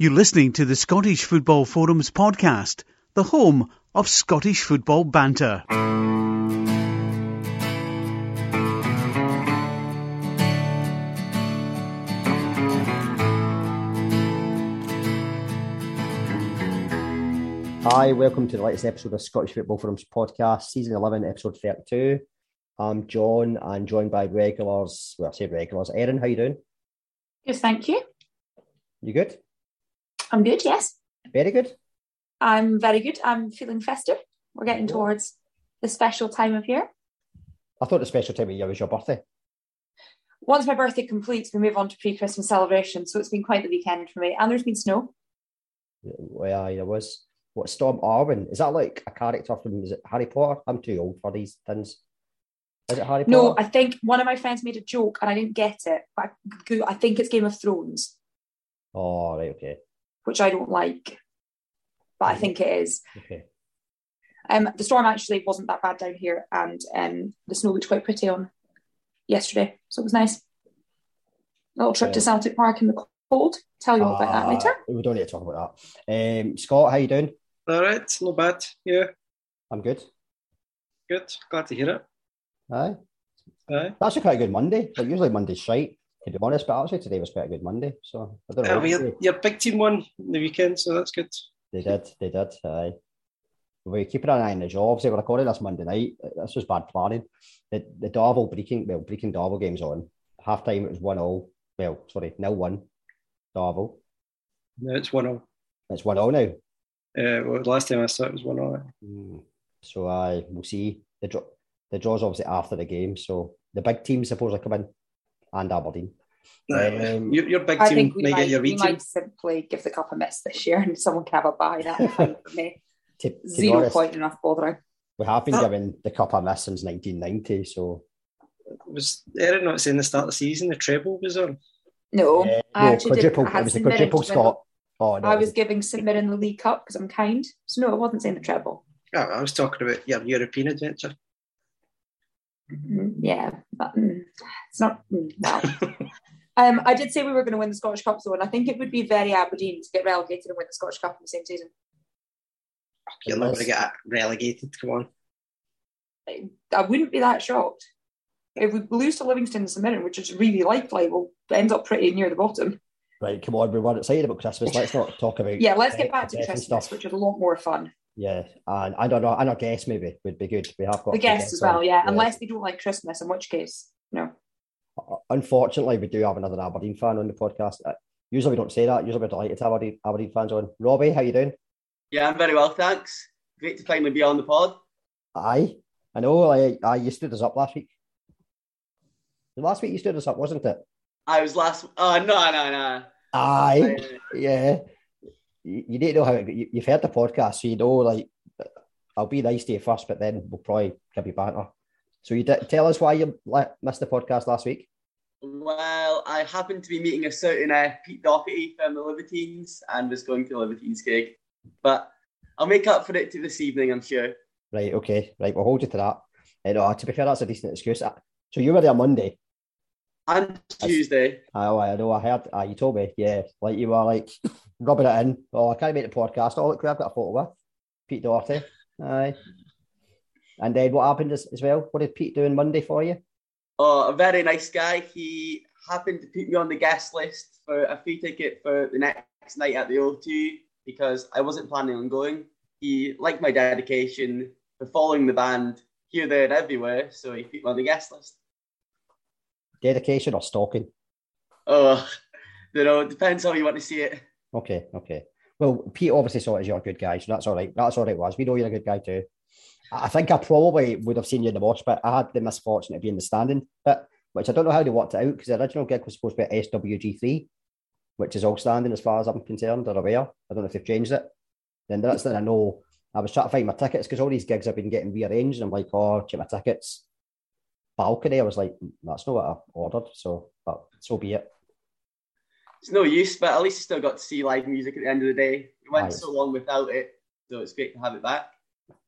You're listening to the Scottish Football Forums podcast, the home of Scottish football banter. Hi, welcome to the latest episode of Scottish Football Forums podcast, season 11, episode 32. I'm John and joined by regulars. Well, I say regulars. Erin, how you doing? Good, thank you. You good? I'm good, yes. Very good. I'm very good. I'm feeling festive. We're getting towards the special time of year. I thought the special time of year was your birthday. Once my birthday completes, we move on to pre-Christmas celebrations. So it's been quite the weekend for me. And there's been snow. Well, there was. What, Storm Arwen? Is that like a character from, is it Harry Potter? I'm too old for these things. Is it Harry Potter? No, I think one of my friends made a joke and I didn't get it. But I think it's Game of Thrones. Oh, right, okay. Which I don't like. But I think it is. Okay. Um, the storm actually wasn't that bad down here, and um, the snow looked quite pretty on yesterday, so it was nice. A little trip to Celtic Park in the cold. Tell you all about that Uh, later. We don't need to talk about that. Um, Scott, how you doing? All right, not bad. Yeah, I'm good. good. Glad to hear it. Aye. Aye. That's a quite good Monday. Like usually Monday's shite, to be honest, but actually today was quite a good Monday. So I don't know. Uh, your, your big team won the weekend, so that's good. They did, they did. Aye. We were keeping an eye on the jobs. They were recording this Monday night. This was bad planning. The the Darvel Breaking, well, Breaking Darvel game's on. Half time it was 1 all. Well, sorry, nil 1. Darvel. No, it's one all. It's 1 all now. Uh, well, the last time I saw it was one all. Mm. So I we'll see. The draw the draw's obviously after the game. So the big teams suppose are coming and Aberdeen. Um, your, your big I team think we may might, get your we might simply give the cup a miss this year, and someone can have a buy. That'd be fine for me. to, to Zero honest, point enough bothering. we have been giving the cup a miss since 1990. So Was Erin not saying the start of the season the treble was on? No, Uh, I no, actually did. I had It was the quadruple to. Scott. Oh no, I it was giving St Mirren the League Cup because I'm kind. So no, I wasn't saying the treble. Oh, I was talking about your European adventure. Mm, yeah, but, mm, it's not. Mm, well. um, I did say we were going to win the Scottish Cup, though, and I think it would be very Aberdeen to get relegated and win the Scottish Cup in the same season. You're not going to get relegated. Come on. I, I wouldn't be that shocked if we lose to Livingston and St Mirren, which is really likely. We'll end up pretty near the bottom. right. Come on, we were excited about Christmas. Let's not talk about Yeah, let's get back to death and Christmas, which is a lot more fun. Yeah, and I don't know. And our guest maybe would be good. We have got The a guests as well, yeah, unless they don't like Christmas, in which case, no. Unfortunately, we do have another Aberdeen fan on the podcast. Uh, Usually we don't say that. Usually we're delighted to have Aberdeen, Aberdeen fans on. Robbie, how you doing? Yeah, I'm very well, thanks. Great to finally be on the pod. Aye, I know. I, I you stood us up last week. Last week you stood us up, wasn't it? I was last. Oh no, no, no. Aye, yeah. You, you need to know how it, you, you've heard the podcast, so you know. Like, I'll be nice to you first, but then we'll probably give you banter. So you did, tell us why you missed the podcast last week. Well, I happened to be meeting a certain uh, Pete Doherty from the Libertines and was going to the Libertines gig, but I'll make up for it to this evening, I'm sure. Right, okay, right. We'll hold you to that. Uh, no, to be fair, that's a decent excuse. Uh, So you were there Monday. And Tuesday. Oh, I know. I heard. Uh, you told me. Yeah, like you were like rubbing it in. Oh, I can't make the podcast. Oh, look, I've got a photo with Pete Doherty. Aye. And then what happened as, as well? What did Pete do on Monday for you? Oh, a very nice guy. He happened to put me on the guest list for a free ticket for the next night at the O2 because I wasn't planning on going. He liked my dedication for following the band here, there, and everywhere, so he put me on the guest list. Dedication or stalking? Oh, you know, it depends how you want to see it. Okay, okay. Well, Pete obviously saw it as you're a good guy, so that's all right. That's all right, was. We know you're a good guy too. I think I probably would have seen you in the watch, but I had the misfortune to be in the standing bit, which I don't know how they worked it out because the original gig was supposed to be at SWG3, which is all standing as far as I'm concerned or aware. I don't know if they've changed it. Then that's then I know I was trying to find my tickets because all these gigs have been getting rearranged. And I'm like, oh, check my tickets. Balcony. I was like, mm, that's not what I ordered. So, but so be it. It's no use, but at least you still got to see live music at the end of the day. We went Aye. so long without it, so it's great to have it back.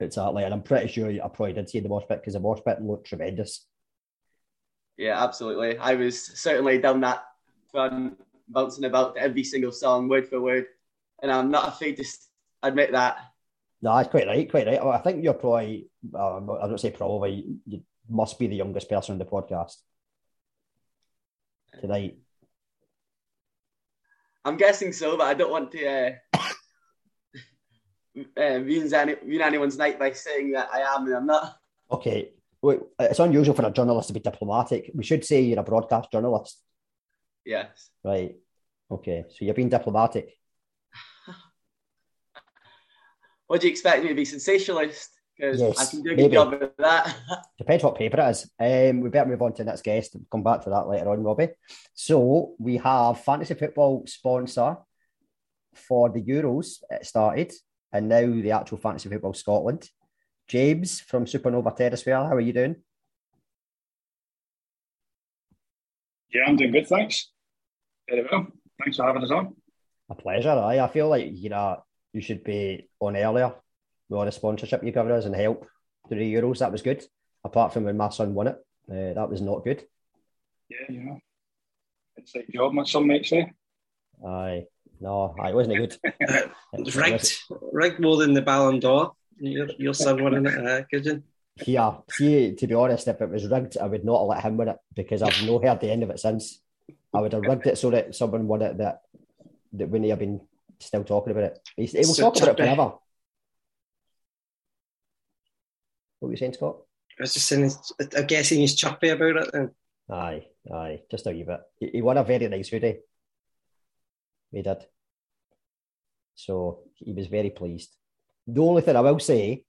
Exactly. And I'm pretty sure I probably did see the mosh pit because the mosh pit looked tremendous. Yeah, absolutely. I was certainly down that front, bouncing about every single song, word for word. and I'm not afraid to admit that. No, that's quite right, quite right. Well, I think you're probably, uh, I don't say probably, you must be the youngest person on the podcast tonight. I'm guessing so, but I don't want to uh, uh, ruin, any, ruin anyone's night by saying that I am and I'm not. Okay, Wait, it's unusual for a journalist to be diplomatic. We should say you're a broadcast journalist. Yes. Right. Okay, so you're being diplomatic. what do you expect me to be sensationalist? Because Yes, I can do a maybe. good job of that. Depends what paper it is. Um, we better move on to the next guest. We'll come back to that later on, Robbie. So we have fantasy football sponsor for the Euros. It started, and now the actual fantasy football Scotland. James from Supernova Terrasphere. How are you doing? Yeah, I'm doing good, thanks. Very well. Thanks for having us on. A pleasure. Aye, I feel like you know you should be on earlier with all the sponsorship you covered us and help through the Euros. That was good. Apart from when my son won it, uh, that was not good. Yeah, you know. It's a job, my some might say. Aye, no, aye, it wasn't good. It- It was it rigged, rigged more than the Ballon d'Or. Your, your son winning it, uh, Gideon. Yeah, see, to be honest, if it was rigged, I would not have let him win it because I've not heard the end of it since. I would have rigged it so that someone won it that that wouldn't have been still talking about it. He's, he will So talk about it forever. What were you saying, Scott? I was just saying, I'm guessing he's chuffy about it then. Aye, aye, just a wee bit. He, he won a very nice hoodie. He did. So he was very pleased. The only thing I will say,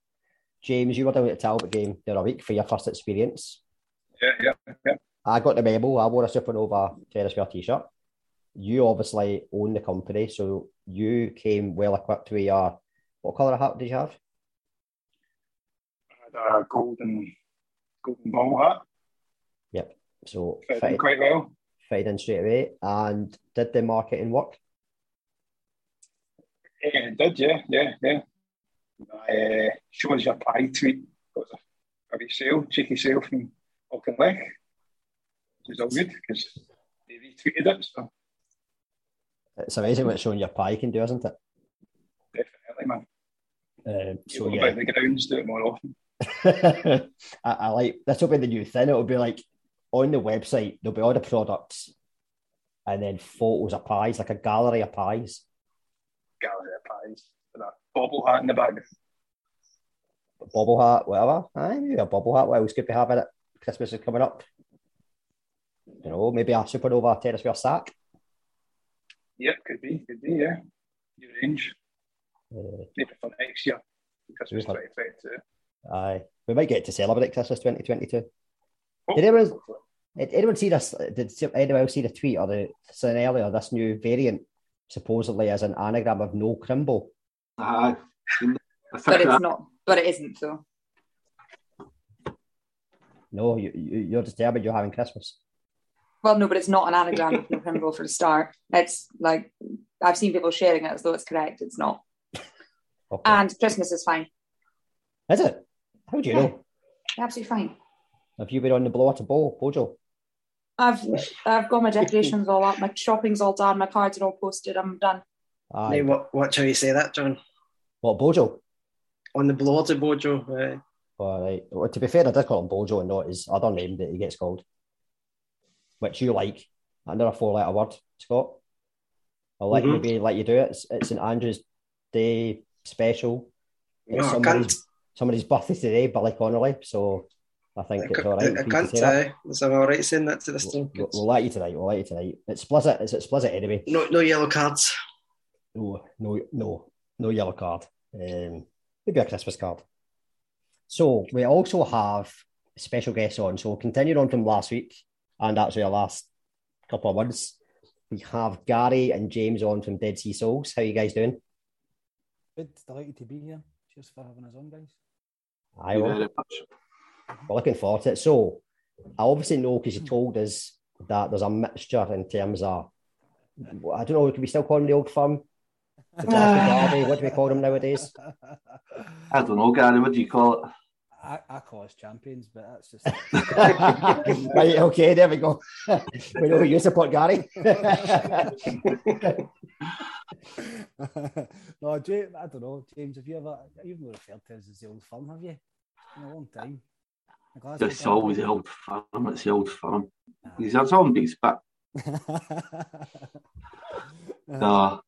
James, you were down at the Talbot game the other week for your first experience. Yeah, yeah, yeah. I got the memo. I wore a Supernova Terrasphere t-shirt. You obviously own the company, so you came well equipped with your what colour hat did you have? A golden, golden ball hat. Yep. So Fitted fitted, quite well. fitted in straight away. And did the marketing work? Yeah, it did, yeah, yeah, yeah. I uh, shows your pie tweet. Got a, a wee sale, cheeky sale from Auchinleck, which is all good because they retweeted it, so It's amazing what showing your pie can do, isn't it? definitely, man. Um, So yeah, the grounds, do it more often. I, I like this will be the new thing. It'll be like on the website, there'll be all the products and then photos of pies, like a gallery of pies. Gallery of pies with a bobble hat in the back. A bobble hat, whatever. Aye, maybe a bobble hat. What else could we have in it? Christmas is coming up. You know, maybe a supernova terrasphere sack. Yep, could be, could be, yeah. New range, Uh, maybe for next year, Christmas Super. 2022. Aye, we might get to celebrate Christmas 2022. Oh, Did anyone, did anyone see this? Did anyone else see the tweet or the saying earlier? This new variant supposedly as an anagram of no crimble. Aye. But think it's not. But it isn't though. No, you, you you're determined you're having Christmas. Well, no, but it's not an anagram of November for the start. It's like I've seen people sharing it as though it's correct. It's not. Okay. And Christmas is fine. Is it? How do you know? Absolutely fine. Have you been on the blower to bowl, Bojo? I've I've got my decorations all up. My shopping's all done. My cards are all posted. I'm done. Aye. Hey, what, watch how you say that, John. What, Bojo? On the blower to Bojo. Uh, All right. Well, to be fair, I did call him Bojo and not his other name that he gets called, which you like. Another four letter word, Scott. I'll let you Mhm. maybe let you do it. It's, it's St Andrew's Day special. It's no, I can't. somebody's, somebody's birthday today, Billy Connolly. So I think I it's all right. I for you to can't say that. uh, is I'm all right saying that to this We'll, team. we'll, we'll let you tonight. We'll let you tonight. It's Blizzard. It's at Blizzard anyway. No, no yellow cards. No, no, no, no yellow card. Um, maybe a Christmas card. So we also have special guests on. So continuing on from last week and actually our last couple of months, we have Gary and James on from Dead Sea Souls. How you guys doing? Good, delighted to be here. Cheers for having us on, guys. I you will. very much. We're looking forward to it. So I obviously know because you told us that there's a mixture in terms of I don't know, can we still call them the old firm? The Glasgow Derby, what do we call them nowadays? I don't know, Gary. What do you call it? I, I call us champions, but that's just right, okay, there we go. we know who you support, Gary. no, James, I don't know, James. Have you ever you've not referred to us as the old firm, have you? In a long time. It's always the old firm. It's the old firm. These are zombies, but no.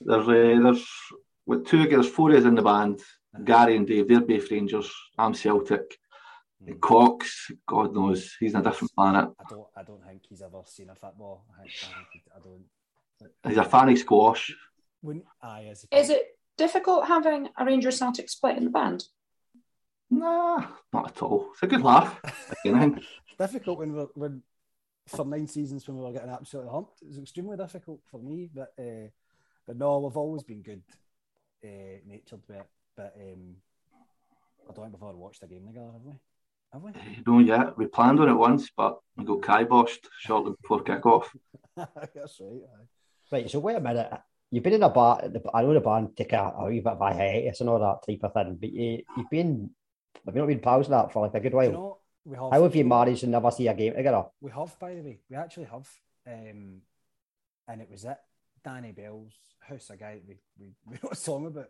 There's uh, there's with two there's four of us in the band. Gary and Dave, they're both Rangers. I'm Celtic. And Cox, God knows, he's on a different planet. I don't. I don't think he's ever seen a football. I, think, I, think I don't. He's a fan of squash. When I as Is it difficult having a Rangers Celtic split in the band? Nah, not at all. It's a good laugh. Again, difficult when we're when for nine seasons when we were getting absolutely humped. It was extremely difficult for me, but uh, but no, we've always been good uh, natured with it. But um, I don't think we've ever watched a game together, have we? Have we? no yet. We planned on it once, but we got kiboshed shortly before kick off. That's right. aye. Right, so wait a minute. You've been in a bar. I know the band take a, a wee bit of a hiatus and all that type of thing, but you, you've been, have you not been pausing that for like a good while? You know, we have. How have you managed to never see a game together? We have, by the way. We actually have. Um, and it was it. Danny Bell's house, a guy that we, we, we wrote a song about.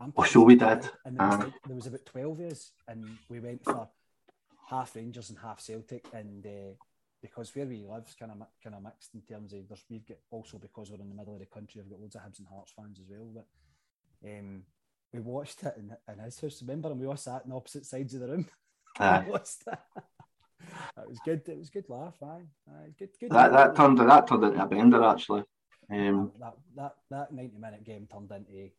I'm Oh, so we sure- did. And there was, like, there was about 12 of us, and we went for half Rangers and half Celtic. And uh, because where we live is kind of kind of mixed in terms of there's we've got also because we're in the middle of the country, we've got loads of Hibs and Hearts fans as well. But um, we watched it in, in his house, remember? And we all sat on opposite sides of the room. Aye. Watched it. It was good. It was good laugh. Aye, aye good. Good. That that turned that turned into a bender actually. Um, that that that ninety minute game turned into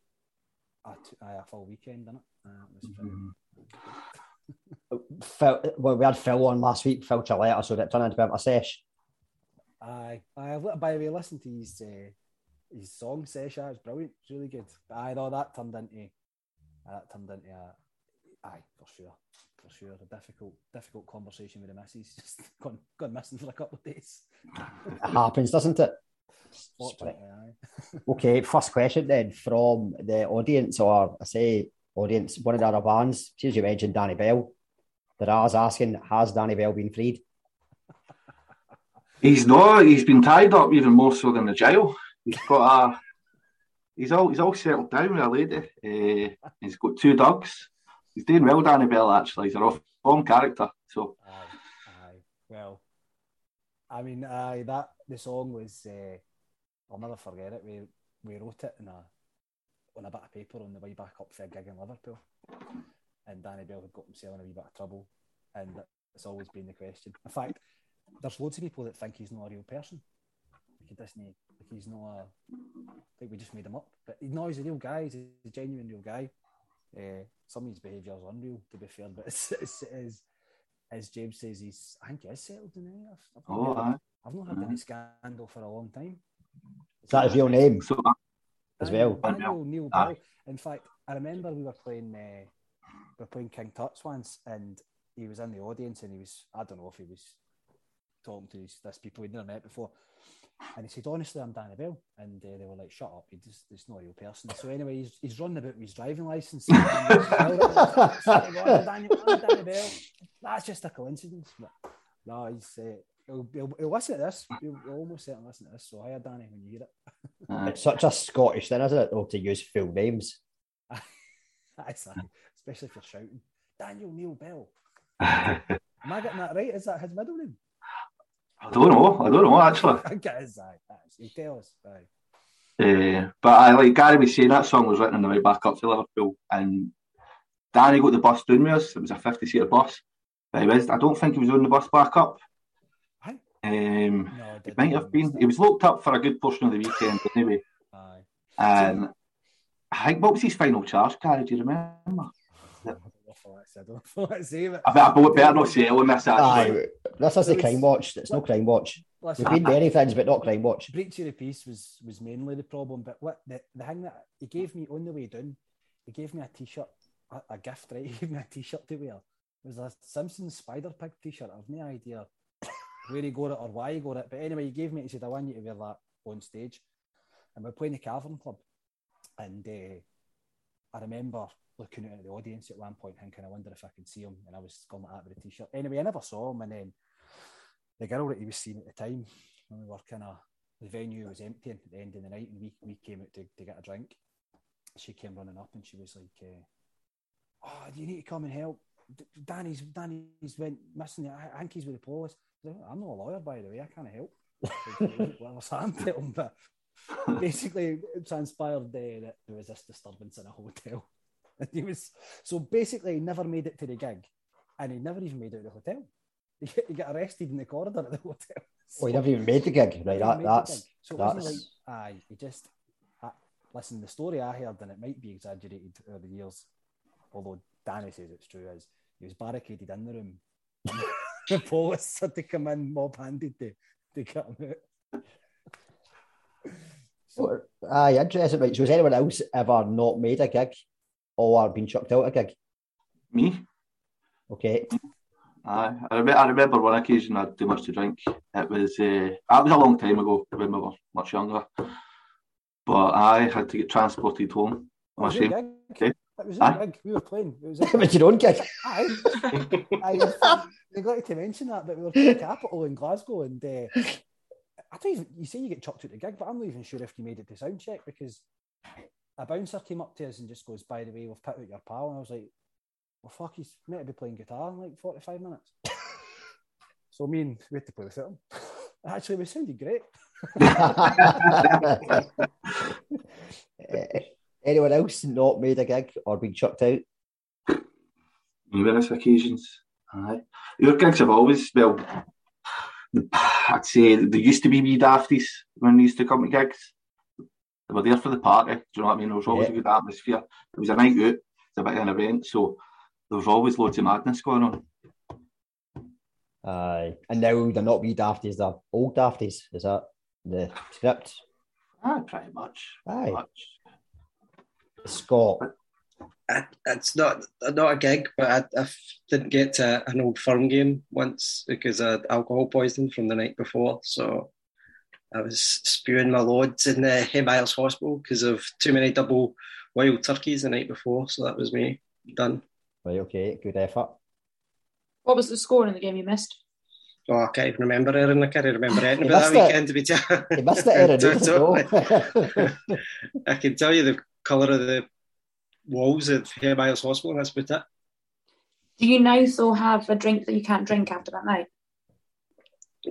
a, t- aye, a full weekend, didn't it? Uh, it was pretty- Phil, well, we had Phil on last week, Phil Chaletta, so that turned into a bit of a sesh. Aye, aye. By the way, listen to his uh, his song session. It's brilliant. It's really good. But aye, no, that turned into that turned into a aye for sure, for sure. A difficult difficult conversation with the missus. Just gone gone missing for a couple of days. It happens, doesn't it? Fortunately, aye. Okay, first question then from the audience, or I say audience, one of the other bands. Since you mentioned Danny Bell, they're always asking, has Danny Bell been freed? he's not. He's been tied up even more so than the jail. He's got a. He's all he's all settled down with a lady. Uh, he's got two dogs. He's doing well, Danny Bell. Actually, he's a rough form character. So Aye, aye. Well, I mean, aye, that the song was. Uh, I'll never forget it. We we wrote it in a on a bit of paper on the way back up for a gig in Liverpool, and Danny Bell had got himself in a wee bit of trouble, and it's always been the question. In fact, there's loads of people that think he's not a real person. Like he doesn't. Like he's not a think we just made him up, but no, he's a real guy. He's a genuine real guy. Uh, some of his behaviour is unreal, to be fair, but it's, it's, it's, as James says, he's I think he is settled in there. I've, I've, Oh, not aye. heard, I've not had any scandal for a long time. Is that his real name so as well? Daniel Neil Aye. Bell. In fact, I remember we were playing uh, we were playing King Tut's once, and he was in the audience, and he was I don't know if he was talking to these, this people he'd never met before, and he said, "Honestly, I'm Danny Bell," and uh, they were like, "Shut up, he just he's not a real person." So anyway, he's, he's running about with his driving license. I'm Danny, Danny Bell. That's just a coincidence. But no, he's uh, he'll, he'll, he'll listen to this. He'll, he'll almost certainly listen to this. So hiya, Danny, when you hear it. It's such a Scottish thing, isn't it, though, to use full names? That's especially if you're shouting, Daniel Neil Bell. Am I getting that right? Is that his middle name? I don't know. I don't know actually. I think it is. Aye. That's, you tell us. Aye. Uh, but I like Gary was saying that song was written on the way back up to Liverpool, and Danny got the bus down with us. It was a fifty-seater bus. But he was, I don't think he was on the bus back up. Aye. Um, No, it might have been. He was locked up for a good portion of the weekend anyway. Aye. And I think what was his final charge, Gary? Do you remember? I don't know if I don't know I want to say it. I bet I better not say it on this Aye, this is the Crime Watch. It's no Crime Watch. Listen, We've been many things, but not Crime Watch. breach of the peace was was mainly the problem. But what the, the thing that he gave me on the way down, he gave me a t-shirt, a, a gift, right? He gave me a t-shirt to wear. It was a Simpsons Spider Pig t-shirt. I've no idea where he got it or why he got it. But anyway, he gave me. He said, "I want you to wear that on stage." And we're playing the Cavern Club, and uh, I remember looking out at the audience at one point, thinking, "I wonder if I can see him." And I was going like that with the t-shirt. Anyway, I never saw him, and then the girl that he was seeing at the time when we were kind of the venue was emptying at the end of the night, and we, we came out to, to get a drink. She came running up and she was like, uh, "Oh, do you need to come and help? Danny's Danny's went missing. I think he's with the police." I was like, I'm not a lawyer, by the way. I can't help. well, I am to but basically it transpired uh, that there was this disturbance in a hotel. And he was so basically he never made it to the gig, and he never even made it to the hotel. He, he got arrested in the corridor at the hotel. Oh, he never even made the gig, right? That, that's so that's like aye, he just uh, listen. The story I heard, and it might be exaggerated over the years, although Danny says it's true, is he was barricaded in the room. the police had to come in mob-handed to, to get him out. So, aye, interesting. Right. So, has anyone else ever not made a gig or been chucked out a gig? Me? Okay. Aye. I, rem- I remember one occasion I had too much to drink. It was uh, that was a long time ago when we were much younger. But I had to get transported home. I'm ashamed. Okay. It was Aye. gig. We were playing. It was It was your own gig. Aye. I neglected to mention that, but we were playing Capital in Glasgow, and uh, I don't even. You say you get chucked out the gig, but I'm not even sure if you made it to sound check because a bouncer came up to us and just goes, "By the way, we've put out your pal," and I was like, "Well, fuck, he's meant to be playing guitar in like 45 minutes." so me and we had to play with him. Actually, we sounded great. Anyone else not made a gig or been chucked out? Numerous occasions. Aye. Your gigs have always, well, I'd say there used to be wee dafties when they used to come to gigs. They were there for the party. Do you know what I mean? There was always Yeah. a good atmosphere. It was a night out. It's a bit of an event. So there was always loads of madness going on. Aye. And now they're not wee dafties, they're old dafties. Is that the script? Aye, pretty much. Aye. Much. Scott. I, it's not not a gig, but I didn't get to an old firm game once because I had alcohol poisoning from the night before. So I was spewing my loads in the Hairmyres Hospital because of too many double wild turkeys the night before. So that was me done. Right, okay, good effort. What was the score in the game you missed? Oh, I can't even remember Erin. I can't remember anything You about that it. weekend to be fair. You missed it, Erin. Totally. Totally. I can tell you the colour of the walls at Hairmyres Hospital, that's about it. Do you now still have a drink that you can't drink after that night?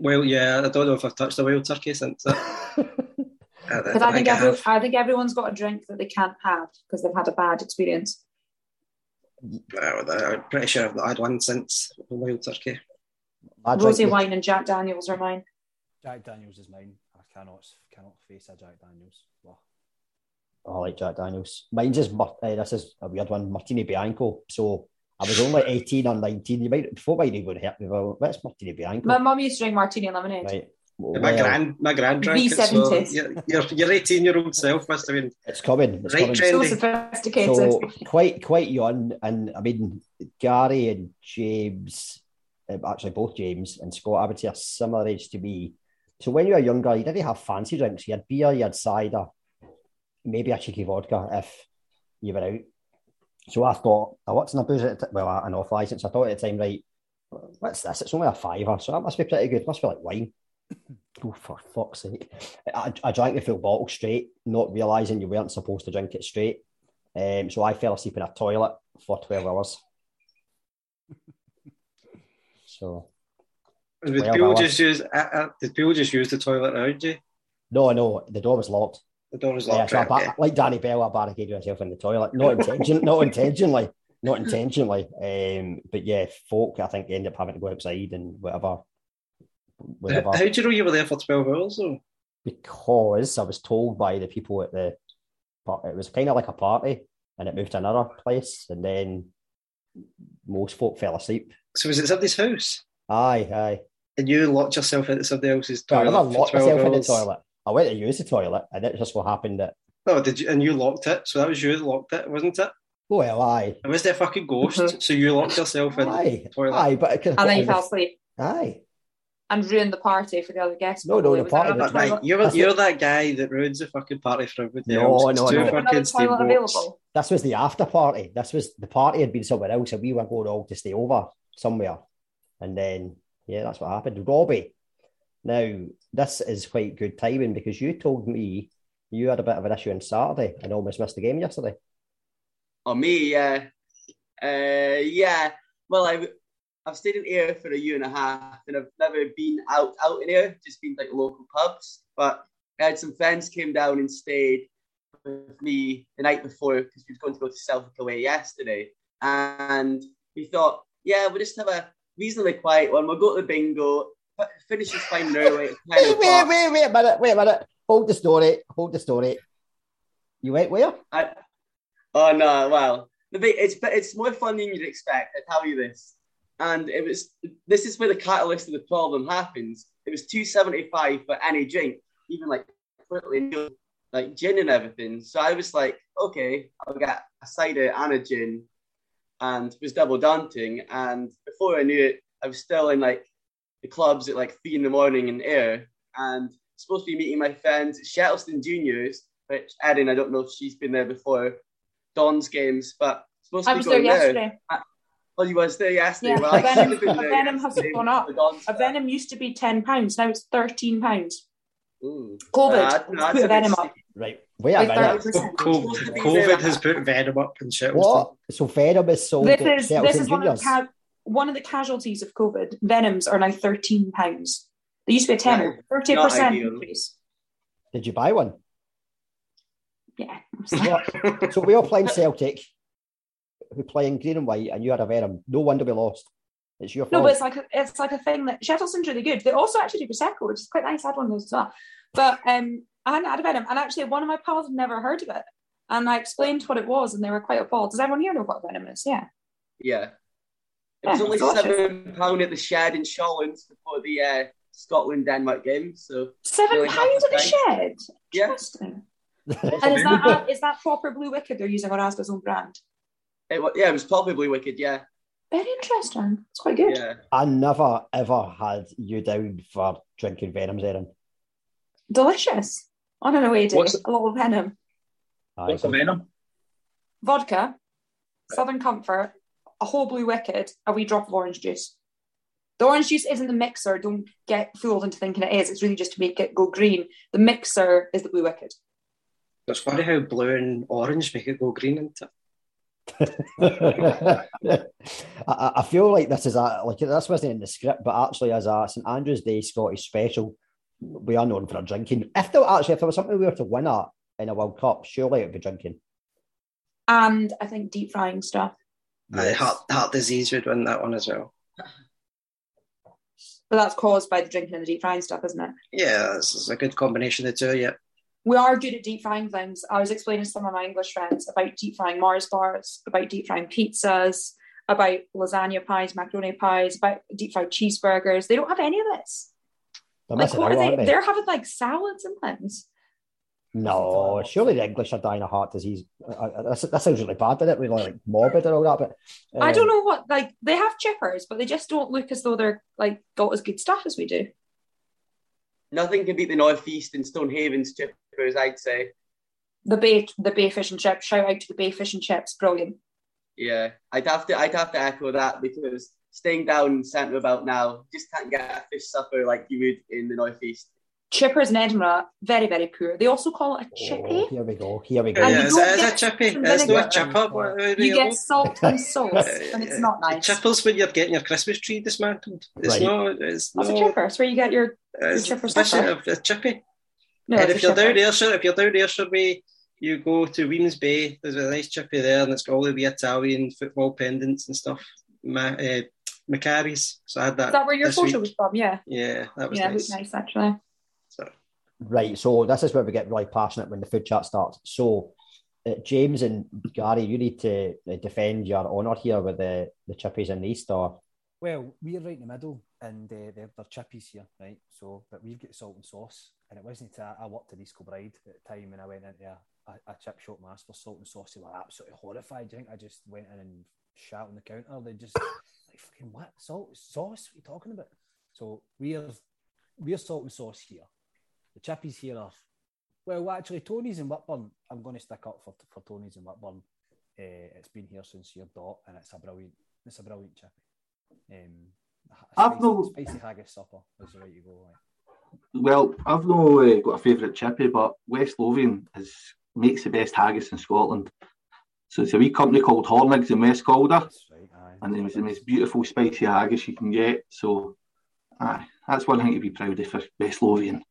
Well, yeah, I don't know if I've touched a wild turkey since that. I, Because I think I every. I think everyone's got a drink that they can't have because they've had a bad experience. Well, I'm pretty sure I've not had one since a wild turkey. My drink Rosy was- wine and Jack Daniels are mine. Jack Daniels is mine. I cannot cannot face a Jack Daniels. Well, Oh, I like Jack Daniels. Mine's is, Mar- eh, this is a weird one, Martini Bianco. So I was only 18 or 19. You might, before might even hit me, well, what's Martini Bianco? My mum used to drink martini and lemonade. Right. my Well, grand, my grand drank it, so V70s. your, your, your 18 year old self must have been It's coming. It's right coming. So sophisticated. So quite quite young, and I mean Gary and James, um, actually both James and Scott, I would say a similar age to me. So when you were younger, you didn't have fancy drinks. You had beer, you had cider, maybe a cheeky vodka if you were out. So I thought, oh, what's in a booze? At the t- well, an off license. I thought at the time, right, what's this? It's only a fiver, so that must be pretty good. It must be like wine. oh, for fuck's sake! I, I drank the full bottle straight, not realizing you weren't supposed to drink it straight. Um, so I fell asleep in a toilet for 12 hours. So, Did people that just use? Uh, uh, did people just use the toilet around you? no, no, the door was locked. The door was Yeah, so I right, ba- okay. like Danny Bell, I barricaded myself in the toilet. Not intention, not intentionally, not intentionally. Um, but yeah, folk, I think, end up having to go outside and whatever. whatever. How do you know you were there for 12 hours though? because I was told by the people at the it was kind of like a party and it moved to another place and then most folk fell asleep. So was it somebody's house? Aye, aye. And you locked yourself into somebody else's I toilet for locked 12 myself in the toilet. I went to use the toilet and it just so happened that Oh, did you? And you locked it. So that was you that locked it, wasn't it? well aye. It was the fucking ghost. Mhm. So you locked yourself in Aye. the toilet. Aye, but it could and then you fell asleep Aye. and ruined the party for the other guests. No, no, the party there was another Right, you're, That's you're that guy that ruins the fucking party for everybody No, else. no, It's no. two was another fucking toilet steamboats. available? This was the after party. This was the party had been somewhere else and we were going all to stay over somewhere. And then yeah, that's what happened. Robbie Now, this is quite good timing because you told me you had a bit of an issue on Saturday and almost missed the game yesterday. Oh, me, yeah. Uh, yeah. Well, I, I've stayed in here for a year and a half and I've never been out, out in here, just been like local pubs. But I had some friends came down and stayed with me the night before because we was going to go to Celtic away yesterday. And we thought, yeah, we'll just have a reasonably quiet one. We'll go to the bingo, finish this fine now. Wait, wait, wait, wait, wait a minute, wait a minute. Hold the story, hold the story. You went where? I, oh no, well, the big, it's it's more fun than you'd expect. I tell you this, and it was this is where the catalyst of the problem happens. It was two seventy five for any drink, even like like gin and everything. So I was like, okay, I'll get a cider and a gin, and it was double daunting. And before I knew it, I was still in like the clubs at like three in the morning in Ayr and supposed to be meeting my friends at Shettleston Juniors, which Erin, I don't know if she's been there before, Don's games, but supposed to I be was going there yesterday. There. Oh, you was there yesterday. Yeah, well, a I should venom, have been a there venom has gone up. the A stuff. venom used to be ten pounds. Now it's thirteen pounds. Ooh. COVID Uh, no, put a venom up Right, wait a by minute. COVID, COVID has put Venom up in Shettleston. What? So Venom is sold This at is this is one of Juniors. The ca- one of the casualties of COVID. Venoms are now thirteen pounds. They used to be a tenner. 30% increase. Did you buy one? Yeah. So we all playing Celtic, who playing green and white, and you had a Venom. No wonder we lost. It's your No, fault. but it's like a, it's like a thing that Shettleston's really good. They also actually do prosecco, which is quite nice. I had one of those as well. But um, I hadn't had a venom, and actually one of my pals had never heard of it, and I explained what it was, and they were quite appalled. Does everyone here know what venom is? Yeah. Yeah. It was Yeah, only it's seven pound at the shed in Shawlands before the uh, Scotland Denmark game. So Seven Really half pounds at the price. shed. Yeah. Interesting. And is that is that proper Blue Wicked they're using or Asda's own brand? it, wa- yeah, it was probably wicked. Yeah, Very interesting. It's quite good. yeah. I never ever had you down for drinking Venoms, Erin. Delicious. On an away day, What's- a little venom. Aye, What's the venom? Vodka, Southern Comfort, a whole Blue Wicked, a wee drop of orange juice. The orange juice isn't the mixer. Don't get fooled into thinking it is. It's really just to make it go green. The mixer is the Blue Wicked. It's funny how blue and orange make it go green into I, I I feel like this is a like this wasn't in the script, but actually as a St Andrew's Day Scottish special, we are known for our drinking. If there actually if there was something we were to win at in a World Cup, surely it'd be drinking. And I think deep frying stuff. Uh, Aye, heart, heart disease would win that one as well. But that's caused by the drinking and the deep frying stuff, isn't it? Yeah, this is a good combination of the two, yeah. We are good at deep frying things. I was explaining to some of my English friends about deep frying Mars bars, about deep frying pizzas, about lasagna pies, macaroni pies, about deep fried cheeseburgers. They don't have any of this. Like, what are they? they? They're having like salads and things. No, surely the English are dying of heart disease. I, I, that that sounds really bad, doesn't it? Really like morbid and all that. But I uh, don't know what like they have chippers, but they just don't look as though they're like got as good stuff as we do. Nothing can beat the Northeast and Stonehaven's chippers, I'd say. The bay, the bay fish and chips. Shout out to the bay fish and chips. Brilliant. Yeah, I'd have to, I'd have to echo that because staying down in centre about now, just can't get a fish supper like you would in the Northeast. Chippers in Edinburgh, very very poor. They also call it a chippy. Oh, here we go. Here we go. And yeah, you is don't it, is get it chippy? It's not vinegar. a chipper. what- what You get salt and sauce, and it's not nice. Chippers when you're getting your Christmas tree dismantled. It's Right. not. It's That's not. a chipper. It's where you get your. It's chipper fish- supper. a, a chippy. No, and if you're down chipper. Ayrshire, if you're down Ayrshire way, you go to Wemyss Bay. There's a nice chippy there, and it's got all the wee Italian football pendants and stuff. Ma- uh, Macari's. So I had that. Is that where your this photo week. was from? Yeah. Yeah, that was yeah, it nice. looked nice actually. So, Right. So this is where we get really passionate when the food chat starts. So uh, James and Gary, you need to uh, defend your honour here with the the chippies in the east. Or Well, we're right in the middle, and uh, they're, they're chippies here, right? So, but we've got salt and sauce, and it wasn't until I, I worked at East Kilbride at the time, and I went into a, a, a chip shop and asked for salt and sauce. They were absolutely horrified. I think I just went in and shat on the counter. They just like fucking what salt sauce? What are you talking about? So we're we're salt and sauce here. The chippies here are well, actually, Tony's in Whitburn. I'm going to stick up for for Tony's in Whitburn. Uh, it's been here since your dot, and it's a brilliant, it's a brilliant chippy. Um, I've spicy, no- spicy haggis supper is the way to go. Like. Well, I've no uh, got a favourite chippy, but West Lothian is makes the best haggis in Scotland. So it's a wee company called Hornigs in West Calder, right, and it's the most beautiful spicy haggis you can get. So, aye, that's one thing to be proud of for West Lothian.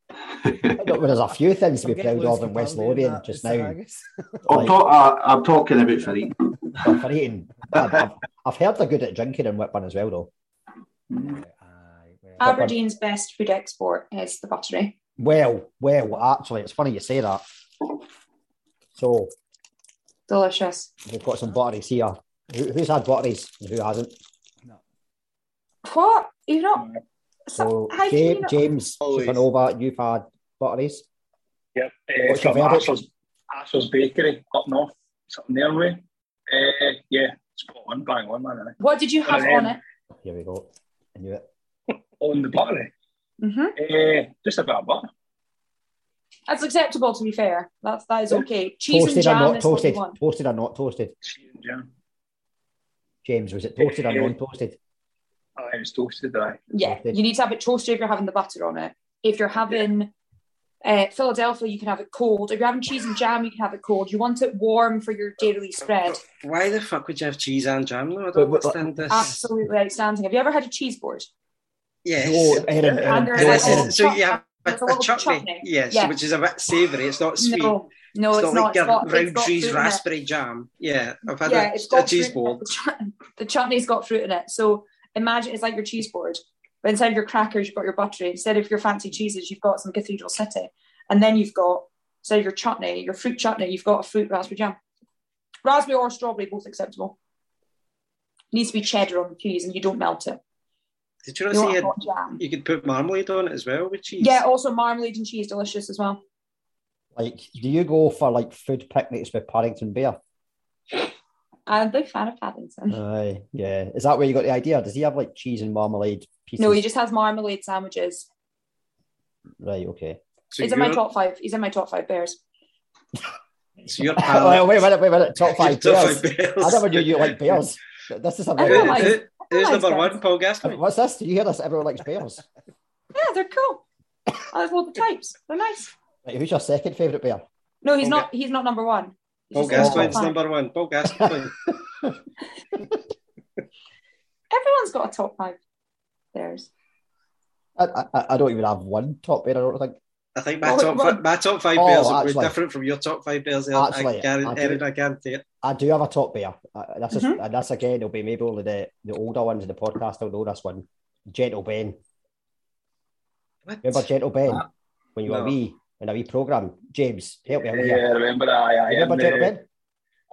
Well, There's a few things to be proud of in West Burnley Lothian that, just now. haggis. I'm, Like- talk, uh, I'm talking about for eating. Well, for eating. I've, I've, I've heard they're good at drinking in Whitburn as well, though. Aye, well, Aberdeen's best food export is the buttery. Well, well, actually, it's funny you say that. So Delicious. we've got some butteries here. Who, who's had butteries and who hasn't? What? You've not. So how can you James, not- James Supernova, you've had butteries. Yep. Uh, What's your from verdict? Asher's, Asher's Bakery up north, something their way. Uh, yeah, spot on, bang on, man. What did you have One on them. it? Here we go. I knew it. On the buttery. hmm Uh, just a bit of butter. That's acceptable. To be fair, that's that is okay. Cheese and Toasted or not is toasted? you want. Toasted or not toasted? Cheese and jam. James, was it toasted or Yeah. non-toasted? Aye, it was toasted, aye. Yeah, you need to have it toasted if you're having the butter on it. If you're having uh, Philadelphia, you can have it cold. If you're having cheese and jam, you can have it cold. You want it warm for your daily spread. Why the fuck would you have cheese and jam though? I don't but- understand this. Absolutely outstanding. Have you ever had a cheese board? Yes. No, Erin, And Erin, there's no, a Yes, Erin. little so you have a, a a chutney, chutney. yes, Yeah. which is a bit savoury. It's not sweet. No, no, it's, it's, not not. like got, it's got Rowntree's fruit in it. raspberry jam. Yeah, I've had yeah, a, a cheese fruit bowl. The, chut- the chutney's got fruit in it. So imagine it's like your cheese board, but instead of your crackers, you've got your buttery. Instead of your fancy cheeses, you've got some Cathedral City, and then you've got instead of your chutney, your fruit chutney, you've got a fruit raspberry jam. Raspberry or strawberry, both acceptable. needs to be cheddar on the cheese, and you don't melt it. Did you not You see it? You could put marmalade on it as well with cheese. Yeah, also marmalade and cheese, delicious as well. Like, do you go for like food picnics with Paddington Bear? I'm a big fan of Paddington. Aye, yeah. Is that where you got the idea? Does he have like cheese and marmalade pieces? no, he just has marmalade sandwiches. Right, okay. So He's in my top five. He's in my top five bears. So your Wait, palate. wait a minute, wait a minute. Top five Top bears. five bears. I never knew you like bears. This is a I Who, don't very. like- who- who's number bears. one? Paul Gascoigne. What's this? Do you hear this? Everyone likes bears. Yeah, they're cool. I have all the types. They're nice. Right, who's your second favourite bear? No, he's Okay. not. He's not number one. He's Paul just in my top Gascoigne's number one. Paul Gascoigne. Everyone's got a top five. There's. I, I, I don't even have one top bear. I don't think. I think my Oh, top well- fi- my top five Oh, bears are actually- different from your top five bears. Actually, I, guarantee, I do- Erin, I guarantee it. I do have a top bear. Uh, that's just, Mhm. and that's again. It'll be maybe only the, the older ones in the podcast. will know this one. Gentle Ben. What? Remember Gentle Ben Ah, when you were wee in a wee program? James, help me out Yeah, here. I remember that. Aye, aye, Remember on Gentle the, Ben?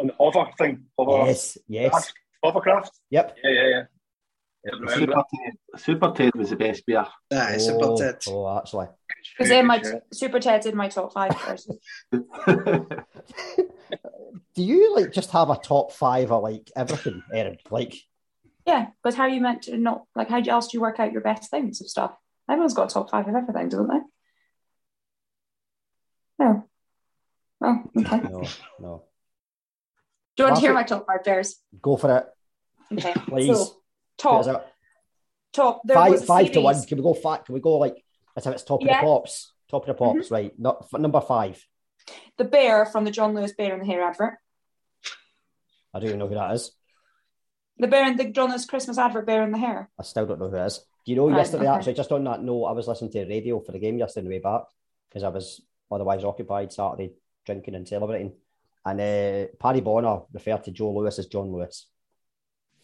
on the hover thing. Hover, Yes, yes. Hovercraft. Yep. Yeah, yeah, yeah. yeah I remember Super Ted, Super Ted was the best beer. Aye, oh, Super Ted. oh, actually. Because in my Super Ted's in my top five. Bears. Do you like just have a top five of like everything, Erin? Like, yeah, but how you meant to not like? How else do you work out your best things of stuff? Everyone's got a top five of everything, doesn't they? No. Oh, okay. Do no, Do you want to hear Mark- my top five bears? Go for it, Okay. please. So, top, Is top. There five, a five to one. Can we go five? Can we go like that's how it's top Yeah. of the pops? Top of the pops, mm-hmm. right? Not f- number five. The bear from the John Lewis Bear in the Hare advert. I don't even know who that is. The bear in the John Lewis Christmas advert, Bear in the Hare. I still don't know who it is. Do you know Right, yesterday? okay. Actually, just on that note, I was listening to the radio for the game yesterday on the way back because I was otherwise occupied Saturday drinking and celebrating. And uh, Paddy Bonner referred to Joe Lewis as John Lewis.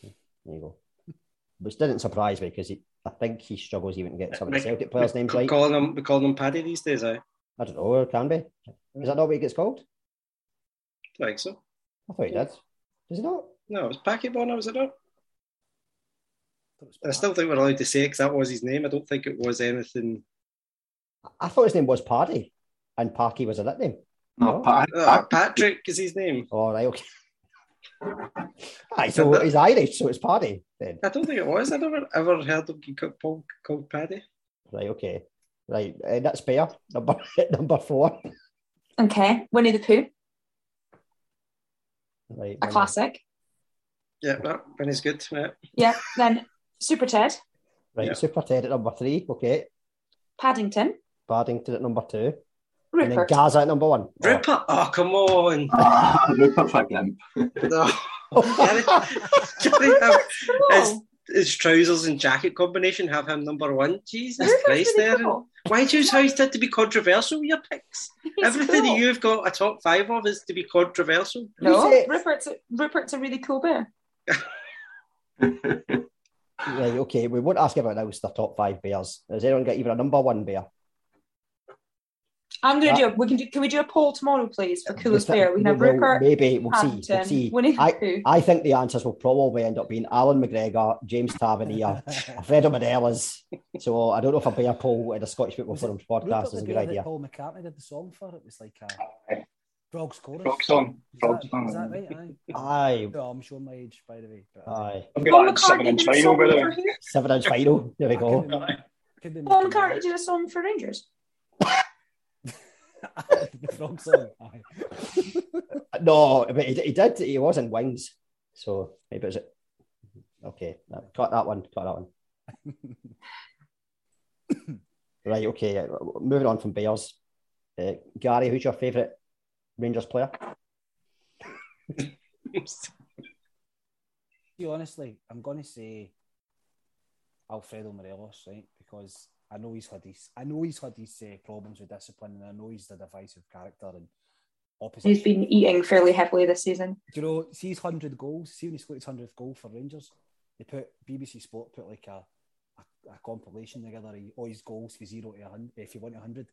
There you go. Which didn't surprise me because I think he struggles even to get some of the Celtic players' names right. Calling them, we call them Paddy these days. I I don't know. It can be. Is that not what he gets called? I think so. I thought he did. Does he not? No, it was Packy Bonner, was it not? I still think we're allowed to say because that was his name. I don't think it was anything. I thought his name was Paddy, and Packy was a nickname. No, No. Pat, Uh, Patrick is his name. All right, okay. Aye, so he's Irish, so it's Paddy then. I don't think it was. I never ever heard of him get called, called Paddy. Right, okay. Right, uh, that's fair. Number number four. Okay. Winnie the Pooh, Right, a Winnie. classic. Yeah, no, Winnie's good. Yeah. Yeah. Then Super Ted, Right, Yeah. Super Ted at number three. Okay, Paddington, Paddington at number two. And then Rupert. Gazza at number one. Rupert, oh come on! Ah, Rupert's a gimp. No. Can I- can I have his, his trousers and jacket combination have him number one? Jesus Rupert's Christ, really there. cool. Why do you always have to be controversial with your picks? He's Everything cool. that you've got a top five of is to be controversial. No, Who's it? Rupert's a, Rupert's a really cool bear. Right, okay, we won't ask about now. those the top five bears. Has anyone got even a number one bear? I'm going to Yeah. do. We can do. Can we do a poll tomorrow, please, for coolest We thi- We can have well, Rupert, Maybe we'll see. We'll see. Winnie I, I think the answers will probably end up being Allan McGregor, James Tavernier, Fredo Morelos. So I don't know if a bear poll in a Scottish Football Was it Forums Rupert podcast the is a good idea. Paul McCartney did the song for it was like a Aye. Frog's chorus. Frog song. Is Frog song. is that right? Aye. Aye, No, I'm showing my age, by the way. But aye. I've Paul got that seven McCartney inch final, song by the way. Seven inch final. There we go. couldn't- couldn't Paul McCartney did a song for Rangers. the frog song. No, but he, he did. He was in Wings. So maybe it was. Okay, cut that one. Cut that one. right, okay. Moving on from Bears. Uh, Gary, who's your favourite Rangers player? See, honestly, I'm going to say Alfredo Morelos, right? Because I know he's had his, I know he's had his uh, problems with discipline, and I know he's the divisive character and opposite. He's been eating fairly heavily this season. Do you know? See his hundred goals. See when he scored his hundredth goal for Rangers. They put BBC Sport put like a a, a compilation together of all his goals for zero to hundred. If you want a hundred,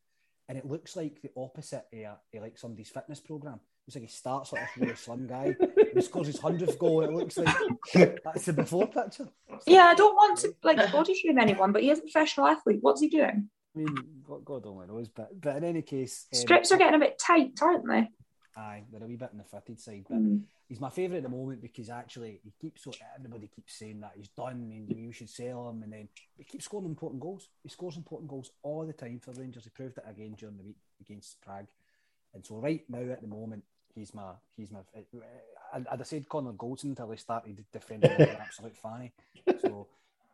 and it looks like the opposite of, a, of like somebody's fitness program. It's like he starts like a really slim guy, he scores his hundredth goal, it looks like that's the before picture. Yeah, I don't want to like body shame anyone, but he is a professional athlete. What's he doing? I mean, God, God only knows, but but in any case, um, Strips are getting a bit tight, aren't they? Aye, they're a wee bit in the fitted side, but Mm. he's my favourite at the moment because actually he keeps so everybody keeps saying that he's done and you should sell him, and then he keeps scoring important goals. He scores important goals all the time for Rangers. He proved it again during the week against Prague, and so right now at the moment he's my he's my. I'd, I'd have said Connor Goldson until he started defending like an absolute fanny. So,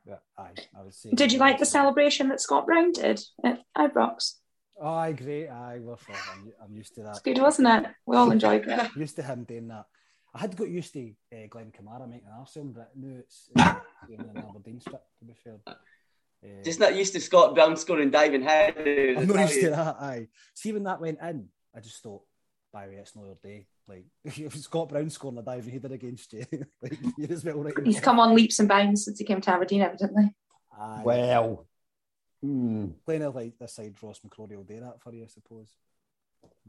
yeah, aye, I would say. Did you like the celebration that Scott Brown did at Ibrox? Aye, great. Aye, well, I'm, I'm used to that. It's good, wasn't it? We all enjoyed it. used to him doing that. I had got used to uh, Glenn Kamara making an arse but now it's uh, doing an Aberdeen strip, to be fair. Uh, Just not used to Scott Brown scoring diving headers. I'm not used to that, aye. See, when that went in, I just thought, by the way, it's not your day. Like, if Scott Brown scoring a diving header against you, like, you're as well right. He's come on leaps and bounds since he came to Aberdeen, evidently. Aye. Well, hmm. Playing it like this side, Ross McCrorie will do that for you, I suppose.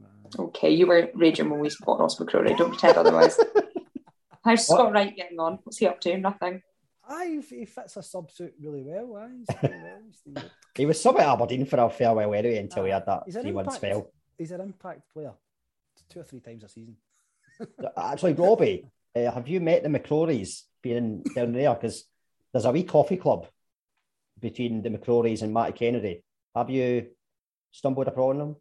Aye. Okay, you were raging when we support Ross McCrorie. Don't pretend otherwise. How's Scott Wright getting on? What's he up to? Nothing. Aye, he- he fits a subsuit really well. Aye, well. He's doing good. he was sub at Aberdeen for a fair while anyway until he had that He's an three month impact. spell. He's an impact player, two or three times a season. Actually, Robbie, uh, have you met the McCrories being down there? Because there's a wee coffee club between the McCrories and Matty Kennedy. Have you stumbled upon them?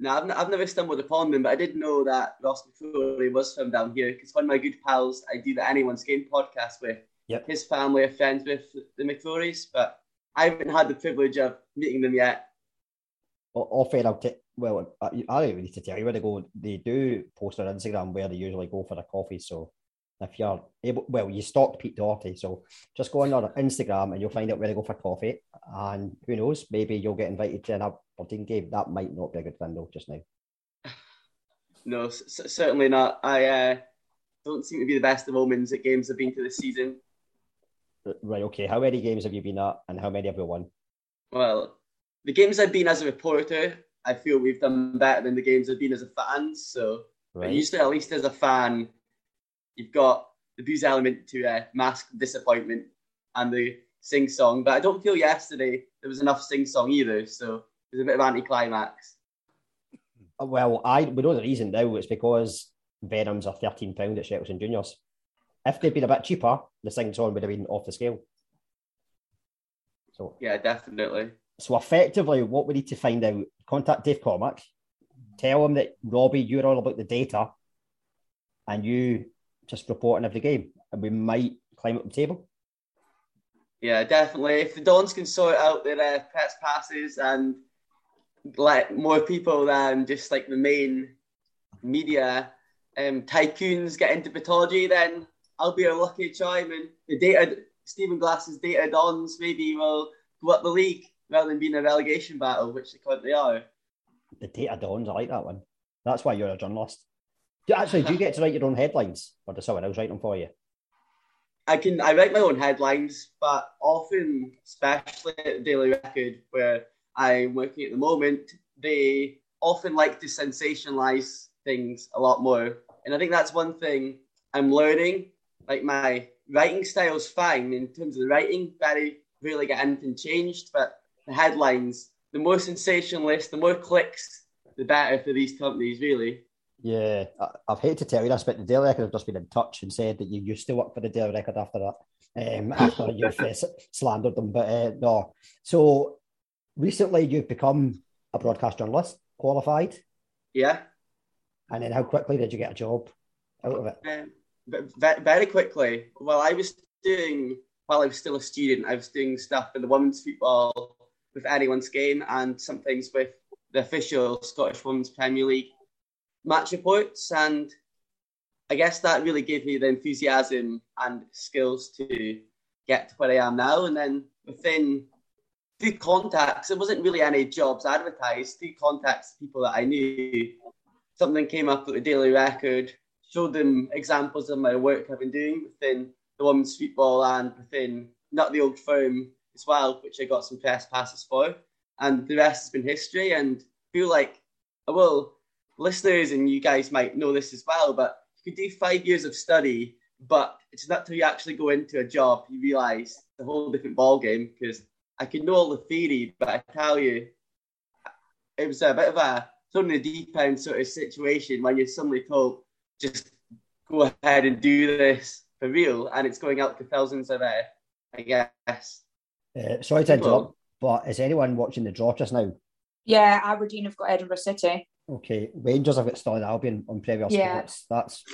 No, I've, n- I've never stumbled upon them, but I did know that Ross McCrorie was from down here because one of my good pals I do the Anyone's Game podcast with, Yep. his family are friends with the McCrories, but I haven't had the privilege of meeting them yet. O- Off air, I'll t- well, I, I need to tell you where they go. They do post on Instagram where they usually go for a coffee. So if you're able, well, you stalked Pete Doherty, so just go on their Instagram and you'll find out where they go for coffee. And who knows, maybe you'll get invited to an Aberdeen game. That might not be a good thing though, just now. No, c- c- certainly not. I uh, don't seem to be the best of omens at games I've been to this season. Right, okay. How many games have you been at and how many have you won? Well, the games I've been as a reporter, I feel we've done better than the games I've been as a fan. So, Right. usually, at least as a fan, you've got the booze element to uh, mask disappointment and the sing song. But I don't feel yesterday there was enough sing song either. So it was a bit of anticlimax. Uh, Well, I we know the reason now. It's because Venoms are thirteen pound at Shettleston Juniors. If they'd been a bit cheaper, the sing song would have been off the scale. So, Yeah, definitely. So effectively, what we need to find out: contact Dave Cormack, tell him that Robbie, you're all about the data, and you just report on every game, and we might climb up the table. Yeah, definitely. If the Dons can sort out their uh, press passes and let more people than just like the main media um, tycoons get into Pittodrie, then I'll be a lucky chime And the data, Stephen Glass's data dons maybe will go up the league rather than being a relegation battle, which they currently are. The data dawns. I like that one. That's why you're a journalist. Do, actually, do you get to write your own headlines, or does someone else write them for you? I can I write my own headlines, but often, especially at the Daily Record, where I'm working at the moment, they often like to sensationalize things a lot more. And I think that's one thing I'm learning. Like my writing style's fine in terms of the writing, very really get anything changed, but the headlines, the more sensationalist, the more clicks, the better for these companies, really. Yeah, I, I've hated to tell you this, but the Daily Record have just been in touch and said that you used to work for the Daily Record after that, um, after you've uh, slandered them. But uh, no, so recently you've become a broadcast journalist, qualified. Yeah. And then how quickly did you get a job out of it? Um, very quickly. Well, I was doing while I was still a student. I was doing stuff in the women's football with anyone's game and some things with the official Scottish Women's Premier League match reports. And I guess that really gave me the enthusiasm and skills to get to where I am now. And then within through contacts, it wasn't really any jobs advertised, through contacts, people that I knew, something came up at the Daily Record, showed them examples of my work I've been doing within the women's football and within not the old firm as well, which I got some press passes for. And the rest has been history. And I feel like, well, listeners and you guys might know this as well, but you could do five years of study, but it's not till you actually go into a job you realise it's a whole different ball game because I could know all the theory, but I tell you, it was a bit of a thrown in the deep end sort of situation when you're suddenly told just go ahead and do this for real, and it's going out to thousands of, uh, I guess. Uh, sorry to interrupt, but is anyone watching the draw just now? Yeah, Aberdeen have got Edinburgh City. Okay, Rangers have got Stirling Albion on Premier Yeah. Sports. That's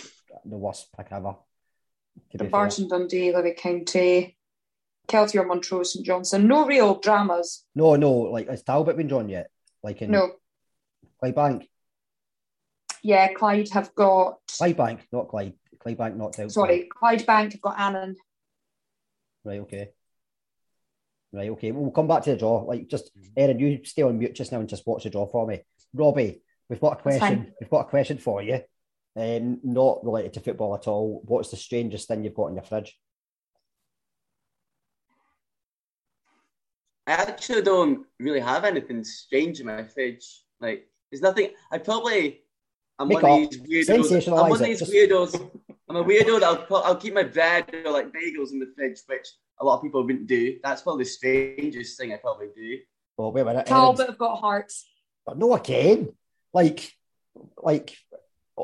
the worst pick ever. to be fair. Barton Dundee, Livy County, Kelty or Montrose, St Johnstone. No real dramas. No, no, like has Talbot been drawn yet? Like in No. Clydebank? Yeah, Clyde have got. Clydebank, not Clyde. Clydebank knocked out. Sorry, Clydebank have got Annan. Right, okay. Right, okay. We'll come back to the draw. Like, just Erin, you stay on mute just now and just watch the draw for me. Robbie, we've got a question. We've got a question for you. Um, not related to football at all. What's the strangest thing you've got in your fridge? I actually don't really have anything strange in my fridge. Like, there's nothing. I probably. I'm Make one of these weirdos. Sensationalise I'm one of these Just- weirdos. I'm a weirdo that I'll, I'll keep my bread or like bagels in the fridge, which a lot of people wouldn't do. That's probably the strangest thing I probably do. Oh, wait a minute. Talbot have got Hearts. But no, again. Like, like,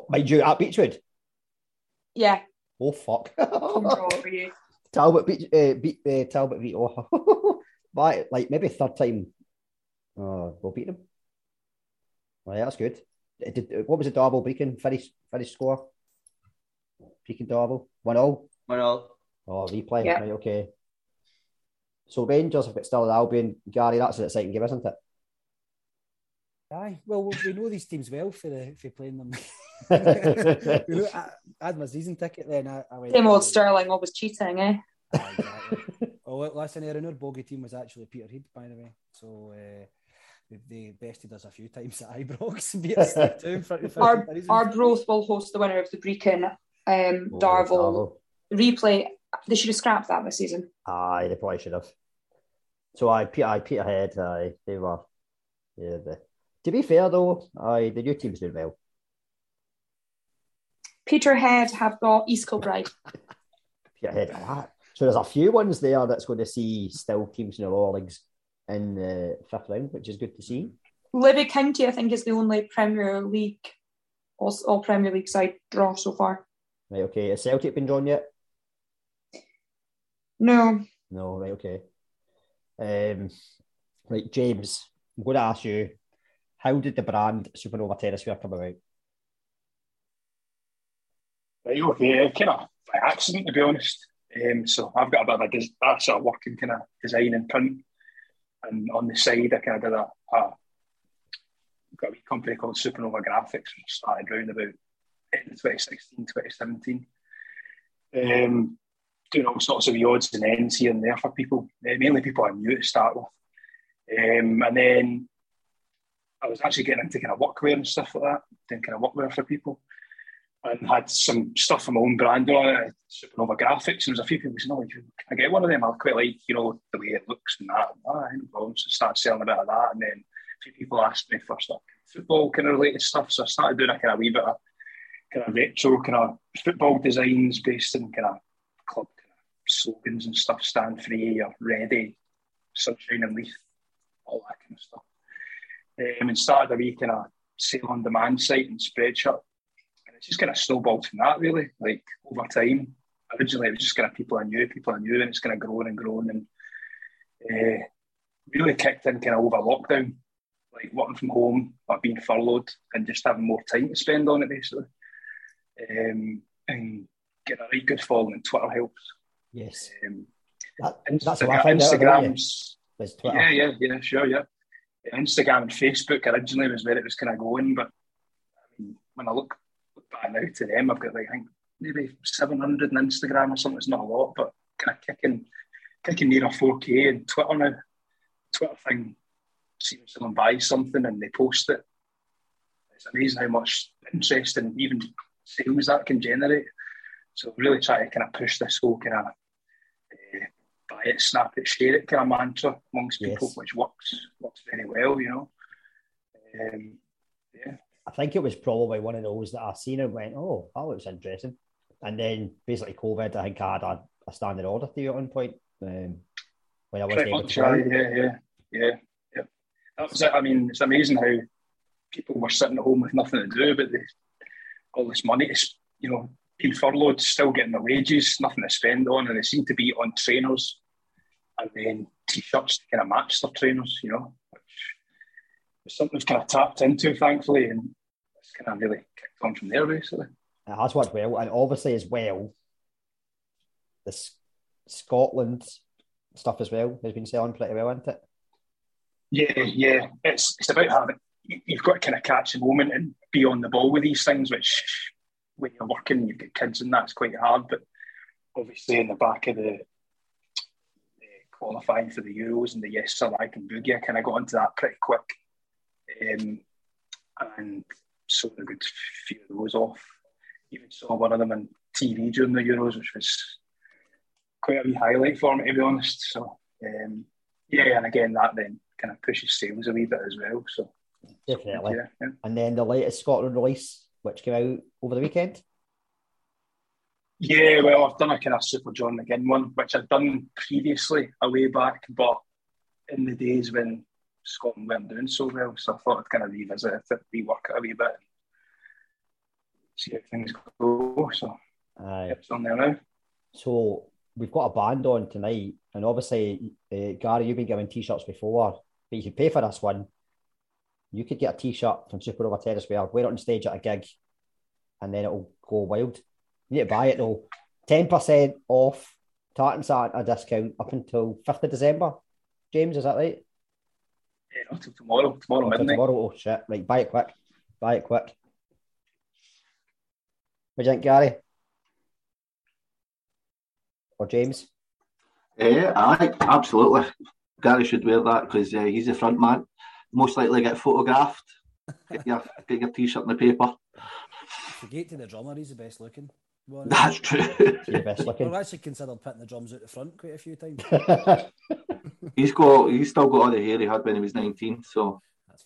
mind you, at Beechwood. Yeah, Oh, fuck. home draw for you. Talbot beat, uh, beat uh, Talbot beat oh, but like maybe third time. Oh, we'll beat them. Right, that's good. Did, what was the double Beacon finish finish score? Beacon double one all. Well, Oh, replay. Yeah. Right, okay. So Rangers have got still Albion, Gary. That's an exciting game, isn't it? Aye, well, we- we know these teams well for the for playing them. I, I had my season ticket then. I, I went. Same old Stirling, always cheating, eh? Aye, exactly. well, li- listen, Erin, our bogey team was actually Peterhead, by the way. So uh, they, they bested us a few times at Ibrox. Beat us like two in front of Our, 50,000. Arbroath will host the winner of the Brechin um, Oh, Darvel replay. They should have scrapped that this season. Aye, they probably should have. So I, Peter, I, Peterhead, aye, they were. Yeah, the, to be fair though, aye, the new team's doing well. Peterhead have got East Kilbride. Peterhead, ah, so there's a few ones there that's going to see still teams in the lower leagues in the fifth round, which is good to see. Livy County, I think, is the only Premier League, all, all Premier League side draw so far. Right, okay. Has Celtic been drawn yet? No, No, right, okay. Um, right, James, I'm going to ask you, how did the brand Supernova Terrace Wear come about? Right, okay, kind of by accident to be honest. Um, so I've got a bit of a, des- a sort of working kind of design and print, and on the side I kind of did a, a got a wee company called Supernova Graphics, which started around about in 2016, 2017. Um, doing all sorts of the odds and ends here and there for people, uh, mainly people I knew to start with. Um, and then I was actually getting into kind of workwear and stuff like that, doing kind of workwear for people. And had some stuff from my own brand on it, Supernova Graphics. And there was a few people saying, Oh, can I get one of them? I quite like, you know, the way it looks and that. Ah, no problem. So I started selling a bit of that. And then a few people asked me for stuff, football kind of related stuff. So I started doing a kind of wee bit of kind of retro kind of football designs based in kind of club slogans and stuff, stand free or ready, sunshine on Leith, all that kind of stuff. Um, and started a wee kind a sale on demand site and Spreadshirt. And it's just kind of snowballed from that really, like over time. Originally it was just kind of people I knew, people I knew, and it's kind of grown and grown and uh, really kicked in kind of over lockdown, like working from home or being furloughed and just having more time to spend on it basically. Um, and get a really good following Twitter helps. Yes. Um, That, Insta- that's what I found out about Instagram's yeah, yeah, yeah, sure, yeah. Instagram and Facebook originally was where it was kind of going, but I mean, when I look, look back now to them, I've got like I think maybe seven hundred on Instagram or something. It's not a lot, but kind of kicking, kicking near a four K and Twitter now. Twitter thing, seeing someone buy something and they post it. It's amazing how much interest and even sales that can generate. So really try to kind of push this whole kind of it, snap it, share it kind of mantra amongst people, which works works very well, you know. Um, yeah, I think it was probably one of those that I seen and went, oh, that looks interesting. And then basically COVID, I think I had a, a standing order to you at one point um, when I wasn't able much, to yeah, yeah, yeah, yeah, yeah. That was it. I mean, it's amazing how people were sitting at home with nothing to do, but they, all this money, is, you know, being furloughed, still getting their wages, nothing to spend on, and they seem to be on trainers and then t-shirts to kind of match their trainers, you know, which is something we've kind of tapped into, thankfully, and it's kind of really kicked on from there, basically. It has worked well. And obviously, as well, the S- Scotland stuff as well has been selling pretty well, hasn't it? Yeah, yeah. It's it's about having you- you've got to kind of catch the moment and be on the ball with these things, which when you're working, you've got kids and that's quite hard. But obviously, in the back of the qualifying for the Euros and the Yes Sir I Can Boogie, I kind of got into that pretty quick, um, and sold a good few of those off. Even saw one of them on TV during the Euros, which was quite a wee highlight for me, to be honest. So, um, yeah, and again, that then kind of pushes sales a wee bit as well. So, Definitely. yeah, yeah. And then the latest Scotland release, which came out over the weekend. Yeah, well, I've done a kind of Super John McGinn one, which I'd done previously a way back, but in the days when Scotland weren't doing so well, so I thought I'd kind of revisit it, rework it a wee bit, and see how things go. So Aye. it's on there now. So we've got a band on tonight, and obviously, uh, Gary, you've been giving t-shirts before, but you could pay for this one. You could get a t-shirt from Supernova Terrace Wear, wear it on stage at a gig, and then it'll go wild. You need to buy it though. Ten percent off Tartan Sat a discount up until fifth of December. James, is that right? Yeah, not till tomorrow, tomorrow Or midnight. tomorrow. Oh shit! Right, buy it quick. Buy it quick. What do you think, Gary? Or James? Yeah, aye, absolutely. Gary should wear that because uh, he's the front man. Most likely get photographed. Get your, get your t-shirt in the paper. Forget to the drummer, he's the best looking one. That's true. You're best looking. I've actually considered putting the drums out the front quite a few times. he's got, he's still got all the hair he had when he was nineteen. So That's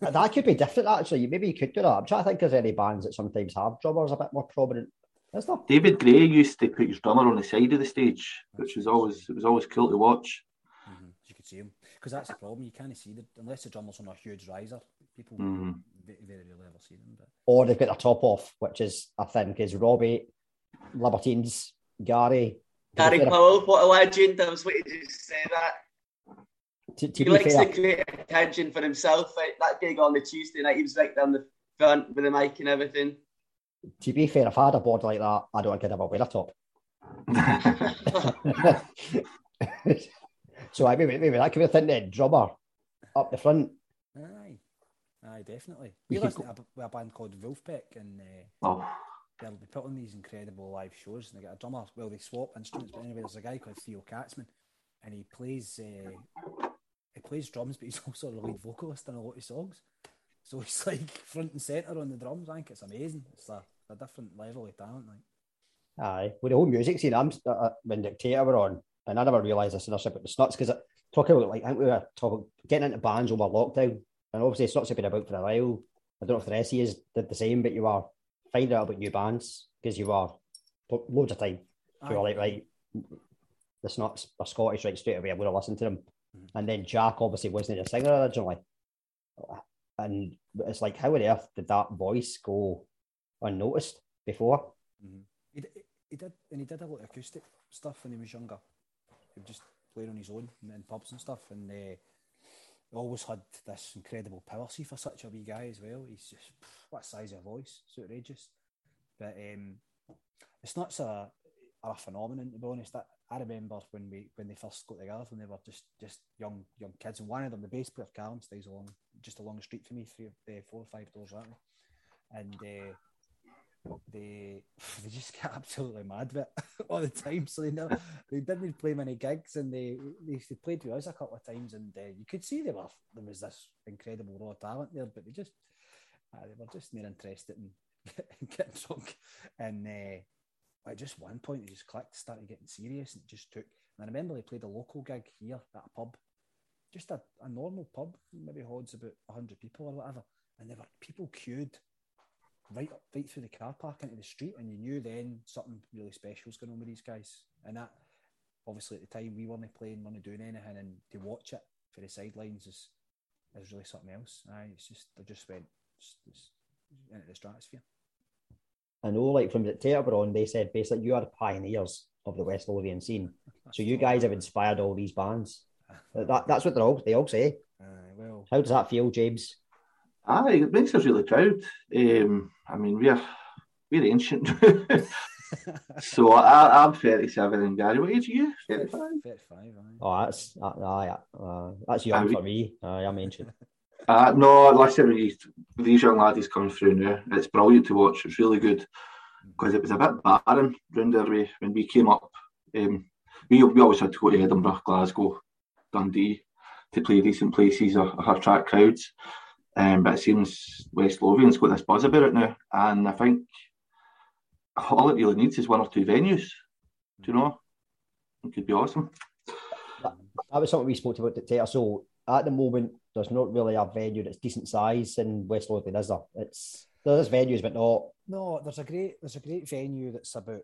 sure, that could be different, actually. Maybe you could do that. I'm trying to think there's any bands that sometimes have drummers a bit more prominent. Is there? David Gray used to put his drummer on the side of the stage, which was always it was always cool to watch. Mhm, You could see him because that's the problem. You can't see the unless the drummer's on a huge riser. People Mhm. Very, very rarely ever see them. But Or they've got their top off, which is, I think, is Robbie, Libertines, Gary. Gary fair- Powell, what a legend. I was waiting to say that. To, to He be likes fair, to create attention for himself. Right? That gig on the Tuesday night, he was right down the front with the mic and everything. to be fair, if I had a board like that, I don't think I'd ever wear a top. so I maybe, maybe that could be a thing then, drummer up the front. Aye, definitely. We listened to a, a band called Vulfpeck, and uh, Oh, they'll be putting these incredible live shows, and they get a drummer. Well, they swap instruments, but anyway, there's a guy called Theo Katzman, and he plays uh, he plays drums, but he's also the lead vocalist in a lot of songs. So he's like front and center on the drums. I think it's amazing. It's a, a different level of talent. Like, Aye, with the whole music scene, I'm uh, uh, when Dictator were on, and I never realised this enough about the Snuts because talking about like I think we were talking getting into bands over lockdown, and obviously Snuts have been about for a while. I don't know if the rest of you did the same, but you were finding out about new bands because you lo- loads of time. You were Aye. like, right, the Snuts are Scottish, right straight away. I'm going to listen to them. Mhm. And then Jack obviously wasn't a singer originally, and it's like, how on earth did that voice go unnoticed before? he, d- he did, and he did a lot of acoustic stuff when he was younger. He would just play on his own in, pubs and stuff, and uh, always had this incredible power. See, for such a wee guy as well, he's just what size of voice, it's outrageous. But um, it's not a, a phenomenon to be honest. I, I remember when we when they first got together, when they were just just young young kids, and one of them, the bass player Callum, stays along just along the street from me, three, uh, four or five doors way, and. Uh, they they just get absolutely mad with it all the time. So they never they didn't play many gigs, and they they, played with us a couple of times, and uh, you could see they were there was this incredible raw talent there, but they just uh, they were just more interested in getting drunk, and uh, at just one point they just clicked, started getting serious, and it just took. And I remember they played a local gig here at a pub, just a, a normal pub, maybe holds about hundred people or whatever, and there were people queued right up right through the car park into the street, and you knew then something really special was going on with these guys. And that, obviously, at the time we weren't playing, weren't doing anything, and to watch it for the sidelines is is really something else. Aye, it's just they just went just, just into the stratosphere. I know, like from the on, they said basically you are the pioneers of the West Lothian scene. So you guys have inspired all these bands. That, that's what they all they all say. Aye, well, How does that feel, James? Aye, it makes us really proud. Um, I mean, we're we're ancient. so I, I'm 37 and Gary, what age are you? 35? 35, aye. Oh, that's uh, aye, uh, that's young Aye. for me. Aye, I'm ancient. Uh, no, listen, these, these young laddies coming through now, it's brilliant to watch. It's really good because it was a bit barren round there way when we came up. Um, we, we always had to go to Edinburgh, Glasgow, Dundee to play decent places or, or attract crowds. Um, but it seems West Lothian's got this buzz about it now, and I think all it really needs is one or two venues. Do you know? It could be awesome. That was something we spoke about Dictator. So at the moment, there's not really a venue that's decent size in West Lothian, is there? It's there's venues, but not. No, there's a great there's a great venue that's about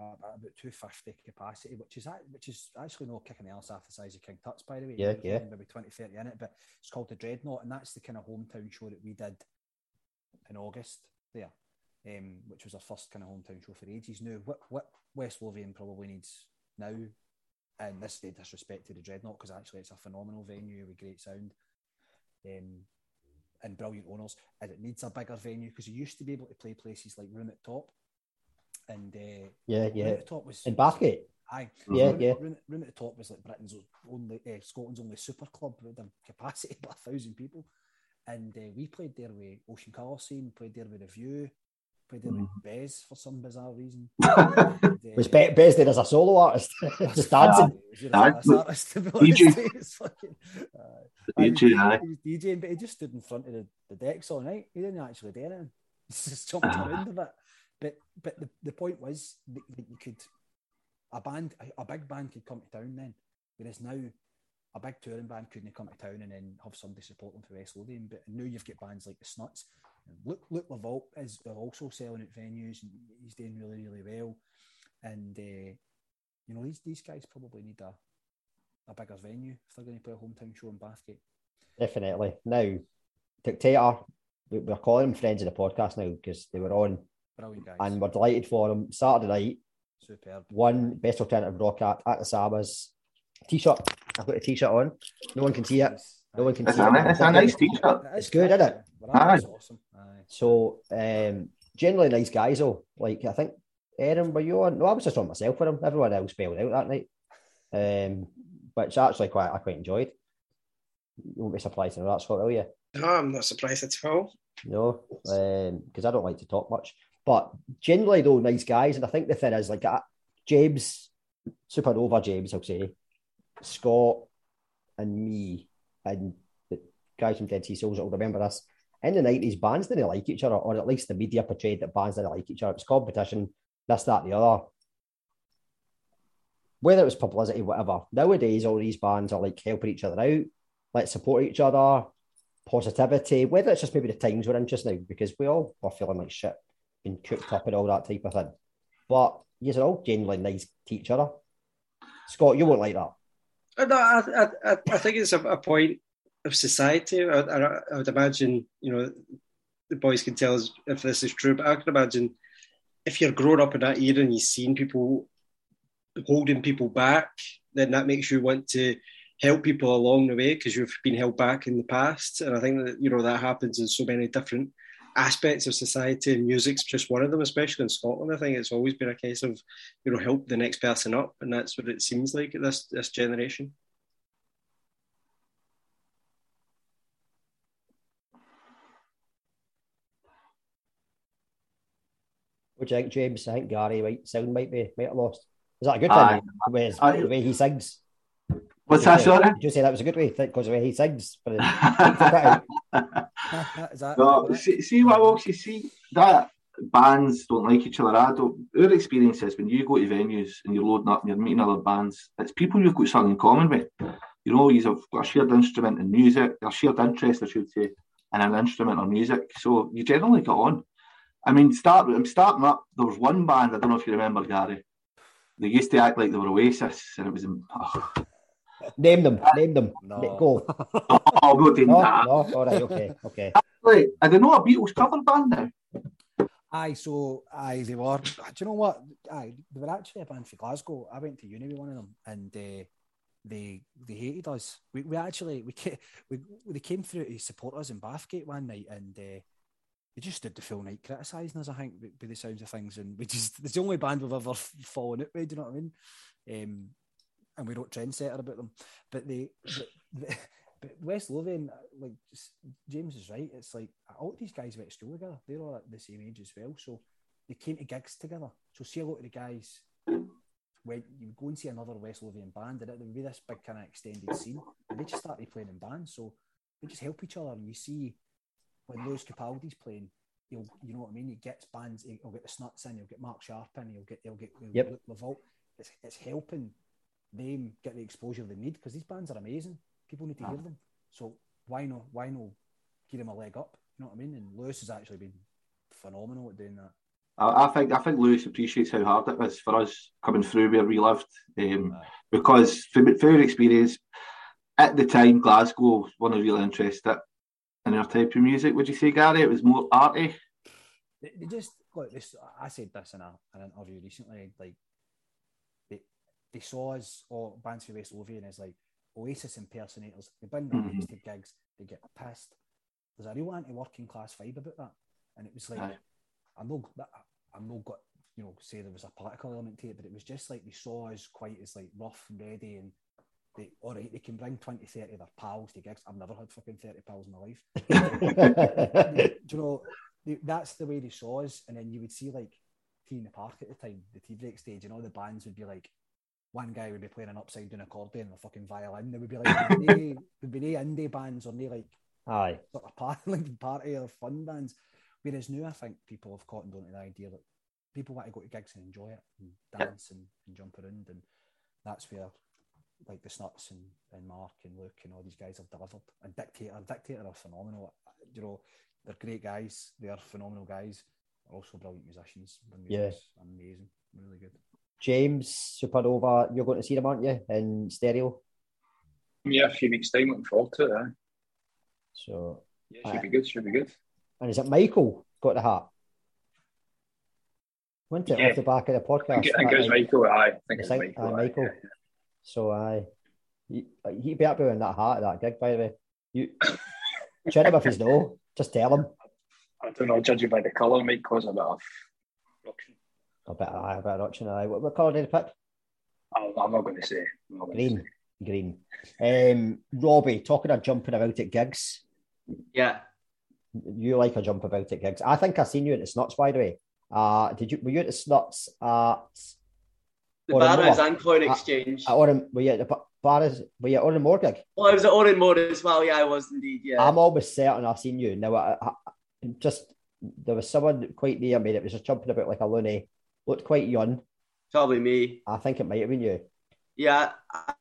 about 250 capacity, which is which is actually no kicking the arse off the size of King Tut's, by the way. Yeah, yeah. Maybe 20, 30 in it, but it's called the Dreadnought, and that's the kind of hometown show that we did in August there, um, which was our first kind of hometown show for ages. Now, what what West Lothian probably needs now, and this is disrespect to the Dreadnought because actually it's a phenomenal venue with great sound. Um, and brilliant owners, and it needs a bigger venue because you used to be able to play places like Room at Top, and uh, Yeah, Room yeah. at Top was In Bathgate. Aye, Yeah, room, yeah. Room, room at the top was like Britain's only, uh, Scotland's only super club with a capacity of a thousand people, and uh, we played there with Ocean Colour Scene, played there with the View, played there with Bez for some bizarre reason. And, uh, Was Be- Bez there as a solo artist, just dancing. he was Aye. a first artist, DJ. honest. He was fucking, aye. Aye, he was DJ, aye. he was DJing, but he just stood in front of the, the decks all night. He didn't actually do anything. He just jumped around a bit. But but the, the point was that, you could a band a, big band could come to town then, whereas now a big touring band couldn't come to town and then have somebody support them for West Lothian. But now you've got bands like the Snuts. And Luke Luke La Volpe is also selling at venues and he's doing really really well. And uh, you know these these guys probably need a a bigger venue if they're going to play a hometown show in Bathgate. Definitely. Now, Dictator, we're calling them friends of the podcast now because they were on Brilliant guys. and we're delighted for them. Saturday night, Superb. one best alternative rock act at the SAMAs. T-shirt. I've got a T-shirt on. No one can see it. No one can It's see a, it. it's a nice t-shirt. It is good, good, isn't it? Well, Aye. was awesome. Aye. So, um, generally nice guys though. Like I think Erin, were you on? No, I was just on myself with him. Everyone else bailed out that night. Um, which actually quite I quite enjoyed. You won't be surprised to know that, Scott, will you? No, I'm not surprised at all. No, because I don't like to talk much. But generally, though, nice guys. And I think the thing is, like, uh, James, Supernova James, I'll say, Scott, and me, and the guys from Dead Sea Souls will remember this. In the 90s, bands didn't like each other, or at least the media portrayed that bands didn't like each other. It was competition, this, that, the other. Whether it was publicity, whatever. Nowadays, all these bands are like helping each other out, like support each other, positivity, whether it's just maybe the times we're in just now, because we all are feeling like shit, being cooked up and all that type of thing. But yes, are all genuinely nice to each other. Scott, you won't like that. Uh, No, I, I, I- I think it's a, a point of society. I, I, I would imagine, you know, the boys can tell us if this is true, but I can imagine if you're growing up in that era and you've seen people holding people back, then that makes you want to help people along the way because you've been held back in the past. And I think that, you know, that happens in so many different aspects of society and music's just one of them, especially in Scotland. I think it's always been a case of, you know, help the next person up. And that's what it seems like at this, this generation. What do you think, James? I think Gary might sound might be might have lost. Is that a good Aye. thing? The way, the way he sings. What's that, say- sorry? Did you say that was a good way? Because the way he sings. For the, Is that No, see, see what I will say, see that bands don't like each other. I don't. Our experience is when you go to venues and you're loading up and you're meeting other bands, it's people you've got something in common with. You know, you've got a shared instrument in music, a shared interest, I should say, in an instrument or music. So you generally get on. I mean, start. I'm starting up. There was one band I don't know if you remember, Gary. They used to act like they were Oasis, and it was. Oh, name them. Name them. No. Go. oh I'm not doing No, that. no. All right. Okay. Okay. Right, I don't know a Beatles cover band now. Aye, so aye, they were. Do you know what? Aye, they were actually a band from Glasgow. I went to uni with one of them, and uh, they they hated us. We, we actually we, ca- we they came through to support us in Bathgate one night, and uh, they just did the full night criticising us. I think by- by the sounds of things, and we just it's the only band we've ever fallen out with. Do you know what I mean? Um, and we wrote trendsetter about them, but they. But, but, West Lothian, like James is right. It's like all these guys went to school together. They're all at the same age as well, so they came to gigs together. So see a lot of the guys when you go and see another West Lothian band, and it would be this big kind of extended scene, and they just started playing in bands. So they just help each other, and you see when Lewis Capaldi's playing. He'll, you know what I mean? He gets bands. He'll get the Snuts in. He'll get Mark Sharp in. He'll get. He'll get. He'll Yep. It's, it's helping them get the exposure they need because these bands are amazing. People need to hear them. So why not? Why not give them a leg up? You know what I mean? And Lewis has actually been phenomenal at doing that. I, I think I think Lewis appreciates how hard it was for us coming through where we lived, um, Aye. because from, from our experience at the time, Glasgow wasn't really interested in our type of music. Would you say, Gary? It was more arty. They, they just look. This I said this in a, an interview recently. Like they saw us or bands from West Lothian as like Oasis impersonators. They bring their mm-hmm. mates to gigs. They get pissed. There's a real anti-working class vibe about that, and it was like Aye. I'm not. I'm not got you know say there was a political element to it, but it was just like they saw us quite as like rough and ready and. They, all right, they can bring 20, 30 of their pals to gigs. I've never had fucking 30 pals in my life. do you know they- that's the way they saw us and then you would see like T in the Park at the time the T Break stage and all the bands would be like one guy would be playing an upside down accordion and a fucking violin there would be like there'd be no- there'd be no indie bands or no like Aye. sort of party, like party or fun bands whereas now I think people have caught on to the idea that people want to go to gigs and enjoy it and Yeah. dance and, and jump around and that's where like the Snuts and, and Mark and Luke and all these guys have delivered. And Dictator, Dictator are phenomenal. You know, they're great guys. They are phenomenal guys. They're also brilliant musicians. Their Yeah. music's amazing. Really good. James Supernova, you're going to see them, aren't you? In stereo. Yeah, a few weeks' time, looking forward to it. Eh? So, Yeah, should Aye. be good, should be good. and is it Michael got the hat? Went it Yeah. off the back of the I podcast. think, I think it was Aye. Michael. Aye, I think it It's Michael. aye, aye, Michael. yeah, yeah. So I, he, he better be wearing that hat at that gig. By the way, you check him if he's no. Just tell him. I don't know, judging by the colour, might cause a bit of. I bet I, I bet watching. I what, what colour did he pick? I'm, not going to say. Green. say. Green. Um, Robbie talking of jumping about at gigs. Yeah. You like a jump about at gigs. I think I seen you at the Snuts, by the way. Uh, did you? Were you at the Snuts at? The Barras and Coin Uh, Exchange. At Oran, were you at the Ba- Barras? Were you at Oran Mor gig? well, I was at Oran Mor as well. Yeah, I was indeed. Yeah. I'm always certain I've seen you. Now, I, I- just there was someone quite near me that was just jumping about like a loony. Looked quite young. Probably me. I think it might have been you. Yeah,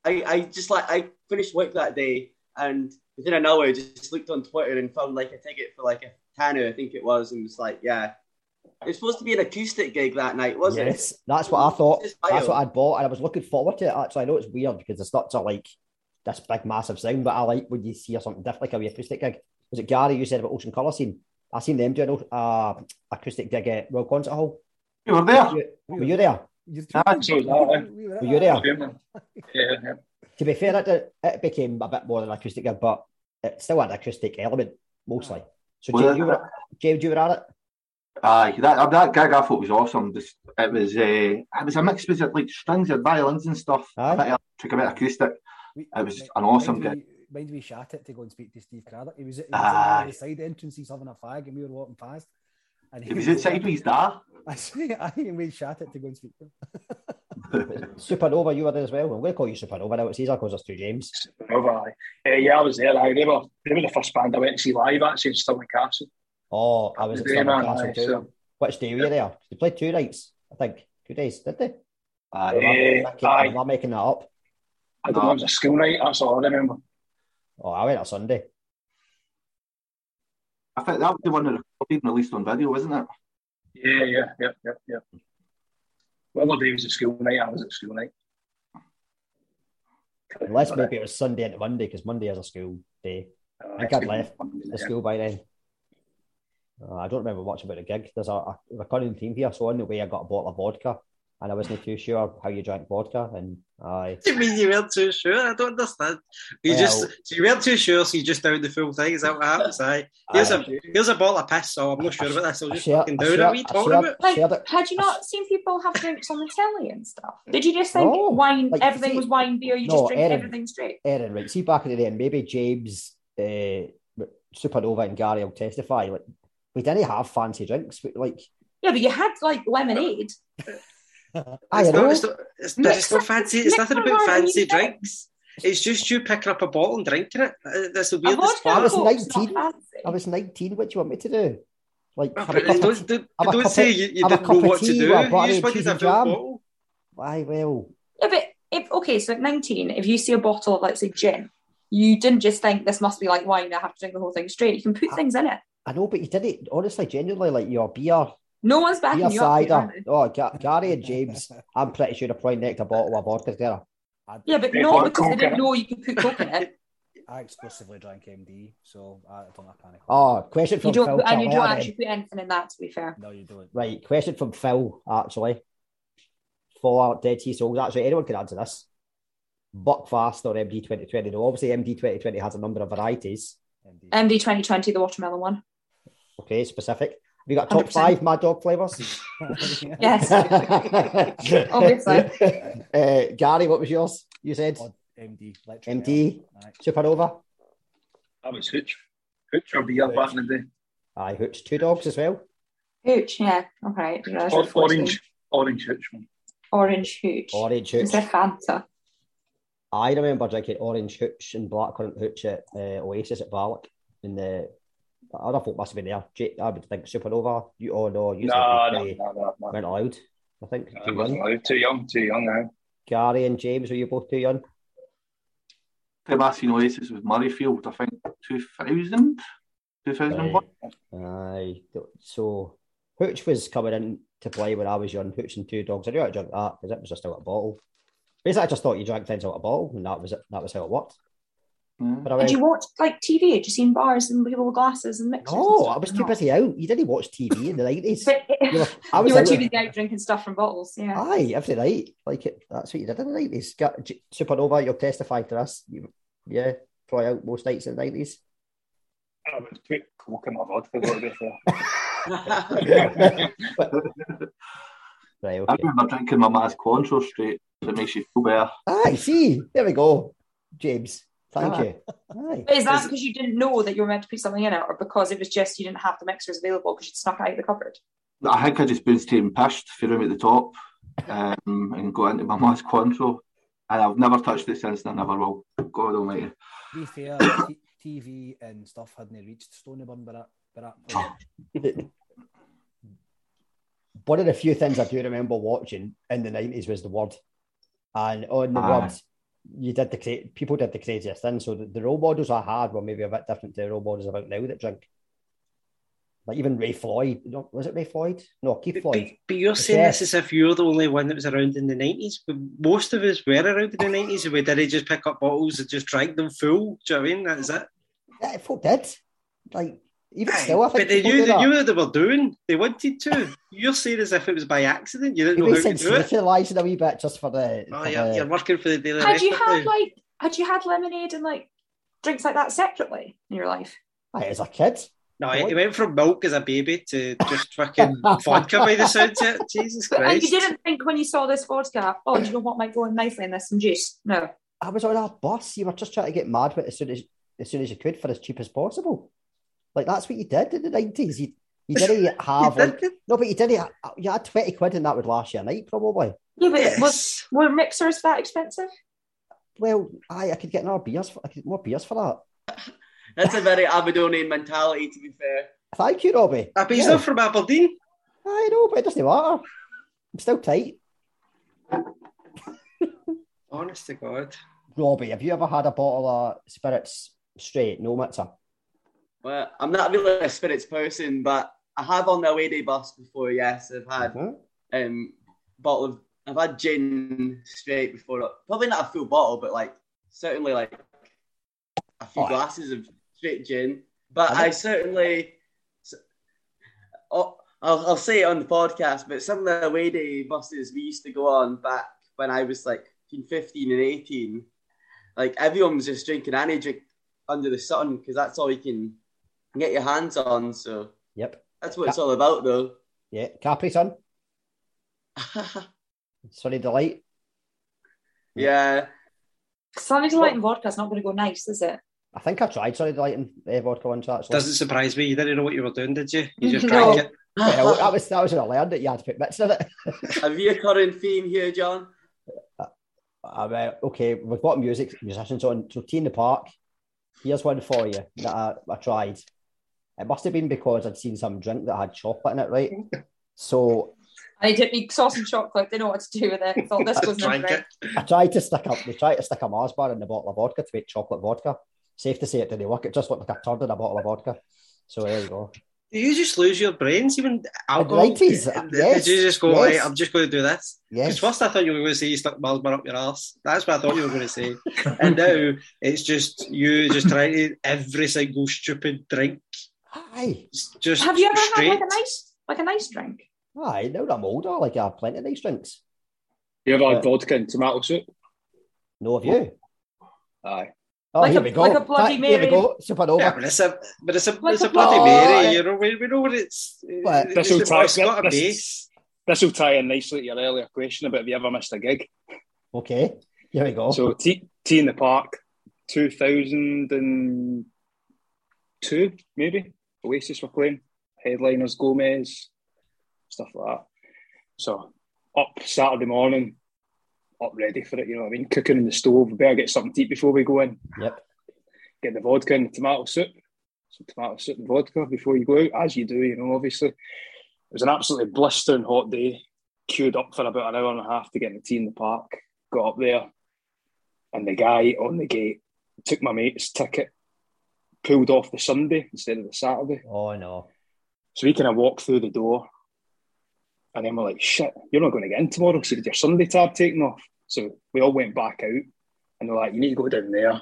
I, I just like I finished work that day and within an hour I just looked on Twitter and found like a ticket for like a tanner, I think it was, and was like, yeah. It was supposed to be an acoustic gig that night, wasn't yes, it? Yes, that's what I thought. That's what. I'd bought, and I was looking forward to it. Actually, I know it's weird because it's not to like this big, massive sound, but I like when you see something different, like a wee acoustic gig. Was it Gary you said about Ocean Colour Scene? I seen them doing a uh, acoustic gig at Royal Concert Hall. You were there. You- were you there? You're Ah, joking. that? Were you there? Yeah, yeah. To be fair, it, it became a bit more than acoustic gig, but it still had an acoustic element mostly. So Well, James, you were, James, you were at it. Aye, that that gig I thought was awesome. Just, it was uh, it was a mix was it like strings and violins and stuff. Aye. A bit electric, a bit acoustic. It was mind- an awesome mind we- Mind we shat it to go and speak to Steve Cradock. He was, he was in the side entrance, he's having a fag, and we were walking past. And It was outside with his dad. I say, I and we shat it to go and speak to him. Supernova, you were there as well. I'm going to call you Supernova now. It's easier because there's two James. Over, aye. Uh, yeah, I was there. Aye. They, were, they were the first band I went to see live actually in Stirling Castle. Oh, I was at Stirling Castle aye, too. so- Which day were you there? They played two nights, I think. Two days, did they? Aye. Am I, Eh, making, aye. am I making that up? I don't know, it was a school night, that's all I remember. Oh, I went on Sunday. I think that was the one that recorded and released on video, wasn't it? Yeah, yeah, yeah, yeah, yeah. Well, other day was a school night, I was at school night. Unless maybe it was Sunday into Monday because Monday is a school day. I think I'd left the school by then. Uh, I don't remember much about the gig. There's a, a recurring theme here. So on the way, I got a bottle of vodka, and I wasn't too sure how you drank vodka. And I, What do you mean you weren't too sure? I don't understand. You Well- just so you weren't too sure, so you just downed the full thing. Is that what happens? Aye. Here's a here's a bottle of piss, so I'm not sure about this. I'll just shared, fucking I down it. What are you I talking shared, about? Like, had you not seen people have drinks on the telly and stuff? Did you just think No. wine, Like, everything see- was wine, beer, you No, just drink Erin. everything straight? Erin, right? See back in the day, and maybe James, uh, Supernova, and Gary will testify. Like we didn't have fancy drinks. but like Yeah, but you had like lemonade. I It's know. not, it's not, it's, not, it's not fancy. It's Mix nothing about fancy you drinks. It's just you picking up a bottle and drinking it. Uh, That's the A weirdest vodka I was 19. I was nineteen. What do you want me to do? Like have a cup don't tea- don't, have a don't cup say of- you, you have a didn't cup know of what to tea do. with a You just wanted a jam. bottle. Why well, Yeah, but if okay, so at 19, if you see a bottle of let's say gin, you didn't just think this must be like wine, I have to drink the whole thing straight. You can put I- things in it. I know, but you did it honestly, genuinely. Like your beer, No one's backing beer you up. cider. here, Oh, Ga- Gary and James. I'm pretty sure they're probably necked a bottle of vodka together. Yeah, but They no, because they Coke in didn't know you could put coke in it. I exclusively drank MD, so I don't have panic. Oh, question from You from don't, Phil. and you don't actually put anything in that. To be fair, No, you don't. Right, question from Phil, actually. For Dead Sea Souls, actually, anyone can answer this. Buckfast or MD 2020? No, obviously, MD 2020 has a number of varieties. MD. MD 2020, the watermelon one. Okay, specific. Have you got top 100%. five Mad Dog flavours? Yes. Obviously. uh, Gary, what was yours? You said Odd MD. electric MD, Aye. Supernova. That was Hooch. Hooch or beer back in the day. Aye, Hooch, two dogs as well. Hooch, yeah. All right. Or, orange, orange Hooch one. Orange hooch. Orange Hooch. It's a Fanta. I remember drinking orange hooch and blackcurrant hooch at uh, Oasis at Balloch. In the, the thought folk must have been there. I would think Supernova. You oh no, you No, said no, you no, no, no. weren't allowed. I think I too wasn't young. allowed. Too young, too young now. Gary and James, were you both too young? Time I seen Oasis was Murrayfield, I think 2000, 2001. Aye. So Hooch was coming in to play when I was young. Hooch and two dogs. I knew how to drink that because it was just out of a bottle. Basically, I just thought you drank things out of a bottle, and that was it. That was how it worked. Yeah. But I Did went, you watch like TV? Had you seen bars and people with glasses and mixers? and no, stuff? I was too busy out. You didn't watch TV in the nineties. But You were, I was you were out too busy out drinking stuff from bottles. Yeah. Aye, every night. Like it, that's what you did in the nineties. Supernova, you'll testify to us. You, yeah, try out most nights in the nineties. I would put coke in my vodka, to be fair. Right, I remember drinking my Maz Cointreau straight. It makes you feel better. Aye, see, there we go. James, Thank Ah. you. Aye. Is that because you didn't know that you were meant to put something in it, or because it was just you didn't have the mixers available because you'd snuck out of the cupboard? I think I just been straight and pissed for him at the top um, and got into my mass Cointreau. And I've never touched it since and I never will. God almighty. To be fair, t- TV and stuff hadn't reached Stonyburn by that, by that point. One of the few things I do remember watching in the nineties was the word, and on the Aye. word, you did the cra- people did the craziest thing. So the, the role models I had were maybe a bit different to the role models about now that drink. Like even Ray Floyd, no, was it Ray Floyd? No, Keith Floyd. but you're saying Yes. this as if you're the only one that was around in the nineties. But most of us were around in the nineties, and we didn't just pick up bottles and just drank them full. Do you know what I mean? That's it. Yeah, folk did. Like even Aye, still, I think but they knew, they knew what they were doing. They wanted to. You're saying as if it was by accident. You didn't know Maybe how to do it. sensationalising a wee bit just for the. Oh, for you're, the- you're working for the Daily Had you had now. like had you had lemonade and like drinks like that separately in your life? Aye, as a kid. No, he went from milk as a baby to just fucking vodka by the sounds of it. Jesus But, and Christ. you didn't think when you saw this vodka, oh, do you know what might go in nicely in this? Some juice? No. I was on a bus. You were just trying to get mad with as soon as as soon as you could for as cheap as possible. Like that's what you did in the nineties. You you didn't have You like did? no, but you didn't. You had twenty quid and that would last you a night probably. Yeah, but Yes. was were mixers that expensive? Well, I I could get more beers. For, I could get more beers for that. That's a very Aberdonian mentality, to be fair. Thank you, Robbie. I bet he's Yeah. not from Aberdeen. I know, but it doesn't matter. I'm still tight. Honest to God. Robbie, have you ever had a bottle of spirits straight, no mixer? Well, I'm not really a spirits person, but I have on the away day bus before. Yes, I've had Mhm. um bottle of I've had gin straight before. Probably not a full bottle, but like certainly like a few Oh. glasses of straight gin. But I I certainly, oh, I'll, I'll say it on the podcast. But some of the away day buses we used to go on back when I was like between fifteen and eighteen, like everyone was just drinking any drink under the sun because that's all you can get your hands on. So Yep. that's what it's all about, though. Yeah. Capri Sun, Sunny Delight. yeah. Sunny Delight and vodka's not going to go nice, is it? I think I tried Sunny Delight and uh, vodka once actually. Doesn't surprise me. You didn't know what you were doing, did you? You just No. drank it. Well, that was that was when I learned that you had to put bits in it. A recurring theme here, John. Um, uh, okay, we've got music musicians on. So T in the Park. Here's one for you that I, I tried. It must have been because I'd seen some drink that had chocolate in it, right? So And he didn't eat sauce and chocolate, didn't know what to do with it. Thought this was Just no drink. I tried to stick up. They tried to stick a Mars bar in the bottle of vodka to make chocolate vodka. Safe to say it didn't work. It just looked like a turd in a bottle of vodka. So there you go. Do you just lose your brains even alcohol? nineties, Did uh, yes, you just go, yes. right, I'm just going to do this? Because Yes. first I thought you were going to say you stuck Mars bar up your ass. That's what I thought you were going to say. and now it's just you just trying to every single stupid drink. Aye. Just Have you ever straight. had like a nice like a nice drink? Aye, now that I'm older, like I have plenty of nice drinks. You ever Yeah. had uh, vodka and tomato soup? No have you. Aye. Oh, Like here a- we go. like a Bloody Here we Mary. go. Supernova. Yeah, but it's a but it's a Like it's a a bloody bloody- Mary. Oh, You know, we, we know what it's. What? it's, This will tie- got a this- base. This will tie in nicely to your earlier question about have you ever missed a gig? Okay. Here we go. So T, T in the Park, 2002, maybe. Oasis were playing. Headliners, Gomez, stuff like that. So up Saturday morning, up ready for it, you know what I mean? Cooking in the stove. We better get something to eat before we go in. Yep. Get the vodka and the tomato soup. Some tomato soup and vodka before you go out, as you do, you know, obviously. It was an absolutely blistering hot day. Queued up for about an hour and a half to get the T in the Park. Got up there, and the guy on the gate took my mate's ticket, pulled off the Sunday instead of the Saturday. Oh no. So we kind of walked through the door, and then we're like, "Shit, you're not going to get in tomorrow." So did your Sunday tab taken off? So we all went back out, and they're like, "You need to go down there.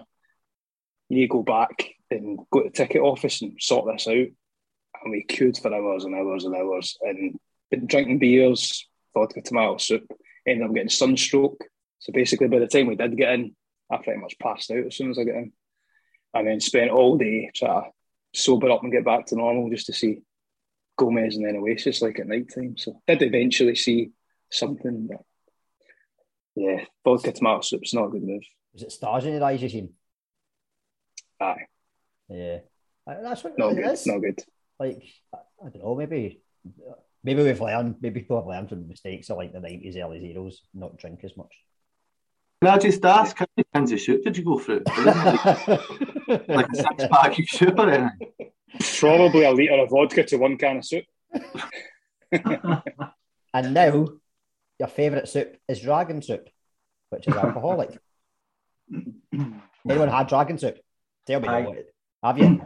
You need to go back and go to the ticket office and sort this out." And we queued for hours and hours and hours, and been drinking beers, vodka tomato soup. Ended up getting sunstroke. So basically, by the time we did get in, I pretty much passed out as soon as I got in, and then spent all day trying to sober up and get back to normal just to see Gomez and then Oasis like at night time. So did eventually see something, but yeah, vodka tomato soup's not a good move. Was it stars in your eyes you seen? Aye, Yeah, Uh, that's what not it good. is. Not good. Like I don't know, maybe maybe we've learned. Maybe people have learned from the mistakes of like the nineties, early zeros, not drink as much. Can I just ask, how many cans of soup did you go through? like a six pack of soup or anything? Probably a litre of vodka to one can of soup. and now your favourite soup is Dragon Soop, which is alcoholic. Anyone had Dragon Soop? Tell me Aye. about it. Have you?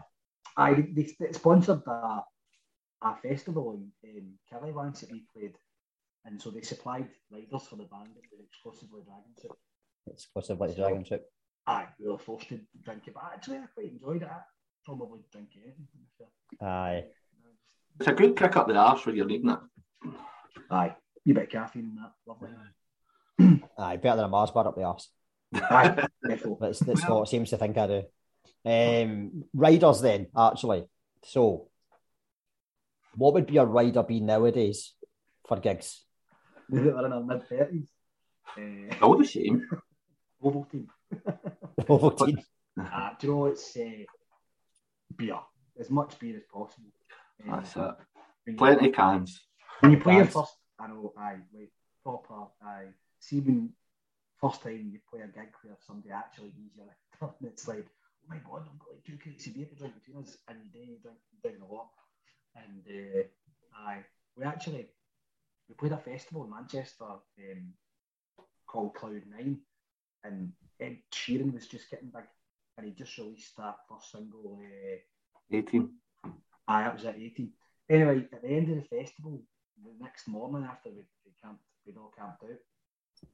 I they, they sponsored a, a festival in, in Kelly once that we played, and so they supplied riders for the band that were exclusively Dragon Soop. Exclusively Dragon Soop. Aye, we were forced to drink it, but actually I quite enjoyed it. I probably drink it. anything, to be fair. Aye. It's a good kick up the arse when you're needing it. Aye, you bit of caffeine in that, lovely. Aye, better than a Mars bar up the arse. Aye, definitely. That's, that's what seems to think I do. Um, riders, then, actually. So, what would be a rider be nowadays for gigs? We were in our mid thirties. Uh, All the same. Ovaltine. Ovaltine. Uh, do you know it's uh, beer, as much beer as possible. Uh, That's it. Plenty of cans. When you play your first, I know, aye, like proper, aye. See when first time you play a gig where somebody actually gives you a and it's like, oh my god, I've got like two crates of beer to drink between us, and then you drink, drink a lot. And uh, aye, we actually we played a festival in Manchester um, called Cloud Nine, and Ed Sheeran was just getting big, and he just released that first single. Uh, 18. Aye, that was at 18. Anyway, at the end of the festival, the next morning after we, we camped, we'd all camped out,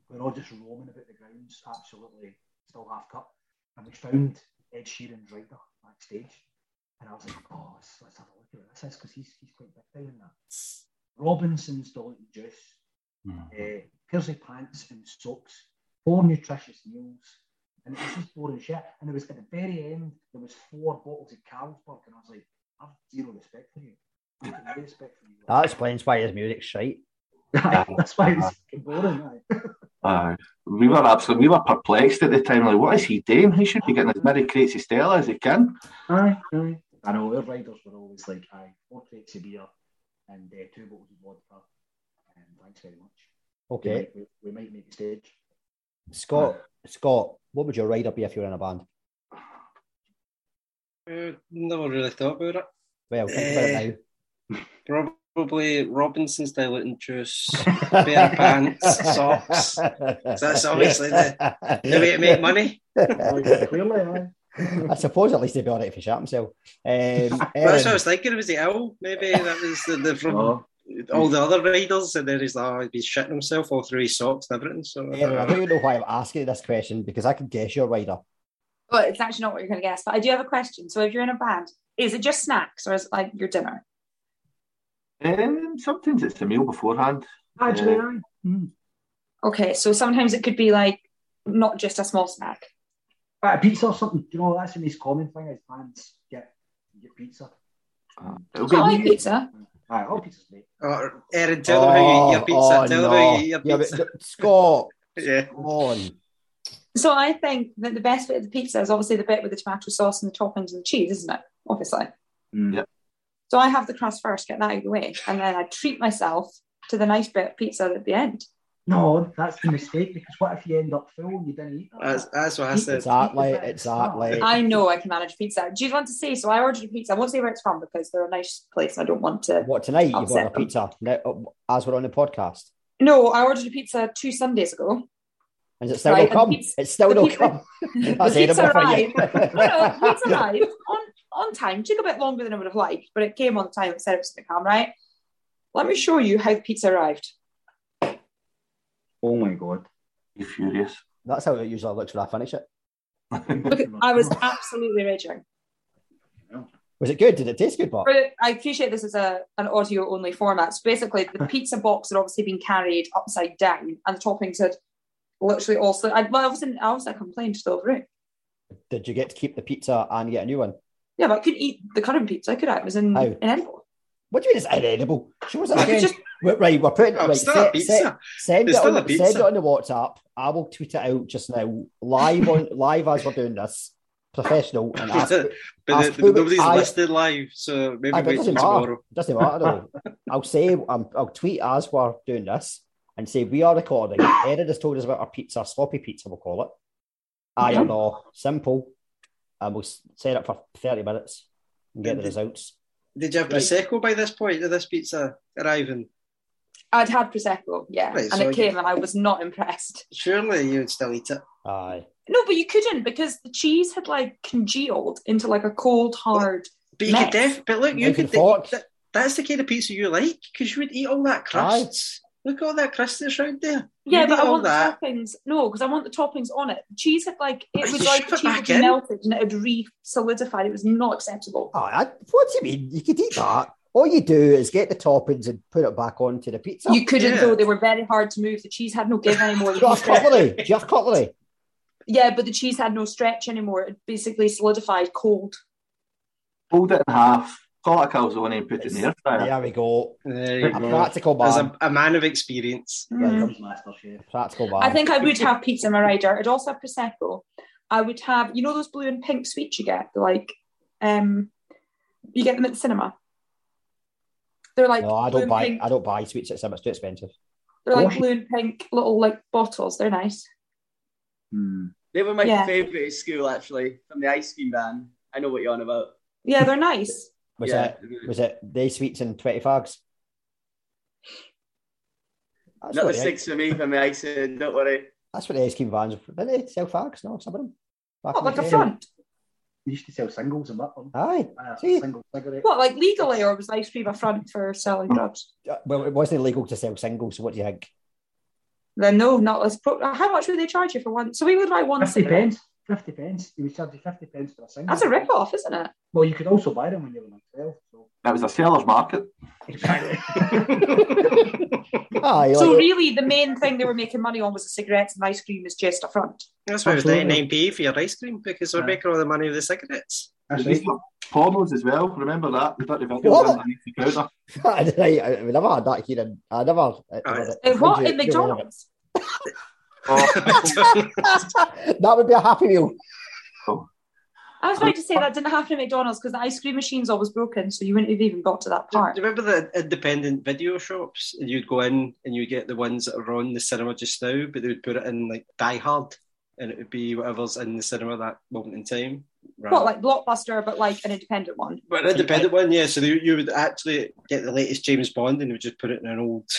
we were all just roaming about the grounds, absolutely still half cut, and we found Ed Sheeran's rider backstage. And I was like, oh, let's, let's have a look at what this is, because he's, he's quite big down in that. Robinson's diluted juice, uh, Piercy pants and socks, four nutritious meals, and it was just boring shit. And it was at the very end, there was four bottles of Carlsberg, and I was like, I've zero respect for you. I've no respect for you. That explains why his music's shite. That's why it's fucking boring. Aye. Aye. we were absolutely, we were perplexed at the time. Like, what is he doing? He should be getting as many crates of Stella as he can. Aye, aye. I know our riders were always like, aye, four crates of beer and uh, two bottles of vodka. And thanks very much. We Okay. might, we, we might make a stage. Scott, Scott, what would your rider be if you were in a band? Uh, never really thought about it. Well, think about it now. Probably Robinson's diluting juice, pair of pants, socks. That's obviously the, the way to make money. Clearly. I suppose at least he'd be all right if he shot himself. Um, But that's what I was thinking. It was he ill? Maybe that was the, the from Oh. All the other riders, and then he's like, oh, he's shitting himself all through his socks and everything. So Erin, I don't even know why I'm asking this question because I can guess your rider. Well, it's actually not what you're going to guess, but I do have a question. So, if you're in a band, is it just snacks or is it like your dinner? Um, sometimes it's a meal beforehand. Actually, Uh. Mm. Okay, so sometimes it could be like not just a small snack. Right, a pizza or something. Do you know that's the most common thing is bands get get pizza. uh, it'll I like pizza. Aye, all pizza's great. Oh, Erin, tell them how you eat your pizza. oh, tell no. them how you eat your Yeah, pizza. but, Scott, Yeah. come on. So I think that the best bit of the pizza is obviously the bit with the tomato sauce and the toppings and the cheese, isn't it? Obviously. Mm. Yeah. So I have the crust first, get that out of the way, and then I treat myself to the nice bit of pizza at the end. No, that's the mistake because what if you end up full and you didn't eat that? That's, that's what I said. Exactly, exactly. I know I can manage pizza. Do you want to say? So I ordered a pizza. I won't say where it's from because they're a nice place. I don't want to. What tonight? You've got a pizza uh, as we're on the podcast. No, I ordered a pizza two Sundays ago. Is it still Right, not come? and pizza- it's still the not pizza- come. the That's pizza edible for you. arrived. no, no, the pizza arrived on, on time. Took a bit longer than I would have liked, but it came on time. It said it was going to come, right? Let me show you how the pizza arrived. Oh my god. be furious. That's how it usually looks when I finish it. Look, I was absolutely raging. Was it good? Did it taste good, Bob? But I appreciate this is a an audio only format. So basically, the pizza box had obviously been carried upside down, and the toppings had literally also. I, well, obviously, I also complained still over it. Did you get to keep the pizza and get a new one? Yeah, but I couldn't eat the current pizza. Could I? It was in, How? in Edinburgh. What do you mean it's inedible? She was it I could again. just Right, we're putting Oh, right. it's Send, pizza. send, send it It's on, still a send it on the WhatsApp. I will tweet it out just now, live on live as we're doing this. professional and But ask, the- ask the- nobody's I- listed live, so maybe but wait doesn't till matter. tomorrow. Doesn't matter though. I'll say um, I'll tweet as we're doing this and say we are recording. Erin has told us about our pizza, sloppy pizza, we'll call it. I or Mhm. no, simple, and we'll set it for thirty minutes and get the results. Did you have Right. prosecco by this point of this pizza arriving? I'd had prosecco, yeah, Right, and so it came, and I was not impressed. Surely you would still eat it. Aye, No, but you couldn't because the cheese had like congealed into like a cold, hard. But you Mess. could def- but look, you could and fork. that, that's the kind of pizza you like because you would eat all that crusts. Look at all that crust that's around there. Yeah, You'd but I want that. the toppings. No, because I want the toppings on it. The cheese had like it Right, was like the cheese back had in? melted and it had re-solidified. It was not acceptable. Aye, I, what do you mean? You could eat that. All you do is get the toppings and put it back onto the pizza. You couldn't Yeah. though; they were very hard to move. The cheese had no give anymore. Do The you have cutlery? Do cutlery? Yeah, but the cheese had no stretch anymore. It basically solidified cold. Fold it in half, call it a calzone and put it in the air fryer. There we go. There you A go. practical As a, a man of experience. Yeah. Comes Master Chef. Practical man. I think I would have pizza in my rider. I'd also have prosecco. I would have, you know, those blue and pink sweets you get, like, um, you get them at the cinema. They're like no, I don't buy. pink. I don't buy sweets at It's too expensive. They're like Gosh. blue and pink little like bottles. They're nice. Hmm. They were my Yeah. favourite at school, actually, from the ice cream van. I know what you're on about. Yeah, they're nice. Was yeah. it? Was it day sweets and twenty fags? That's Not the the, six for me from the icing, don't worry. that's what the ice cream vans are. didn't they sell fags? No, some of them. Back What, in like the a front? We used to sell singles and that one. Aye. Uh, single cigarette. What, like legally, or was ice cream a front for selling drugs? Uh, Well, it wasn't illegal to sell singles. So what do you think? Then no, not as pro. How much would they charge you for one? So we would buy one 50 cigarette. pence. 50 pence. You would charge you 50 pence for a single. That's a rip off, isn't it? Well, you could also buy them when you were on sale. So. It was a seller's market. Exactly. Aye. So like- really, the main thing they were making money on was the cigarettes, and ice cream is just a front. That's why it was Absolutely. 99p for your ice cream because we're Yeah. making all the money with the cigarettes. That's right. pornos as well. Remember that? The dirty videos What? the counter. right, I, we never had that here. In, I never. uh, Uh, what in McDonald's? Oh. that would be a happy meal. I was about to say that didn't happen at McDonald's because the ice cream machine's always broken, so you wouldn't have even got to that part. Do you part. remember the independent video shops? And you'd go in and you'd get the ones that are on the cinema just now, but they would put it in like Die Hard, and it would be whatever's in the cinema that moment in time. Right. What, like Blockbuster, but like an independent one? but an independent one, yeah. So they, you would actually get the latest James Bond, and they would just put it in an old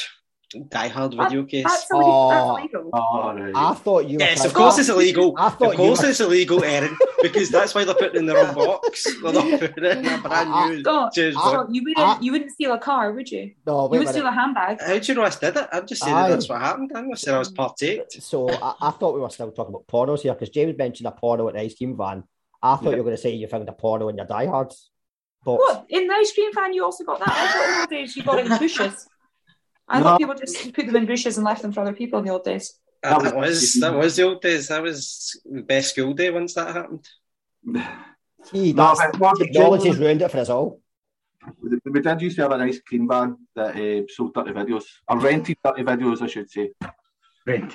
Die Hard video case. That's illegal. Oh. That's legal. Oh, right. I thought you. were Yes, trying- of course it's illegal. I thought Of course. Were, it's illegal, Erin, because that's why they're putting it in their wrong box. They're not putting it in a brand new God, James I- Bond. God, you wouldn't, I- you wouldn't steal a car, would you? no, You wait a would steal a handbag. How do you know I did it? I'm just saying Aye. that that's what happened. I'm not saying I was partaked. So I, I thought we were still talking about pornos here because James mentioned a porno at the ice cream van. I thought Yeah. you were going to say you found a porno in your Die Hard box. What? In the ice cream van? you also got that? I thought in the old days you got it in bushes. I No. thought people just put them in bushes and left them for other people in the old days. That, That was- was that was the old days. That was the best school day once that happened. Gee, No, that's, but what- technology's ruined it for us all. We we did used to have an ice cream van that uh, sold dirty videos, or rented dirty videos, I should say. Rent.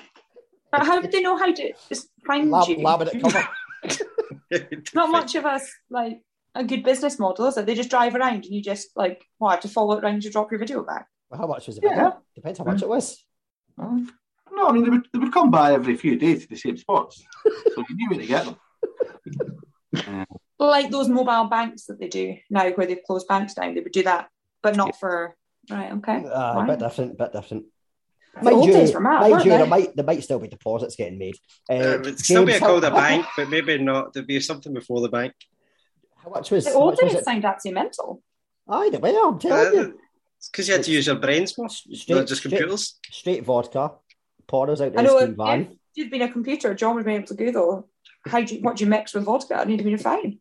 But how did they know how to just find Lab, you? laminate cover. Not much of us like a good business model, is it? They just drive around and you just like, well, I have to follow it around to drop your video back. Well, how much was it? Yeah. Depends how much it was. No, I mean, they would, they would come by every few days to the same spots. so you knew where to get them. Uh, Like those mobile banks that they do now, where they've closed banks down, they would do that, but not for right. Okay, Uh, a bit different, a bit different. The old days were mad, mind you they? there might there might still be deposits getting made. Uh, Uh, it'd still be James, called how- a bank, but maybe not. There'd be something before the bank. How much was? the old days it? sound absolutely mental. Aye, the way I'm telling you. Because you had to use your brains more, Straight- not just computers. Straight vodka, Porter's out the I know ice if, cream van. if you'd been a computer, John would have been able to Google how do you, what do you mix with vodka, and he'd have been fine.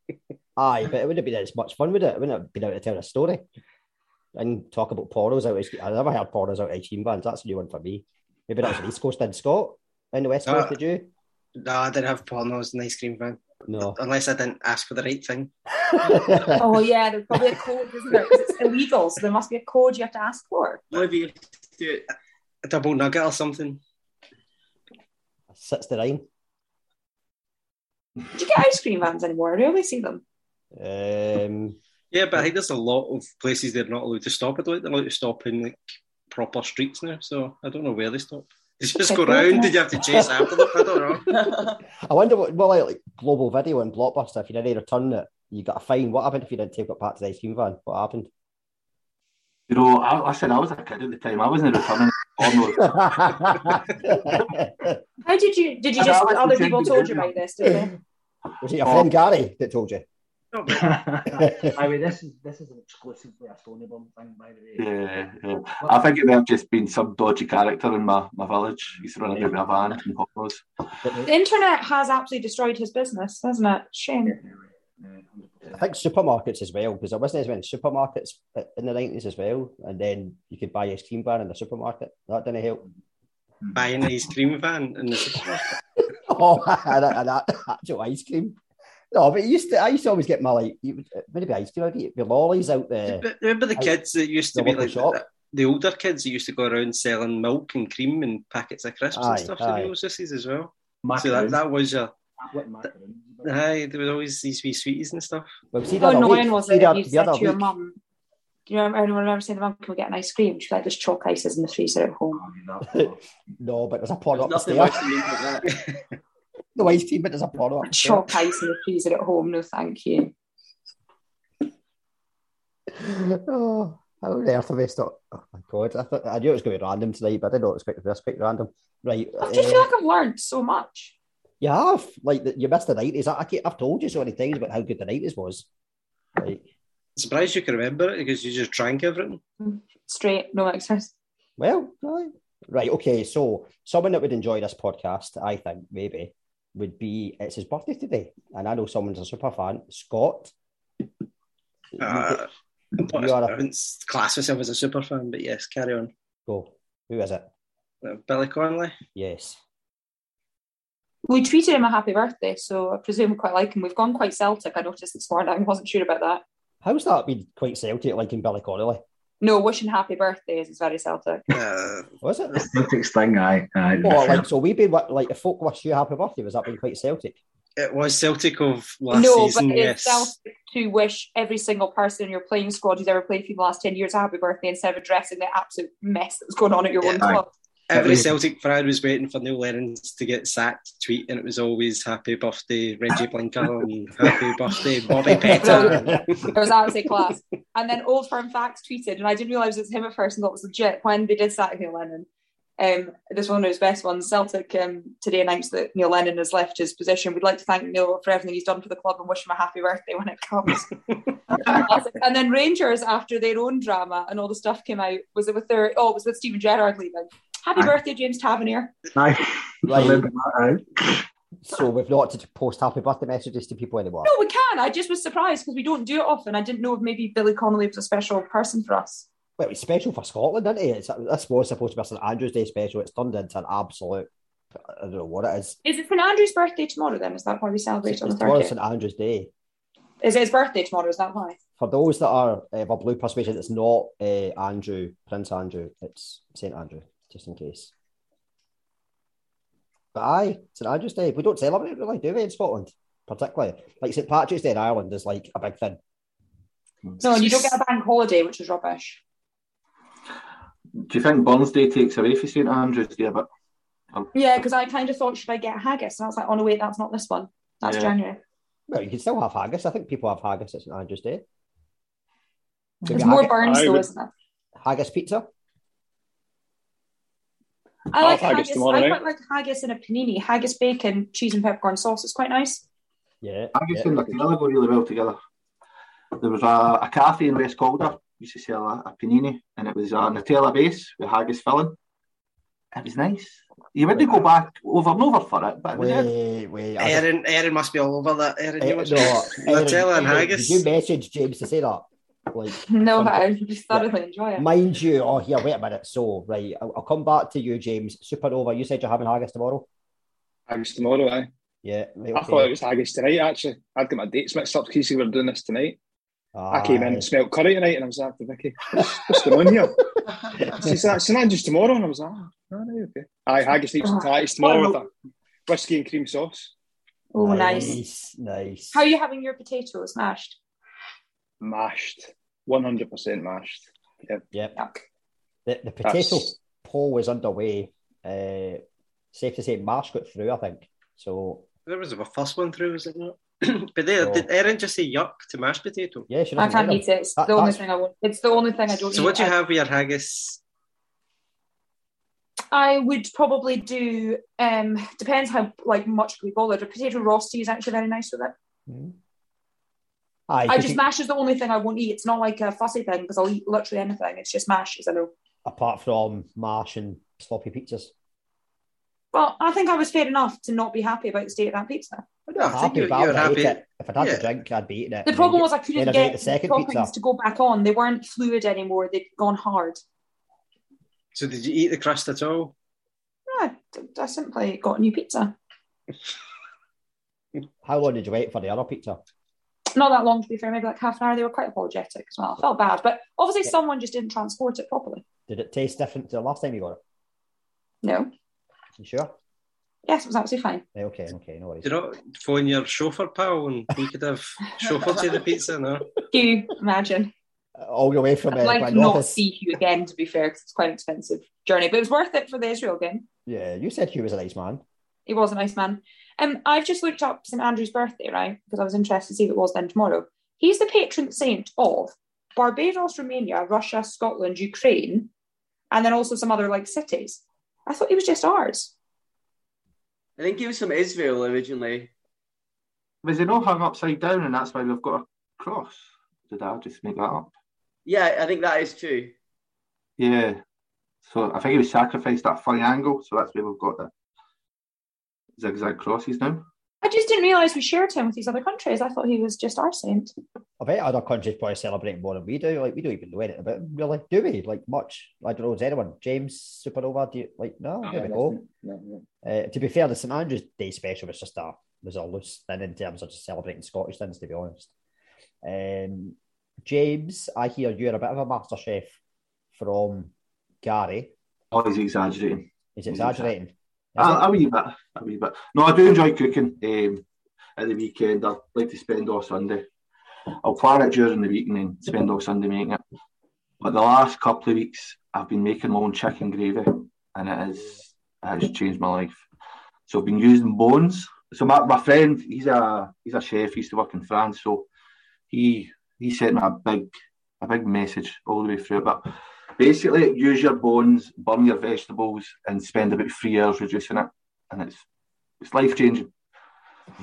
Aye, but it wouldn't have been as much fun, would it? It wouldn't have been able to tell a story and talk about Porter's out. of- I never heard pornos out of ice cream vans. That's a new one for me. Maybe that was the East Coast and Scott. In the West Coast, Ah. did you? No, I didn't have pornos in the ice cream van. No. Unless I didn't ask for the right thing. oh yeah, there's probably a code, isn't there? 'Cause it's illegal, so there must be a code you have to ask for. Olivia, do it. A double nugget or something. Sits the rhyme. Do you get ice cream vans anymore? I rarely see them. Um, Yeah, but I think there's a lot of places they're not allowed to stop. I don't think they're allowed to stop in like proper streets now. So I don't know where they stop. They just go round. Did you have to chase after them? I don't know. I wonder what, well, like, like Global Video and Blockbuster, if you didn't return it, you got a fine. What happened if you didn't take it back to the ice cream van? What happened? You know, I, I said I was a kid at the time. I wasn't returning almost. How did you did you just other people told you about this? Did they? Was it your friend Gary that told you? By the way, this is this is an exclusively a Stoneyburn thing, by the way. yeah, yeah. I think it may have just been some dodgy character in my, my village. He's running about with a van and hobos. The internet has absolutely destroyed his business, hasn't it? Shame. I think supermarkets as well, because there wasn't as many supermarkets in the nineties as well, and then you could buy ice cream van in the supermarket. That didn't help. Buying an ice cream van in the supermarket. Oh, and, and that actual ice cream. No, but used to. I used to always get my like you would- uh, maybe ice cream. I'd eat the lollies out there. But remember the out kids that used to be like shop? the, the older kids that used to go around selling milk and cream and packets of crisps Aye, and stuff to aye. the old sissies as well. So that, that was your What aye, there was always these wee sweeties and stuff. Well, see the How other annoying week- was see it the- if you the said to your mum, do you remember anyone remember saying to mum, can we get an ice cream? She's like, there's chalk ices in the freezer at home. No, but there's a porno There's up the stairs. worse than being like that. No ice cream, but there's a porno up the stairs. Chalk ice in the freezer at home, no thank you. oh, how on earth have I stopped? Oh my god! I, thought, I knew it was going to be random tonight, but I didn't expect it to be this quite random. Right? I just uh, feel like I've learned so much. you have like the, you missed the nineties. I, I keep, I've told you so many times about how good the nineties was. Like, Surprised you can remember it because you just drank everything. Straight, no excess. well, right, right, okay. So someone that would enjoy this podcast, I think maybe would be it's his birthday today, and I know someone's a super fan, Scott. Uh, I'm You are a- I wouldn't class myself as a super fan, but yes, carry on. Go. Who is it? Uh, Billy Connolly. Yes. We tweeted him a happy birthday, so I presume we quite like him. We've gone quite Celtic, I noticed this morning. I wasn't sure about that. How's that been quite Celtic, like in Billy Connolly? No, wishing happy birthdays is very Celtic. Uh, Was it? The Celtic's thing, aye. aye Oh, like so we've been what like if folk wish you happy birthday, was that been quite Celtic? it was Celtic of last no, season, but yes. it's Celtic to wish every single person in your playing squad who's ever played for you the last 10 years a happy birthday instead of addressing the absolute mess that's going on at your own Yeah. club. Every Celtic fan was waiting for Neil Lennon to get sacked tweet, and it was always happy birthday, Regi Blinker, and happy birthday, Bobby Petta. It was absolutely class. And then Old Firm Facts tweeted, and I didn't realise it was him at first and thought it was legit when they did sack Neil Lennon. Um, this one of his best ones. Celtic um, today announced that Neil Lennon has left his position. We'd like to thank Neil for everything he's done for the club and wish him a happy birthday when it comes. and then Rangers, after their own drama and all the stuff came out, was it with their? Oh, it was with Steven Gerrard leaving. Happy Aye. birthday, James Tavernier. Aye. Right. Remember that, aye. So we've not to post happy birthday messages to people anymore. No, we can. I just was surprised because we don't do it often. I didn't know if maybe Billy Connolly was a special person for us. Well, it's special for Scotland, isn't it? It's, this was supposed to be a St Andrew's Day special. It's turned into an absolute. I don't know what it is. Is it St Andrew's birthday tomorrow then? Is that why we celebrate on the Tomorrow's 30th? St Andrew's Day. Is it his birthday tomorrow? Is that why? For those that are uh, of a blue persuasion, it's not uh, Andrew, Prince Andrew. It's St Andrew, just in case. But aye, St Andrew's Day. We don't celebrate it really, do we, in Scotland? Particularly. Like St Patrick's Day in Ireland is like a big thing. No, and you don't get a bank holiday, which is rubbish. Do you think Burns Day takes away from St Andrews Day a bit? Yeah, because I kind of thought, should I get haggis? And I was like, oh no, wait, that's not this one. That's Yeah. January. Well, you can still have haggis. I think people have haggis at St Andrew's Day. There's more haggis, burns I though, would- isn't it? haggis pizza. I I'll like haggis haggis. tomorrow I night. quite like haggis in a panini. Haggis, bacon, cheese, and peppercorn sauce. It's quite nice. Yeah. Haggis yeah. and Nutella go really well together. There was a, a cafe in West Calder used to sell a, a panini, and it was a Nutella base with haggis filling. It was nice. You wouldn't go back over and over for it, but it was good. Wait, wait. Erin, Erin must be all over that. Erin, you eh, must no, Nutella and Erin, haggis. Did you message James to say that? Like, No, I just thoroughly enjoy it. mind you, oh, here, wait a minute. So, right, I'll, I'll come back to you, James. Supernova, you said you're having haggis tomorrow? Haggis tomorrow, aye. Yeah. Right, I thought it was haggis tonight, actually. I'd got my dates mixed up because we were doing this tonight. I came in Aye. and smelled curry tonight and I was like, Vicky, what's, what's going on here? She said, it's not just tomorrow. And I was like, oh, all right, okay. Aye, haggis, heaps and uh-huh. tatties tomorrow with a whiskey and cream sauce. Oh, nice. Nice, nice. How are you having your potatoes mashed? Mashed, one hundred percent mashed. Yep. Yep. Yuck. The, the potato That's- poll was underway. Uh, safe to say, Marsh got through, I think. So, There was a first one through, was it not? but there, Oh. did Erin just say yuck to mashed potato? yeah, she I doesn't can't like eat it. It's That- the only that's- thing I won't. It's the only thing I don't So eat. what do you have with your haggis? I would probably do. Um, depends how like much we bothered. A potato rosti is actually very nice with it. them. Aye, I 'cause just you- mash is the only thing I won't eat. It's not like a fussy thing because I'll eat literally anything. It's just mash, as I know. apart from Marsh and sloppy pizzas. Well, I think I was fair enough to not be happy about the state of that pizza. I'm not I think happy, you- but I you're would have ate happy. it. If I'd had Yeah. to drink, I'd be eating it. The problem was I couldn't then eat get the the second toppings pizza. to go back on. They weren't fluid anymore. They'd gone hard. So did you eat the crust at all? I, I simply got a new pizza. How long did you wait for the other pizza? Not that long, to be fair, maybe like half an hour. They were quite apologetic as well. I felt bad, but obviously Yeah. someone just didn't transport it properly. Did it taste different to the last time you got it? No. You sure? Yes, it was absolutely fine. Yeah, okay, okay, no worries. Did you not phone your chauffeur pal and he could have chauffeured you the pizza? No. Hugh, imagine. All the way from uh, I'd like not Office. see Hugh again, to be fair, because it's quite an expensive journey, but it was worth it for the Israel game. Yeah, you said Hugh was a nice man. He was a nice man. Um, I've just looked up St Andrew's birthday, right? Because I was interested to see if it was then tomorrow. He's the patron saint of Barbados, Romania, Russia, Scotland, Ukraine, and then also some other like cities. I thought he was just ours. I think he was from Israel originally. Was he not hung upside down and that's why we've got a cross? Did I just make that up? Yeah, I think that is true. Yeah. So I think he was sacrificed at a funny angle, so that's where we've got the zigzag crosses now. I just didn't realise we shared him with these other countries. I thought he was just our saint. I bet other countries probably celebrate more than we do. Like we don't even know anything about it, really, do we? Like much. I don't know. Is anyone James Supernova? Do you like? No, there we go. No, no. Uh, to be fair, the St Andrews Day special was just a was a loose thing in terms of just celebrating Scottish things. To be honest, um, James, I hear you're a bit of a master chef from Gary. Oh, he's exaggerating. Is He's exaggerating? A, wee bit, a wee bit. No, I do enjoy cooking. Um, at the weekend, I like to spend all Sunday. I'll plan it during the week and then spend all Sunday making it. But the last couple of weeks, I've been making my own chicken gravy, and it it has changed my life. So I've been using bones. So my, my friend, he's a he's a chef. He used to work in France, so he he sent me a big a big message all the way through. But basically, use your bones, burn your vegetables, and spend about three hours reducing it, and it's it's life changing.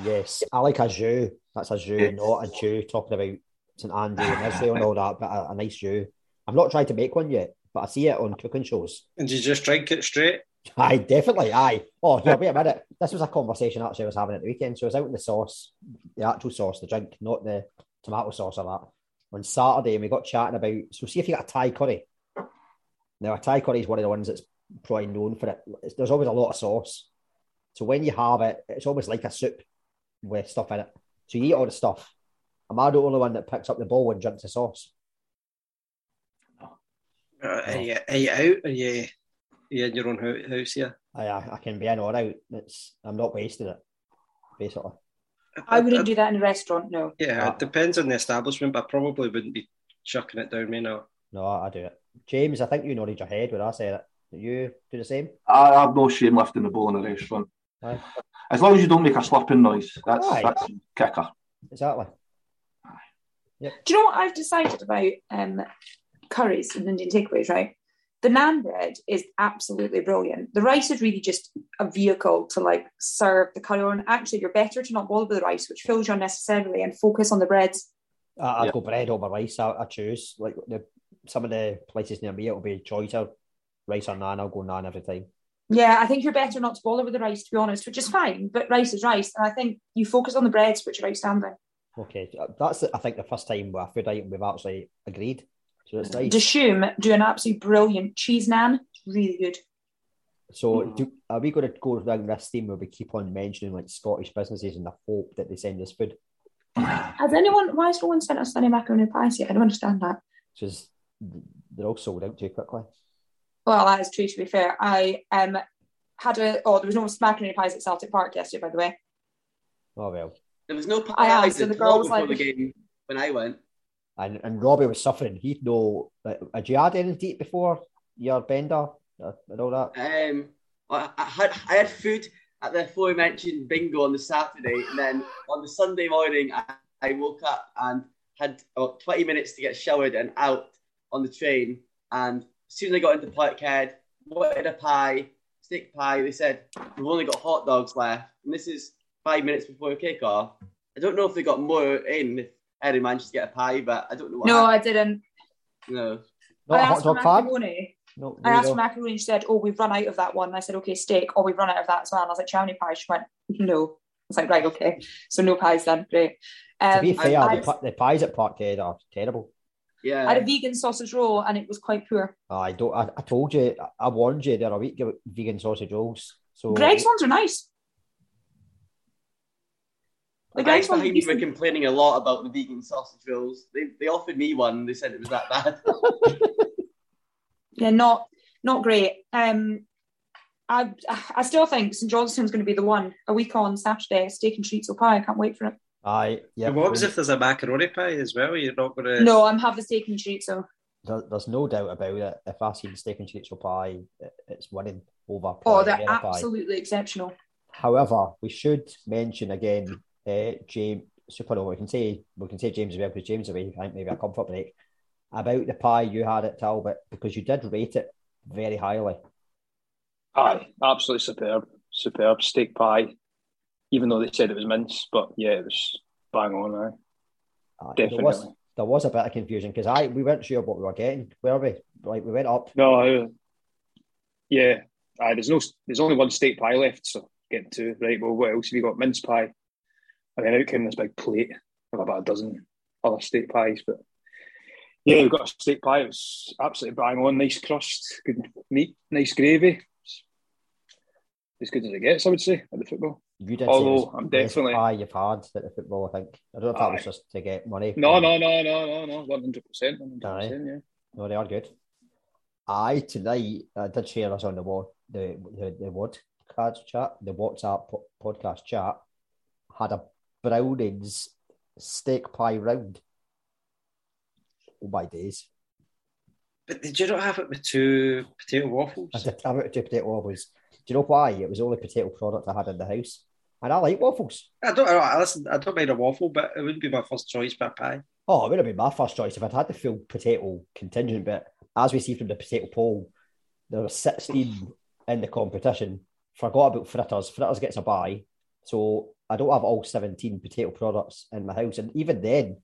Yes, I like a jus. That's a jus, Yes. not a Jew talking about St Andrew and Israel and all that, but a, a nice jus. I've not tried to make one yet, but I see it on cooking shows. And you just drink it straight? Aye, definitely. Aye. Oh, here, wait a minute. This was a conversation actually I was having at the weekend. So I was out in the sauce, the actual sauce, the drink, not the tomato sauce or that, on Saturday, and we got chatting about. So see if you got a Thai curry. Now, a Thai curry is one of the ones that's probably known for it. It's, there's always a lot of sauce. So when you have it, it's almost like a soup with stuff in it. So you eat all the stuff. Am I the only one that picks up the bowl and drinks the sauce? Uh, Are, you, are you out? Are you, are you in your own house here? I, I I can be in or out. It's I'm not wasting it, basically. I wouldn't do that in a restaurant, no. Yeah, Ah. it depends on the establishment, but I probably wouldn't be chucking it down me now. No, I, I do it. James, I think you nodded your head when I said it. Do you do the same? I have no shame lifting the bowl in a restaurant. Aye. As long as you don't make a slurping noise, that's Aye. that's kicker. Exactly. Do you know what I've decided about um, curries and Indian takeaways, right? The naan bread is absolutely brilliant. The rice is really just a vehicle to like serve the curry on. Actually, you're better to not bother with the rice, which fills you unnecessarily, and focus on the breads. I, I'd Yeah. go bread over rice. I, I choose like the some of the places near me. It'll be choice or rice or naan. I'll go naan every time. Yeah, I think you're better not to bother with the rice, to be honest, which is fine. But rice is rice, and I think you focus on the breads, which are outstanding. Okay, uh, that's I think the first time with a food item we've actually agreed. So it's nice. Dishoom do an absolutely brilliant cheese naan. Really good. So hmm. do, are we going to go down this theme where we keep on mentioning like Scottish businesses and the hope that they send us food? Has anyone? Why has no one sent us any macaroni pies yet? I don't understand that. Because they're all sold out too quickly. Well, that is true. To be fair, I um had a. Oh, there was no macaroni pies at Celtic Park yesterday, by the way. Oh well. There was no I pies asked, and at the all girl was before like- the game when I went. And and Robbie was suffering. He'd no. Like, had you had anything to eat before your bender uh, and all that? Um, I, I had I had food at the aforementioned bingo on the Saturday, and then on the Sunday morning, I, I woke up and had about twenty minutes to get showered and out on the train. And as soon as I got into Parkhead, wanted a pie, steak pie. They said we've only got hot dogs left, and this is five minutes before kickoff. I don't know if they got more in. If Eddie managed to get a pie, but I don't know what. No, I didn't. no. Not I a hot asked for dog fan? macaroni. No, I asked for macaroni and she said, Oh, we've run out of that one. And I said, Okay, steak. Or we've run out of that as well. And I was like, Chowny pie. She went, No. I was like, Right, okay. So no pies then. Great. Um, to be fair, I, the, the pies at Parkhead are terrible. Yeah. I had a vegan sausage roll and it was quite poor. I don't. I, I told you. I, I warned you the other week about vegan sausage rolls. So Greggs' ones are nice. The The guys Greggs' ones are behind me were complaining a lot about the vegan sausage rolls. They, they offered me one. They said it was that bad. Yeah, not not great. Um, I I still think St Johnstone's going to be the one a week on Saturday. Steak and treats or pie. I can't wait for it. Aye, yeah. What happens if there's a macaroni pie as well? You're not going to. No, I'm having the steak and treats. So There, there's no doubt about it. If I see the steak and treats or pie, it's winning over. oh, they're Primavera pie. absolutely exceptional. However, we should mention again, uh, James Supernova. We can say we can say James as well because James away. I think maybe a comfort break about the pie you had at Talbot because you did rate it very highly. Aye, absolutely superb, superb steak pie. Even though they said it was mince, but yeah, it was bang on. Aye. Uh, there was Definitely. there was a bit of confusion because I we weren't sure what we were getting, were we? Like we went up. No, I- yeah, aye, there's no, there's only one steak pie left, so getting two. Right, well, what else have you got? Mince pie, and then out came this big plate of about a dozen other steak pies. But yeah, we've got a steak pie. It was absolutely bang on, nice crust, good meat, nice gravy. As good as it gets, I would say, at the football. You did Although I'm definitely pie you've had at the football. I think I don't know if that was just to get money. no, no, no, no, no, no, one hundred percent, one hundred percent, yeah. No, they are good. I tonight I did share this on the wa- the the, the WhatsApp chat, the WhatsApp po- podcast chat. Had a Brownings steak pie round. Oh my days! But did you not have it with two potato waffles? I did have it with two potato waffles. Do you know why? It was the only potato product I had in the house, and I like waffles. I don't. I listen. I don't mind a waffle, but it wouldn't be my first choice. But a pie. Oh, it would have been my first choice if I'd had the full potato contingent. But as we see from the potato poll, there were 16 in the competition. Forgot about fritters. Fritters gets a buy. So I don't have all 17 potato products in my house. And even then,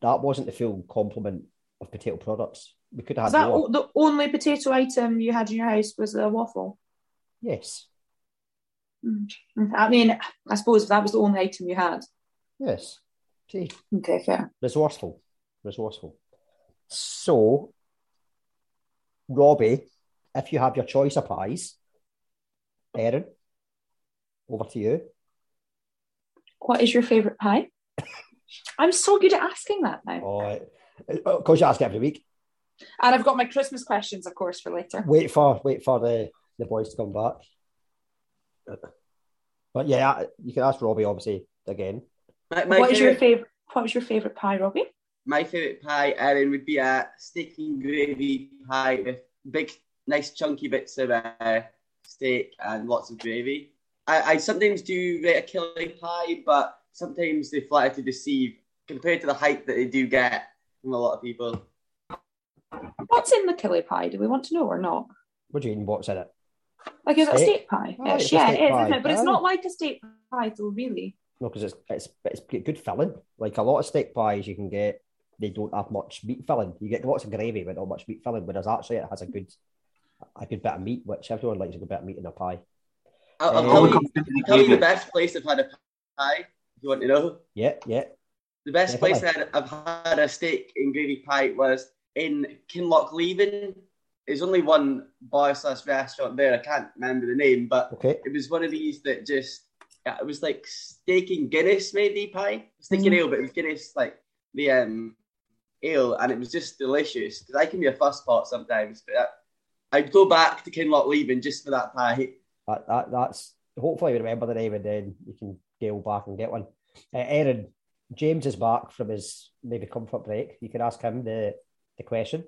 that wasn't the full complement of potato products. We could have Is had that more. o- the only potato item you had in your house was the waffle? Yes. Mm. I mean, I suppose that was the only item you had. Yes. See, Okay, fair. resourceful. Resourceful. So, Robbie, if you have your choice of pies, Erin, over to you. What is your favourite pie? I'm so good at asking that now. Oh, because you ask every week. And I've got my Christmas questions, of course, for later. Wait for wait for the, the boys to come back. But yeah, you can ask Robbie obviously again. My, my what is your favourite- favourite? What was your favourite pie, Robbie? My favourite pie, Erin, would be a steak and gravy pie with big, nice chunky bits of uh, steak and lots of gravy. I, I sometimes do rate a Killie pie, but sometimes they flatter to deceive compared to the hype that they do get from a lot of people. What's in the killie pie? Do we want to know or not? What do you mean? What's in it? Like, is it a Steak? steak pie? Oh, it's a yeah, steak it is, pie. isn't it? But it's not like a steak pie, though, really. No, because it's it's it's good filling. Like a lot of steak pies, you can get they don't have much meat filling. You get lots of gravy, but not much meat filling. Whereas actually, it has a good a good bit of meat, which everyone likes a good bit of meat in a pie. I'll, I'll Um, tell, you, comes down to the tell you the best place I've had a pie, if you want to know. Yeah, yeah. The best Definitely. place I had, I've had a steak and gravy pie was in Kinlochleven. There's only one bar slash restaurant there. I can't remember the name, but Okay. it was one of these that just it was like steak and Guinness maybe pie. Steak and Mhm. ale, but it was Guinness like the um ale, and it was just delicious. Because I can be a fuss pot sometimes, but I, I'd go back to Kinlochleven just for that pie. That, that that's hopefully you remember the name and then you can go back and get one. Uh, Erin, James is back from his maybe comfort break. You can ask him the, the question.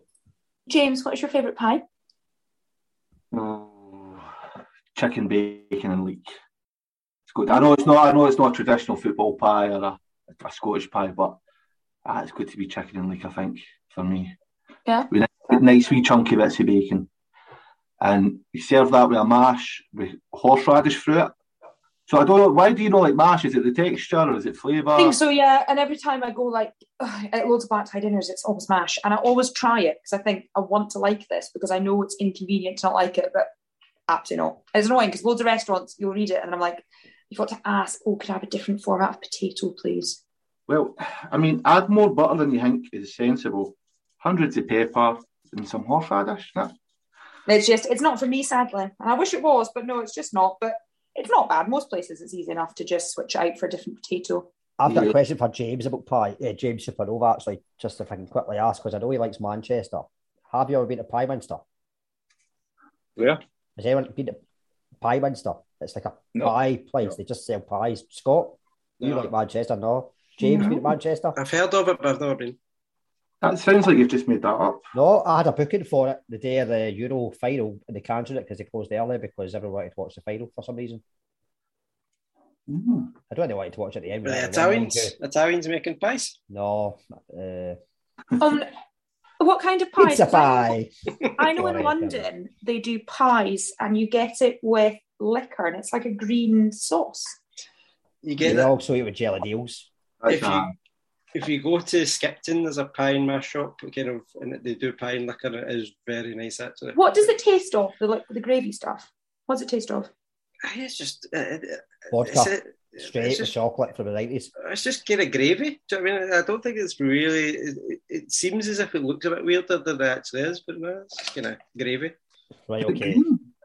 James, what is your favourite pie? Oh, chicken, bacon, and leek. It's good. I know it's not. I know it's not a traditional football pie or a, a Scottish pie, but ah, it's good to be chicken and leek. I think for me. Yeah. With nice wee chunky bits of bacon, and you serve that with a mash with horseradish through it. So I don't know. Why do you know like mash? Is it the texture or is it flavour? I think so, yeah. And every time I go like ugh, at loads of black tie dinners, it's always mash, and I always try it because I think I want to like this because I know it's inconvenient to not like it, but absolutely not. It's annoying because loads of restaurants you'll read it and I'm like, you've got to ask, oh, could I have a different format of potato, please? Well, I mean, add more butter than you think is sensible. Hundreds of pepper and some horseradish. That It's just it's not for me, sadly, and I wish it was, but no, it's just not. But it's not bad. Most places it's easy enough to just switch out for a different potato. I've got a question for James about pie. Uh, James Supernova, actually, just if I can quickly ask, because I know he likes Manchester. Have you ever been to Pieminister? Where? Has anyone been to Pieminister? It's like a No. pie place. They just sell pies. Scott, you like Manchester, no? James been to Manchester? I've heard of it, but I've never been. That sounds like you've just made that up. No, I had a booking for it the day of the Euro final, and they cancelled it because they closed early because everyone wanted to watch the final for some reason. Mm. I don't know they wanted to watch it at the end. Were the I Italians, Italians making pies? No, uh, Um, what kind of pie? pizza 'Cause I pie. know- I know in London they do pies, and you get it with liquor, and it's like a green sauce. You get They that also eat with jelly deals. If you that. If you go to Skipton, there's a pie and mash shop, kind of, and they do pie and liquor. and It is very nice, actually. What does it taste of? The like the gravy stuff. What's it taste of? It's just uh, it- Vodka, it's, it- straight it's just, chocolate from the 90s. it's just kind of gravy. Do you know what I mean? I don't think it's really. It, it- it seems as if it looks a bit weirder than it actually is, but no, it's just kind of gravy. Right, okay.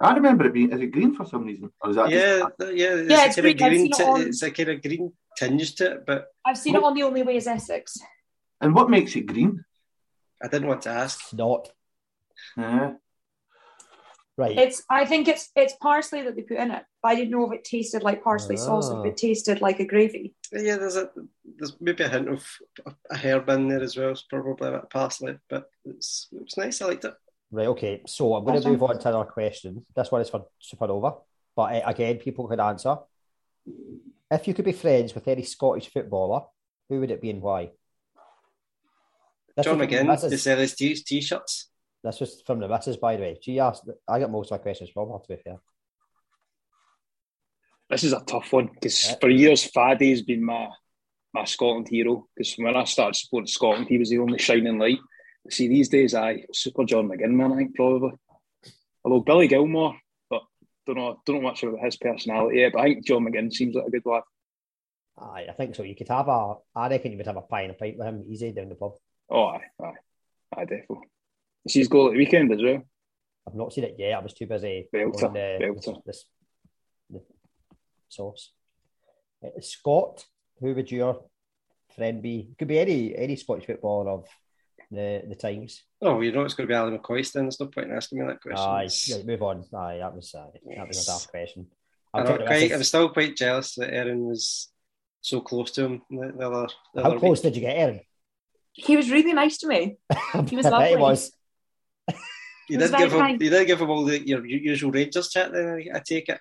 I remember it being. Is it green for some reason? Or is that Yeah, just, th- yeah, it's Yeah, a it's kind green. I've green. seen it ti- on- It's a kind of green tinge to it, but I've seen it on the only way is Essex. and what makes it green? I didn't want to ask. It's not. Yeah. Right. It's I think it's it's parsley that they put in it. But I didn't know if it tasted like parsley sauce, Ah. if it tasted like a gravy. Yeah, there's a there's maybe a hint of a herb in there as well. It's probably a bit of parsley, but it's it was nice. I liked it. Right, okay. So I'm going to move on to another question. This one is for Supernova, but uh, again, people could answer. If you could be friends with any Scottish footballer, who would it be and why? This John was from the McGinn missus. to sell his t- t-shirts. This was from the missus, by the way. She asked. I got most of my questions from her, to be fair. This is a tough one because Yeah. for years Faddy's been my my Scotland hero. Because when I started supporting Scotland, he was the only shining light. See, these days, I super John McGinn, man. I think probably. Although Billy Gilmour, but don't know, don't know much about his personality yet. But I think John McGinn seems like a good lad. Aye, I think so. You could have a. I reckon you would have a pie and a pint with him easy down the pub. Oh, aye, aye, aye, definitely. See his goal at the weekend as well. I've not seen it yet. I was too busy Belter, on the, belter. this, the sauce. Uh, Scott, who would your friend be? Could be any any Scottish footballer of the the times. Oh, you know it's going to be Ally McCoist. Then there's no point in asking me that question. Aye, It's- right, move on. Aye, that was uh, that was a daft question. I'm, I'll take the quite. I'm still quite jealous that Erin was so close to him the, the other. The How other close week. did you get, Aaron? He was really nice to me. He was I bet he lovely. was. You did give him. kind. You did give him all the your usual Rangers chat. Then I take it.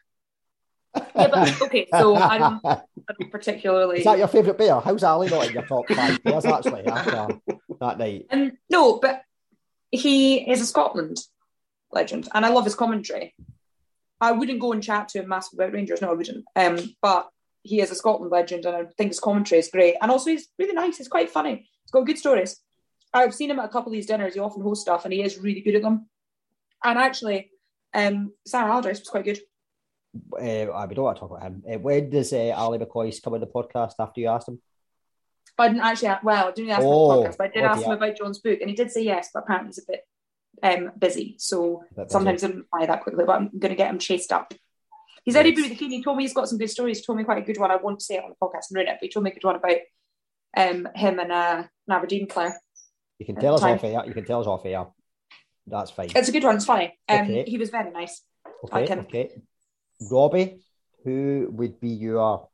Yeah, but okay, so I don't, I don't particularly. Is that your favourite beer? How's Ali not in your top five beers actually after that night? Um, no, but he is a Scotland legend, and I love his commentary. I wouldn't go and chat to him massive about Rangers, no, I wouldn't. Um, but he is a Scotland legend, and I think his commentary is great. And also, he's really nice. He's quite funny. He's got good stories. I've seen him at a couple of these dinners. He often hosts stuff, and he is really good at them. And actually, um, Sarah Allardyce was quite good. Uh, we don't want to talk about him. Uh, when does uh, Ally McCoist come on the podcast after you asked him? I didn't actually, well, I didn't ask him Oh, the podcast, but I did oh ask him about John's book, and he did say yes, but apparently he's a bit um, busy. So bit busy. sometimes I don't reply that quickly, but I'm going to get him chased up. He's very good with the. He told me he's got some good stories. He told me quite a good one. I won't say it on the podcast and ruin it, but he told me a good one about um, him and uh, an Aberdeen player. You can tell us Time. off air. You can tell us off air. That's fine. It's a good one. It's funny. Um, Okay. He was very nice. Okay, okay. Robbie, who would be your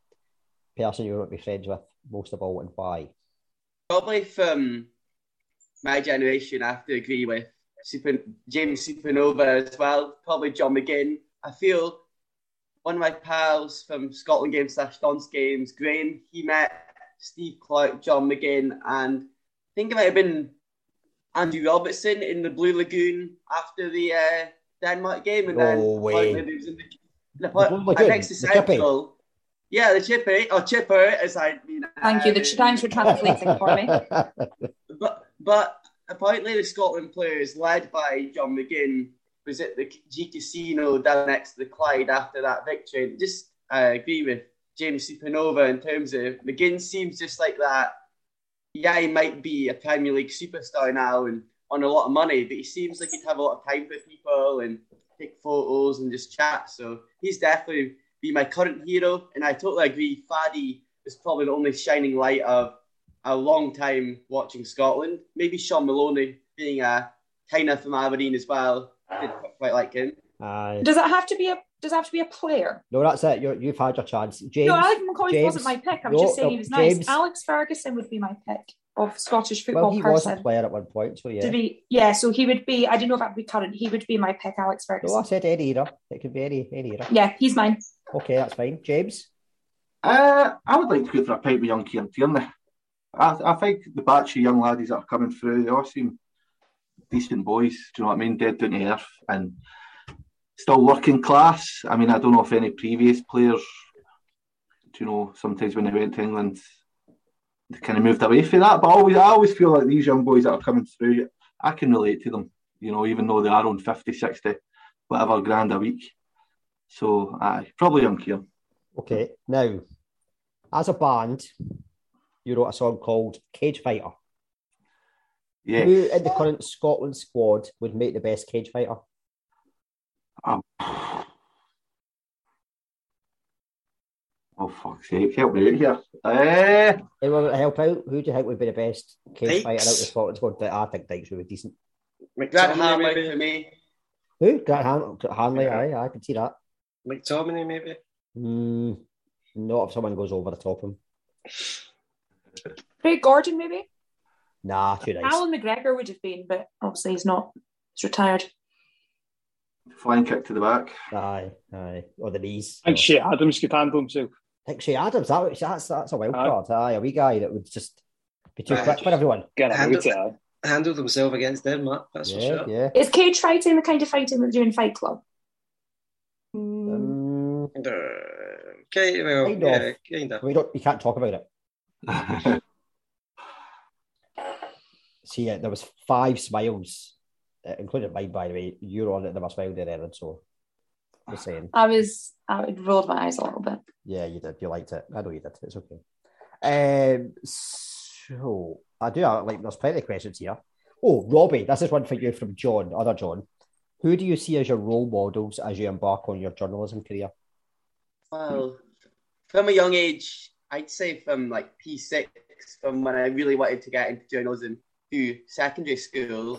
person you to be friends with most of all and why? Probably from my generation, I have to agree with Super, James Supernova as well. Probably John McGinn. I feel one of my pals from Scotland Games slash Dons Games, Graham, he met Steve Clarke, John McGinn, and I think it might have been Andrew Robertson in the Blue Lagoon after the uh, Denmark game, and No then way. in the, the, The Blue Lagoon, next to the. Central. Yeah, the Chippy or Chipper, as I mean. Thank you. The uh, thanks for translating for me. but but apparently the Scotland players led by John McGinn was at the G Casino down next to the Clyde after that victory. And just I agree with James Supernova in terms of McGinn seems just like that. Yeah, he might be a Premier League superstar now and on a lot of money, but he seems like he'd have a lot of time for people and take photos and just chat. So he's definitely be my current hero. And I totally agree. Faddy is probably the only shining light of a long time watching Scotland. Maybe Shaun Maloney being a kind of from Aberdeen as well. Did ah. quite like him. Aye. Does it have to be a Does it have to be a player? No, that's it. You're, you've had your chance. James. no, Alex McCoy James- wasn't my pick. I was no, just saying no, he was nice. Alex Ferguson would be my pick of Scottish football Well, he was a player at one point, so yeah. To be, yeah, so he would be. I don't know if that would be current. He would be my pick, Alex Ferguson. No, I Ferguson. said any era. It could be any any era. Yeah, he's mine. Okay, that's fine. James. Uh, I would like to go for a pipe with young Kieran Tierney. I, I think the batch of young laddies that are coming through, they all seem decent boys. Do you know what I mean? Dead down to earth and still working class. I mean, I don't know if any previous players, do you know, sometimes when they went to England, they kind of moved away from that. But always, I always feel like these young boys that are coming through, I can relate to them. You know, even though they are on 50, 60, whatever grand a week. So, aye, probably young Kieran. Okay. Now, as a band, you wrote a song called Cage Fighter. Yeah. Who in the current Scotland squad would make the best cage fighter? Um, oh, fuck's sake, help me out here. Eh, Anyone want to help out? Who do you think would be the best cage Dykes. fighter out of the Scotland squad? I think Dykes would be decent. Grant McTominay Hanley for me. Who? Grant Han- Hanley, Yeah. aye, I can see that. McTominay maybe. Mm, not if someone goes over the top of him. Craig Gordon, maybe. Nah, too nice. Alan McGregor would have been, but obviously he's not. He's retired. flying kick to the back. Aye, aye. Or the knees. I think Che Adams could handle himself. I think Che Adams, that, that's, that's a wild Aye. card. Aye, a wee guy that would just be too Aye. quick for everyone. Get Handle- out it. Handled himself against Denmark, that's for sure. yeah. Is cage fighting the kind of fighting that they do in Fight Club? Okay, well, Kind yeah, of. kind of. we don't, you can't talk about it. See, uh, there was five smiles, uh, including mine, by the way. You're on it, never smiled at Erin, so just saying. I was. I rolled my eyes a little bit. Yeah, you did. You liked it. I know you did. It's okay. Um, so I do have, like. There's plenty of questions here. Oh, Robbie, this is one for you from John, other John. Who do you see as your role models as you embark on your journalism career? Well, from a young age, I'd say from like P6, from when I really wanted to get into journalism to secondary school,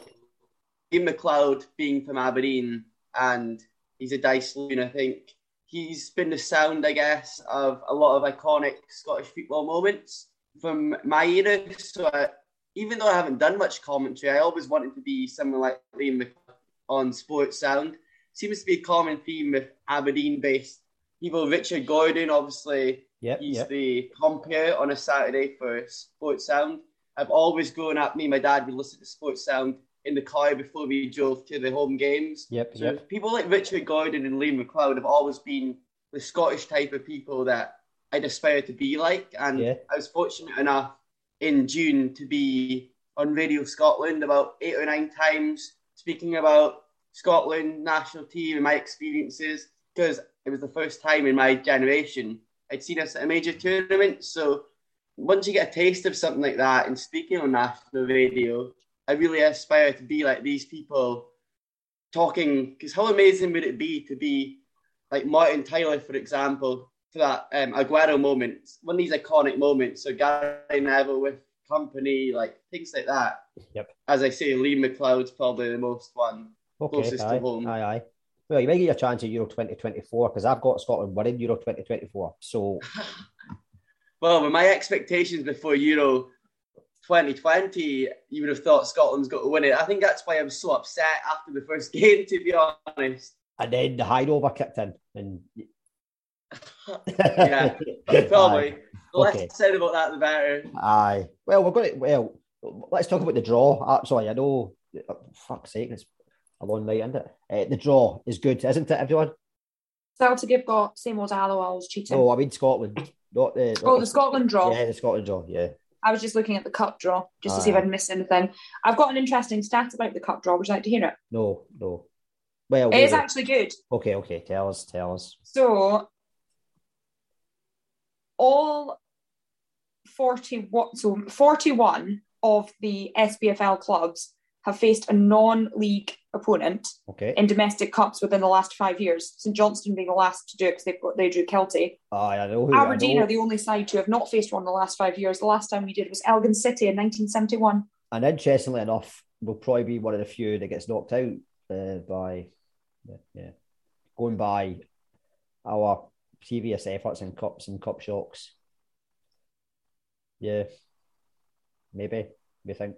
Ian McLeod being from Aberdeen and he's a dice loon, I think he's been the sound, I guess, of a lot of iconic Scottish football moments from my era. So I, even though I haven't done much commentary, I always wanted to be someone like Liam on Sportsound. Seems to be a common theme with Aberdeen-based people. Richard Gordon, obviously, Yep, he's yep. the compere on a Saturday for Sportsound. I've always grown up, me and my dad would listen to Sportsound in the car before we drove to the home games. Yep, So yep. people like Richard Gordon and Liam McLeod have always been the Scottish type of people that I'd aspire to be like. And Yeah. I was fortunate enough in June to be on Radio Scotland about eight or nine times speaking about Scotland national team and my experiences because it was the first time in my generation I'd seen us at a major tournament. So once you get a taste of something like that and speaking on national radio, I really aspire to be like these people talking because how amazing would it be to be like Martin Tyler, for example, for that um, Aguero moment, one of these iconic moments. So Gary Neville with company, like things like that. Yep. As I say, Lee McLeod's probably the most one. Okay, closest to home. aye, aye. Well, you might get your chance at Euro 2024 because I've got Scotland winning Euro 2024. So Well, with my expectations before Euro 2020, you would have thought Scotland's got to win it. I think that's why I was so upset after the first game, to be honest. And then the hangover kicked in, and yeah, probably. The less Okay. said about that, the better. Aye. Well, we're going to. Well, let's talk about the draw. Uh, sorry, I know. uh, fuck's sake, it's a long night, isn't it? Uh, the draw is good, isn't it, everyone? Celtic have got same old Allows cheating. Oh, I mean Scotland, not the. Oh, the Scotland draw. Yeah, the Scotland draw. Yeah. I was just looking at the cup draw just to see if I'd missed anything. I've got an interesting stat about the cup draw. Would you like to hear it? No, no. Well, It is maybe. actually good. Okay, okay. Tell us, tell us. So all 41 so 41 of the SPFL clubs have faced a non-league opponent Okay. in domestic cups within the last five years. St Johnstone being the last to do it because they they drew Kelty. Aye, I know. Who, Aberdeen I know. are the only side to have not faced one in the last five years. The last time we did was Elgin City in 1971. And interestingly enough, we'll probably be one of the few that gets knocked out uh, by, yeah, yeah, going by our previous efforts in cups and cup shocks. Yeah, maybe we think.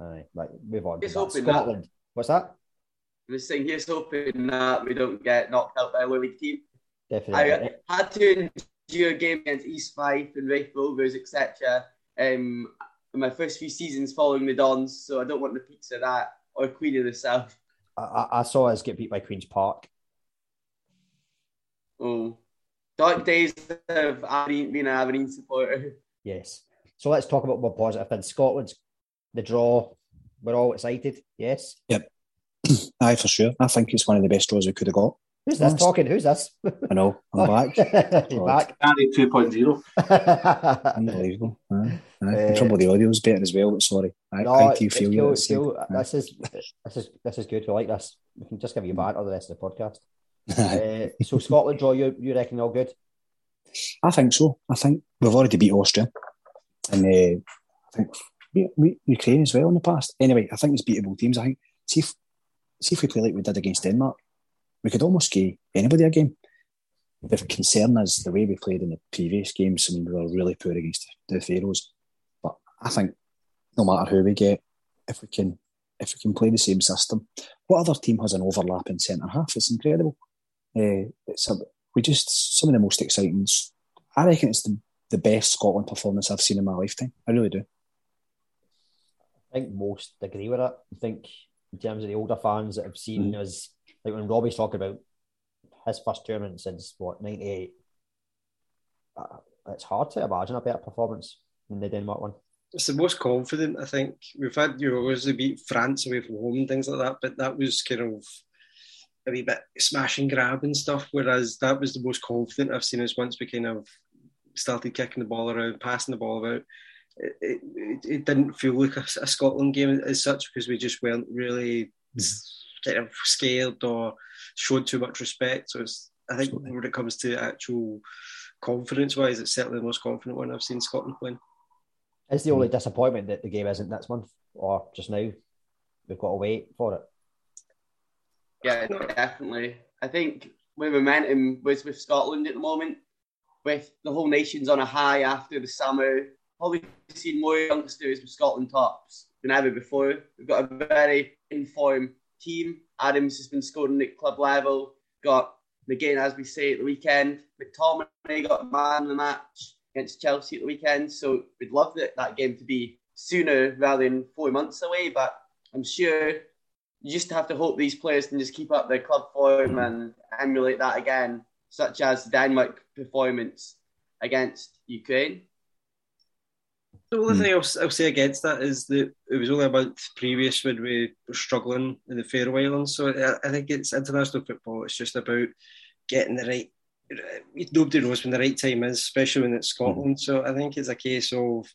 Aye, right, move on. Just that. Scotland. What's that? I was saying, here's hoping that we don't get knocked out by a league team. Definitely. I had to endure a game against East Fife and Raith Rovers, etc. Um, in my first few seasons following the Dons, so I don't want the peaks of that or Queen of the South. I, I, I saw us get beat by Queen's Park. Oh, dark days of Aberdeen, being an Aberdeen supporter. Yes. So let's talk about more positive things. Scotland's the draw. We're all excited. Yes. Yep. Aye, for sure. I think it's one of the best draws we could have got. Who's this talking? Who's this? I know. I'm back. You're God. back. Gary 2.0. Unbelievable. Aye. Aye. Uh, Probably the audio's better as well, but sorry. I, No, I do feel you. cool, at the it's same- cool. This is this is this is good. We like this. We can just give you back banter the rest of the podcast. uh, so Scotland draw. You you reckon all good? I think so. I think we've already beat Austria, and uh, I think we, Ukraine as well in the past. Anyway, I think it's beatable teams. I think see if see if we play like we did against Denmark, we could almost give anybody a game. The concern is the way we played in the previous games. I mean, we were really poor against the Faroes, but I think no matter who we get, if we can if we can play the same system, what other team has an overlapping centre half? It's incredible. Uh, it's a, we just some of the most exciting. I reckon it's the, the best Scotland performance I've seen in my lifetime. I really do. I think most agree with it. I think in terms of the older fans that have seen Mm. us, like when Robbie's talking about his first tournament since what ninety eight. Uh, it's hard to imagine a better performance than the Denmark one. It's the most confident, I think. We've had, you know, obviously beat France away from home and things like that, but that was kind of a wee bit smash and grab and stuff, whereas that was the most confident I've seen us once we kind of started kicking the ball around, passing the ball about. It, it, it- it didn't feel like a, a Scotland game as such because we just weren't really kind of scared or showed too much respect. So it's, I think when it comes to actual confidence wise, it's certainly the most confident one I've seen Scotland playing. Is the only hmm. disappointment that the game isn't next month or just now? We've got to wait for it. Yeah, definitely. I think where momentum was with Scotland at the moment, with the whole nation's on a high after the summer, probably seen more youngsters with Scotland tops than ever before. We've got a very informed team. Adams has been scoring at club level. Got McGinn, as we say, at the weekend. McTominay got man of the match against Chelsea at the weekend. So we'd love that, that game to be sooner rather than four months away. But I'm sure you just have to hope these players can just keep up their club form and emulate that again, such as the Denmark performance against Ukraine. The only hmm. thing I'll, I'll say against that is that it was only a month previous when we were struggling in the Faroe Islands. So I, I think it's international football. It's just about getting the right. Uh, nobody knows when the right time is, especially when it's Scotland. Hmm. So I think it's a case of,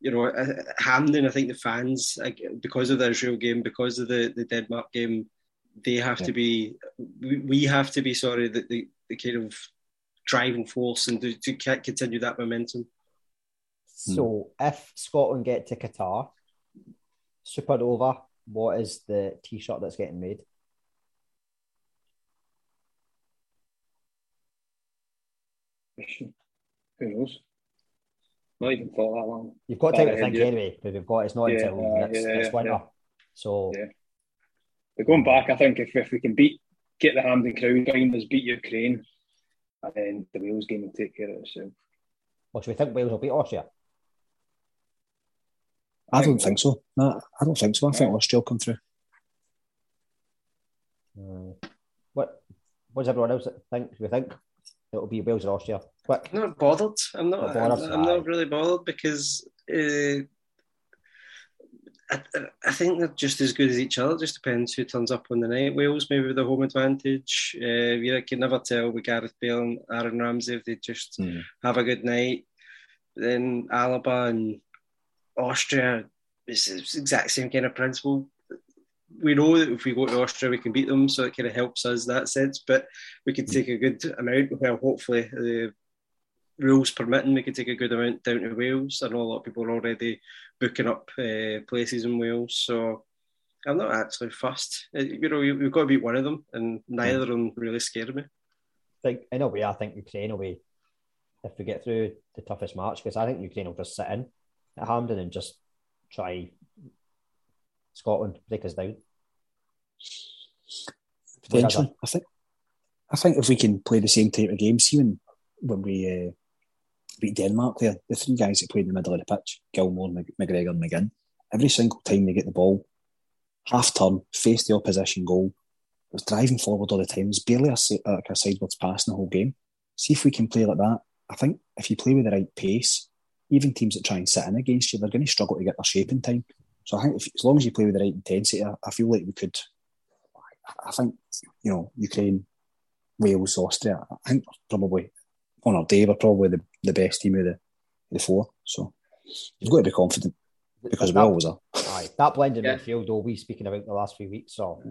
you know, uh, Hampden. I think the fans, because of the Israel game, because of the, the Denmark game, they have to be. We, we have to be sorry that the, the kind of driving force and to, to continue that momentum. So if Scotland get to Qatar, Supernova, what is the T-shirt that's getting made? Who knows? Not even thought that long. You've got time Far to ahead think yet. anyway, because we've got it's not Yeah, until uh, next, yeah, next winter. yeah. So Yeah. But going back, I think if, if we can beat, get the Hampden crowd behind us, beat Ukraine, and then the Wales game will take care of itself. well, should we think Wales will beat Austria? I don't think so. No, I don't think so. I think Austria will still come through. Uh, what what does everyone else think? Do we think it'll be Wales or Austria? Quick. I'm not bothered. I'm not. Not bothered, I'm, I'm not really bothered because uh, I, I think they're just as good as each other. It Just depends who turns up on the night. Wales maybe with the home advantage. Uh, you can never tell with Gareth Bale and Aaron Ramsey if they just have a good night. Then Alaba and Austria, it's, the exact same kind of principle. We know that if we go to Austria, we can beat them, so it kind of helps us in that sense. But we could take a good amount. Well, hopefully, the rules permitting, we could take a good amount down to Wales. I know a lot of people are already booking up uh, places in Wales, so I'm not actually fussed. Uh, You know, we- we've got to beat one of them, and neither of them really scared me. think in a way, I think Ukraine will be if we get through the toughest match because I think Ukraine will just sit in at Hampden and just try Scotland break us down. Potentially, I think. I think if we can play the same type of game, see when when we uh, beat Denmark there, the three guys that played in the middle of the pitch, Gilmour, Mc- McGregor, and McGinn, every single time they get the ball, half turn, face the opposition goal, was driving forward all the time. There's barely a, like a sideways pass in the whole game. See if we can play like that. I think if you play with the right pace, even teams that try and sit in against you, they're going to struggle to get their shape in time. So I think if, as long as you play with the right intensity, I, I feel like we could. I think you know Ukraine, Wales, Austria. I think probably on our day we're probably the, the best team of the the four. So you've got to be confident because we That- always are. Aye, that blended Yeah. midfield, though, we speaking about the last few weeks, so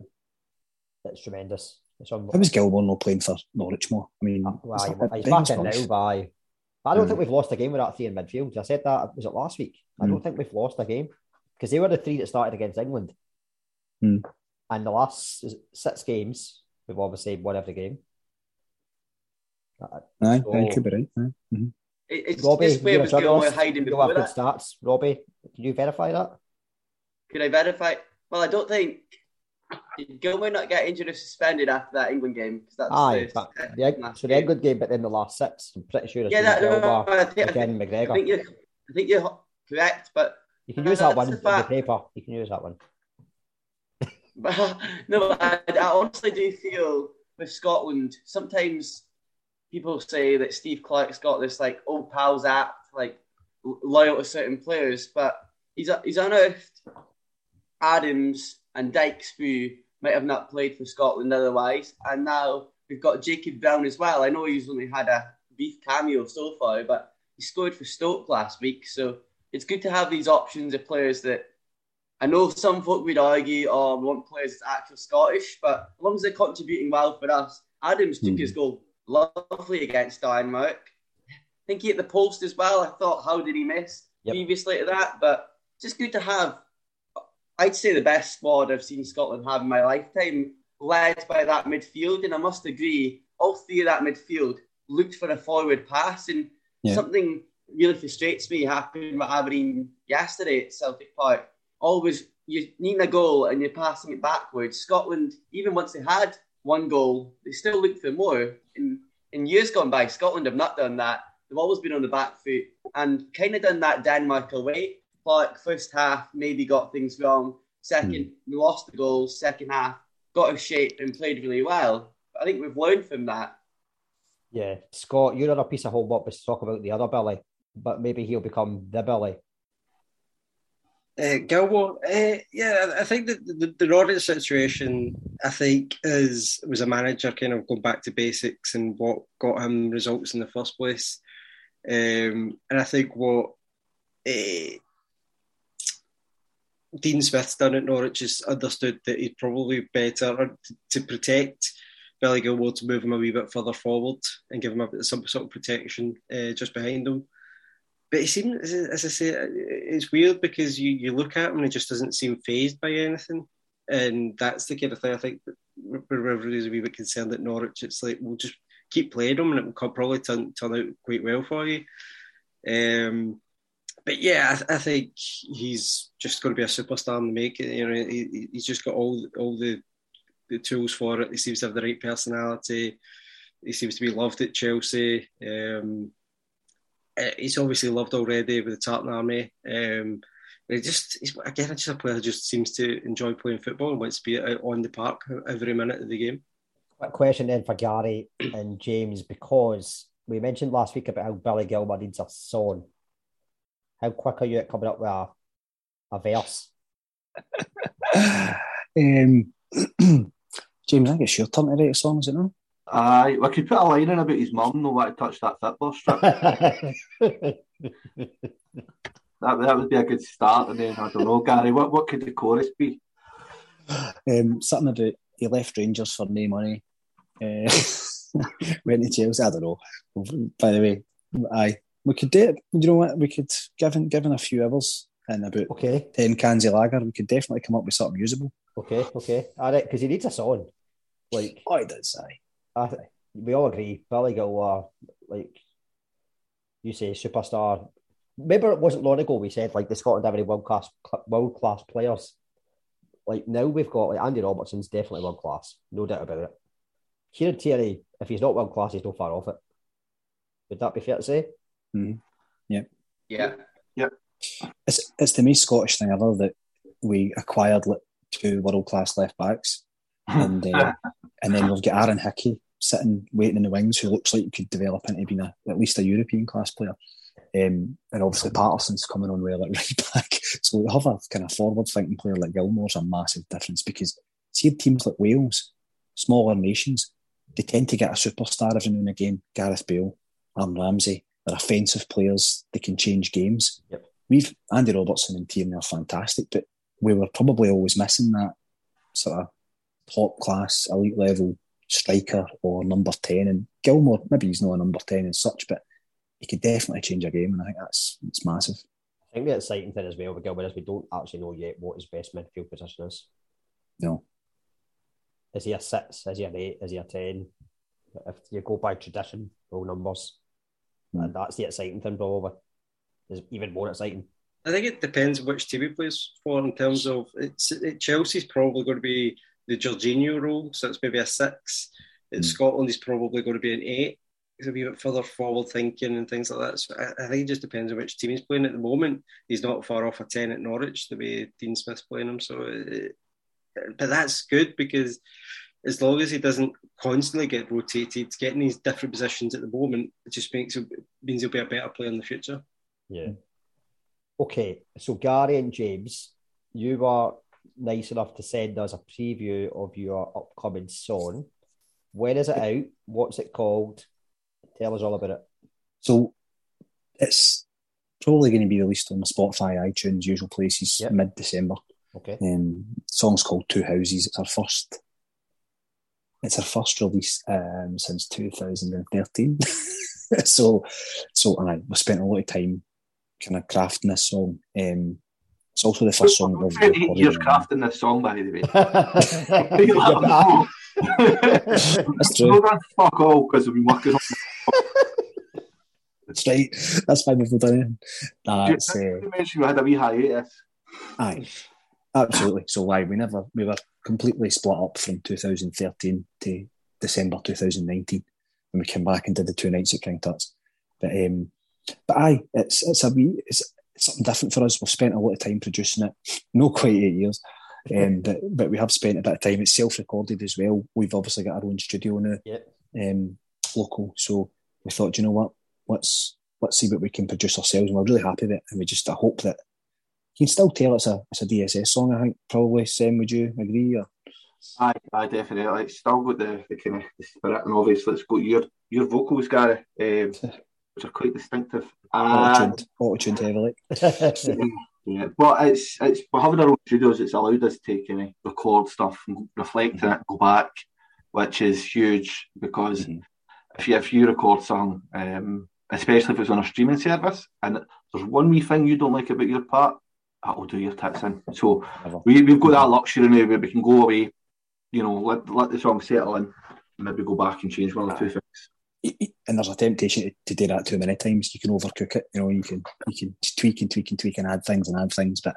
it's tremendous. It's How unbelievable. was Gilmour not playing for Norwich more? I mean, Well, it's aye, not- he's Ben's back in now by. I don't Mm. think we've lost a game with that three in midfield. I said that was it last week. I Mm. don't think we've lost a game because they were the three that started against England. Mm. And the last six games, we've obviously won every game. Aye, So- aye, you could be right. Aye. Mhm. It's Robbie, just where you're was a hiding You have before good that. stats. Robbie, can you verify that? Could I verify? Well, I don't think did Gilmour not get injured or suspended after that England game? Because That's Aye, the, but the, so the game. England game, but then the last six, I'm pretty sure it's Yeah, that, Silva, I think, again, McGregor. I think you're, I think you're correct, but You can use that one in the paper. You can use that one. But no, I, I honestly do feel with Scotland, sometimes people say that Steve Clarke's got this like old pals act, like loyal to certain players, but he's he's unearthed Adams and Dykes who might have not played for Scotland otherwise, and now we've got Jacob Brown as well. I know he's only had a brief cameo so far, but he scored for Stoke last week, so it's good to have these options of players that I know some folk would argue, oh, we want players that's actually Scottish, but as long as they're contributing well for us, Adams took Mhm. his goal lovely against Denmark. I think he hit the post as well. I thought, how did he miss Yep. previously to that? But just good to have, I'd say, the best squad I've seen Scotland have in my lifetime, led by that midfield. And I must agree, all three of that midfield looked for a forward pass. And Yeah. something really frustrates me happened with Aberdeen yesterday at Celtic Park. Always, you need a goal and you're passing it backwards. Scotland, even once they had one goal, they still looked for more. In, in years gone by, Scotland have not done that. They've always been on the back foot and kind of done that Denmark away. Clarke, first half, maybe got things wrong. Second, we lost the goals. Second half, got a shape and played really well. But I think we've learned from that. Yeah, Scott, your a piece of homework was to talk about the other Billy, but maybe he'll become the Billy. Uh, Gilmour, uh, yeah, I I think that the, the Norwich situation, I think, is was a manager kind of going back to basics and what got him results in the first place. Um, and I think what uh, Dean Smith's done at Norwich has understood that he's probably better to, to protect Billy Gilmour to move him a wee bit further forward and give him a, some sort of protection uh, just behind him but he seems, as I- say, it's weird because you, you look at him and he just doesn't seem phased by anything. And that's the kind of thing I think that everybody's a wee bit concerned at Norwich. It's like, we'll just keep playing him, and it will probably turn turn out quite well for you. Um, but yeah, I, I, think he's just going to be a superstar in the making. You know, he, he's just got all all the the tools for it. He seems to have the right personality. He seems to be loved at Chelsea. Um, eh, he's obviously loved already with the Tartan Army. Um, he just he's again just a player who just seems to enjoy playing football and wants to be on the park every minute of the game. Quick question then for Gary and James because we mentioned last week about how Billy Gilmour needs a song. How quick are you at coming up with a, a verse? um, James, I think it's your turn to write a song, is it not? Aye, I could put a line in about his mum no want to touch that football strip. that, that would be a good start. And then, I don't know, Gary, what, what could the chorus be? Um, something about he left Rangers for no money. Uh, went to Chelsea. I don't know. By the way, aye, we could do it. You know what? We could given given a few hours and about okay ten cans of lager, we could definitely come up with something usable. Okay, okay, all right, because he needs a song. Like, oh, he does. say. I, we all agree. Billy Gilmour, uh, like you say, superstar. Remember, it wasn't long ago we said like the Scotland have any world class world class players. Like now we've got like Andy Robertson's definitely world class, no doubt about it. Kieran Tierney, if he's not world class, he's not far off it. Would that be fair to say? Mm-hmm. Yeah. Yeah. Yeah. It's it's the most Scottish thing ever that we acquired like two world class left backs, and uh, and then we've got Aaron Hickey sitting waiting in the wings, who looks like he could develop into being a, at least a European class player. Um, and obviously Patterson's coming on well at right back. So we have a kind of forward thinking player like Gilmour's a massive difference because see teams like Wales, smaller nations, they tend to get a superstar every now and again. Gareth Bale, Aaron Ramsey, they're offensive players. They can change games. Yep. We've Andy Robertson and Tierney are fantastic, but we were probably always missing that sort of top class, elite level striker or number ten. And Gilmour, maybe he's not a number ten and such, but he could definitely change a game, and I think that's it's massive. I think the exciting thing as well with Gilmour is we don't actually know yet what his best midfield position is. No. Is he a six? Is he an eight? Is he a ten? If you go by tradition, roll numbers, mm. and that's the exciting thing, probably. Is even more exciting. I think it depends which team he plays for in terms of it's it, Chelsea's probably going to be the Jorginho role, so it's maybe a six. In mm. Scotland, he's probably going to be an eight. He's a wee bit further forward thinking and things like that. So I, I, think it just depends on which team he's playing at the moment. He's not far off a ten at Norwich the way Dean Smith's playing him. So, it, but that's good because as long as he doesn't constantly get rotated, getting these different positions at the moment, it just makes it means he'll be a better player in the future. Yeah. Okay, so Gary and James, you were nice enough to send us a preview of your upcoming song. When is it out? What's it called? Tell us all about it. So it's probably going to be released on Spotify, iTunes, usual places yep. mid December. Okay. Um, song's called Two Houses. It's our first. It's our first release um, since 2013. so, so, and I we spent a lot of time kind of crafting this song. Um, it's also the first song we've recorded. Years crafting this song, by the way. That's true. fuck all because we've been working on. That's right. That's fine we've done it. Nah, it's, uh, you mentioned we had a wee hiatus. Aye, absolutely. So why we never we were completely split up from 2013 to December 2019 when we came back and did the two nights at King Tut's. But um, but aye, it's it's a wee it's, it's something different for us. We've spent a lot of time producing it, no quite eight years, um, but but we have spent a bit of time. It's self-recorded as well. We've obviously got our own studio now, yep. um, local. So we thought, you know what, let's let's see what we can produce ourselves. And we're really happy with it, and we just I hope that you can still tell it's a it's a DSS song. I think probably. Sam, would you agree? Or? Aye, aye, definitely. It's still got the, the kind of the spirit, and obviously it's got your your vocals, Gary. Um, which are quite distinctive. Auto-tuned, auto-tuned heavily. yeah, but it's it's having our own studios, it's allowed us to kind of record stuff and reflect mm-hmm. it, go back, which is huge because mm-hmm. if you if you record song, um, especially if it's on a streaming service, and there's one wee thing you don't like about your part, that'll do your tits in. So we we've got that luxury now where we can go away, you know, let let the song settle in, maybe go back and change one or two things. and there's a temptation to, do that too many times. You can overcook it. You know, you can you can tweak and tweak and tweak and add things and add things. But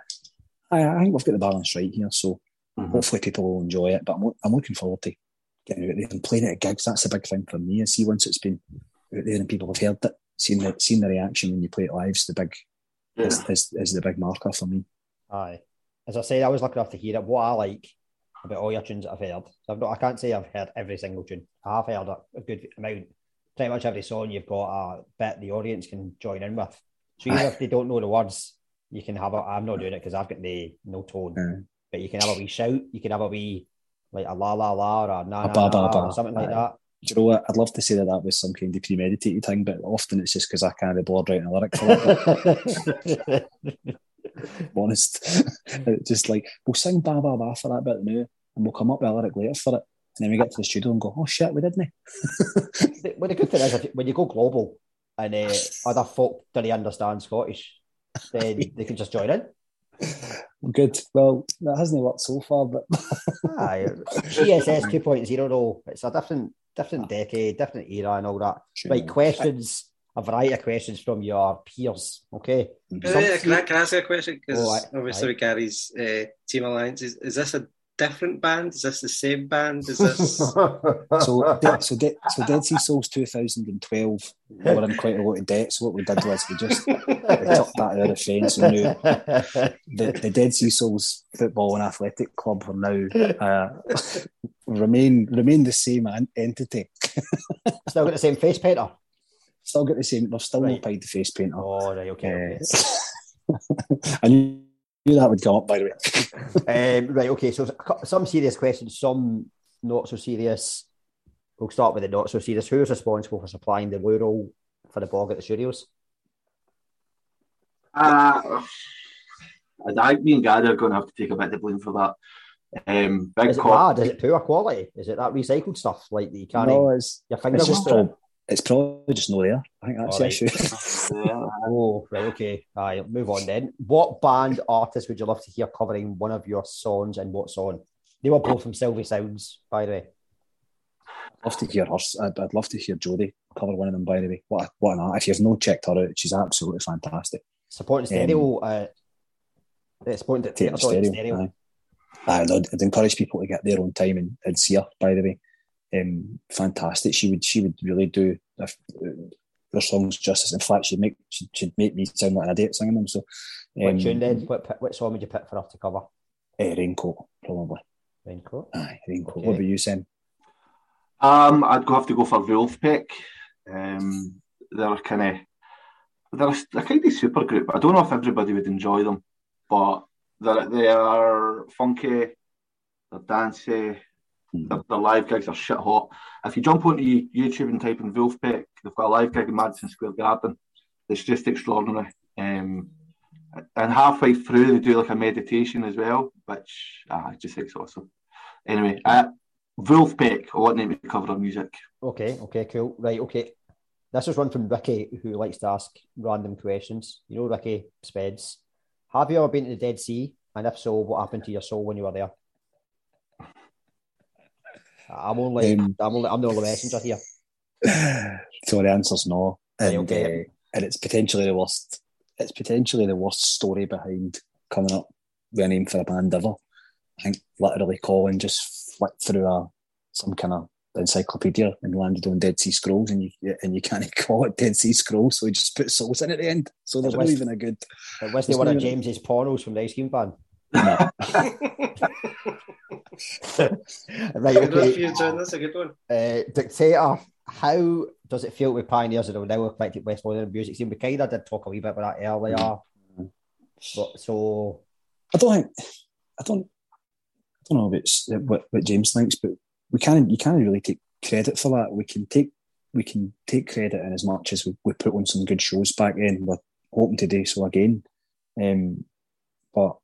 I, I think we've got the balance right here. So Mhm. hopefully people will enjoy it. But I'm, I'm looking forward to getting out there and playing it at gigs. That's the big thing for me. I see once it's been out there and people have heard it, seeing the seeing the reaction when you play it live is the big is, is, is the big marker for me. Aye. As I said, I was lucky enough to hear it. What I like about all your tunes that I've heard, so I've not, I can't say I've heard every single tune. I have heard a, a good amount. Pretty much every song you've got a bit the audience can join in with. So even if they don't know the words, you can have a. I'm not doing it because I've got the no tone, Mm. but you can have a wee shout. You can have a wee like a la la la or a na na, ba, ba, na ba. or something like that. Do you know what? I'd love to say that that was some kind of premeditated thing, but often it's just because I can't be bored writing a lyric for bit. honest. Just like we'll sing ba ba ba for that bit now, and we'll come up with a lyric later for it, and then we get to the studio and go, "Oh shit, we didn't." Well, the good thing is, if, when you go global and uh, other folk don't understand Scottish, then they can just join in. Good. Well, that hasn't worked so far, but Aye, GSS 2.0 though, it's a different different decade, different era and all that. Right, questions, a variety of questions from your peers, okay? Uh, can, I, can I ask a question? Because Oh, obviously aye. with Gary's uh, Team Alliance, is, is this a different band? Is this the same band? Is this so De- so De- so Dead Sea Souls 2012 we were in quite a lot of debt. So what we did was we just we took that out of the fence and knew the, the Dead Sea Souls Football and Athletic Club are now uh, remain remain the same an- entity. Still got the same face painter. Still got the same. They've still not paid the face painter. Oh, right, okay. okay. I knew that would come up by the way. um, right, okay, so some serious questions, some not so serious. We'll start with the not so serious. Who is responsible for supplying the mural for the blog at the studios? Uh, I think me and Gary are going to have to take a bit of blame for that. Um, big Is it cock- bad? Is it poor quality? Is it that recycled stuff like that you can't No, it's your finger it's just through it? it's probably just not there. I think that's the Alright. issue. oh, right, okay. Aye, move on then. What band artist would you love to hear covering one of your songs and what song? They were both from Sylvie Sounds, by the way. I'd love to hear her. I'd, I'd love to hear Jodie cover one of them. By the way, what a, what an art! If you've not checked her out, she's absolutely fantastic. Supporting stereo. uh, yeah, supporting the theatre stereo. stereo. Aye. Aye, I'd, I'd encourage people to get their own time and, and see her. By the way, um, fantastic. She would she would really do if, uh, her songs justice. In fact, she'd make she'd, she'd make me sound like an idiot singing them. So, What um, tune then? What, what song would you pick for her to cover? eh, raincoat probably. Raincoat. Aye, raincoat. Okay. What about you, Sam? Um, I'd go have to go for Vulfpeck. Um, they're kind of they're a, they're kind of super group. I don't know if everybody would enjoy them, but they're they are funky, they're dancey, their live gigs are shit hot. If you jump onto YouTube and type in Vulfpeck, they've got a live gig in Madison Square Garden. It's just extraordinary. Um, and halfway through, they do like a meditation as well, which ah, I just think it's awesome. Anyway, uh, Vulfpeck, I want them to cover their music. Okay, okay, cool. Right, okay. This is one from Ricky, who likes to ask random questions. You know, Ricky Speds. Have you ever been to the Dead Sea? And if so, what happened to your soul when you were there? I'm only, Um, I'm only, I'm the only messenger here. so the answer's no, and okay. uh, and it's potentially the worst. It's potentially the worst story behind coming up with a name for a band ever. I think literally Colin just flicked through a some kind of encyclopedia and landed on Dead Sea Scrolls, and you and you can't call it Dead Sea Scrolls, so he just put souls in at the end. So there's It not even a good. It was there's the one of James's pornos from the Ice Cream Band. right, Good okay. you, John. That's a good one. Uh, Dictator, how does it feel to be pioneers of the now eclectic West Lothian music scene? We kind of did talk a wee bit about that earlier. Mm-hmm. But, so, I don't think I don't I don't know about s- what, what James thinks, but we can't you can't really take credit for that. We can take we can take credit in as much as we, we put on some good shows back then. We're hoping to do so again. Um, but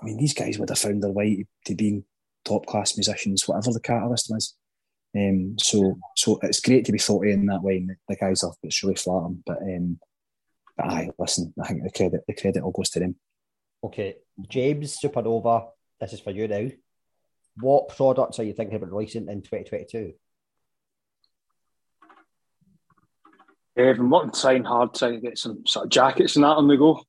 I mean, these guys would have found their way to, to being top class musicians, whatever the catalyst was. Um, so so it's great to be thought of in that way. And the, the guys are it's really flattering. But um, but aye, listen, I think the credit the credit all goes to them. okay. James Supernova, this is for you now. What products are you thinking about releasing in 2022? I've been working trying hard trying to get some sort of jackets and that on the go,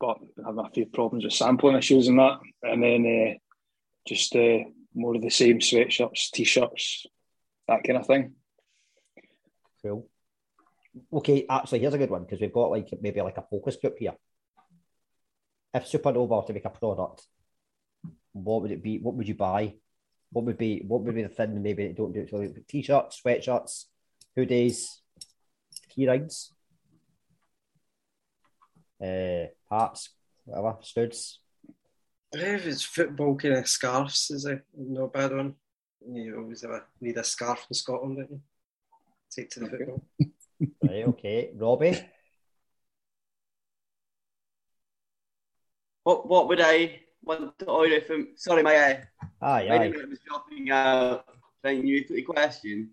but having a few problems with sampling issues and that. And then uh, just uh, more of the same sweatshirts, t-shirts, that kind of thing. Cool. Okay, actually, here's a good one because we've got like maybe like a focus group here. If Supernova were to make a product, what would it be? What would you buy? What would be what would be the thing maybe they don't do it so like t-shirts, sweatshirts, hoodies, key rides, uh, hats, whatever, studs. If it's football kind of scarves is a no bad one. You always have a, need a scarf in Scotland, don't you? Take to the football. Right, okay. Robbie, What what would I want to order from? Sorry, my uh, aye, my aye, internet was dropping out. Trying you to the question.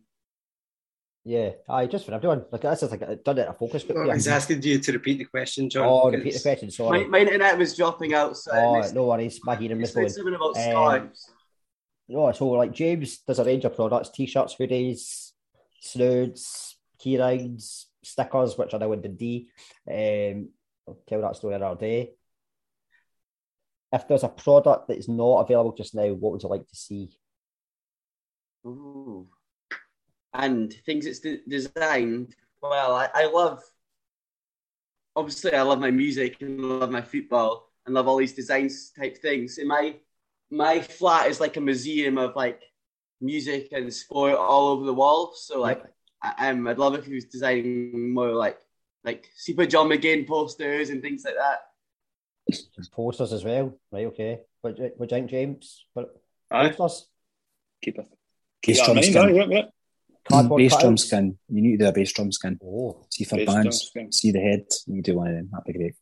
Yeah, aye, just for everyone. Like this is like I've done it a focus group. Well, here. he's asking you to repeat the question, John. Oh, because- repeat the question. My, Sorry. my internet was dropping out. So I Oh, missed- no worries. My hearing you was said going. something about Um, scarves. No, so like James does a range of products: t-shirts, hoodies, snoods, key rides, stickers, which are now in the D. Um, I'll tell that story another day. If there's a product that is not available just now, what would you like to see? Ooh. And things it's de- designed. Well, I, I love. Obviously, I love my music and love my football and love all these designs type things. In my my flat is like a museum of like music and sport all over the wall. So like, I, um, I'd love if he was designing more like like Super John McGinn posters and things like that. Posters as well, right? Okay. What, do you- what do you think, James? What, Aye. posters? Keep it. Bass Yeah, drum mine, skin. aye, yeah, yeah. Cardboard bass drum cutouts? skin. You need to do a bass drum skin. Oh, See for Bass drum bands. skin. See the head. You do one of them. That'd be great.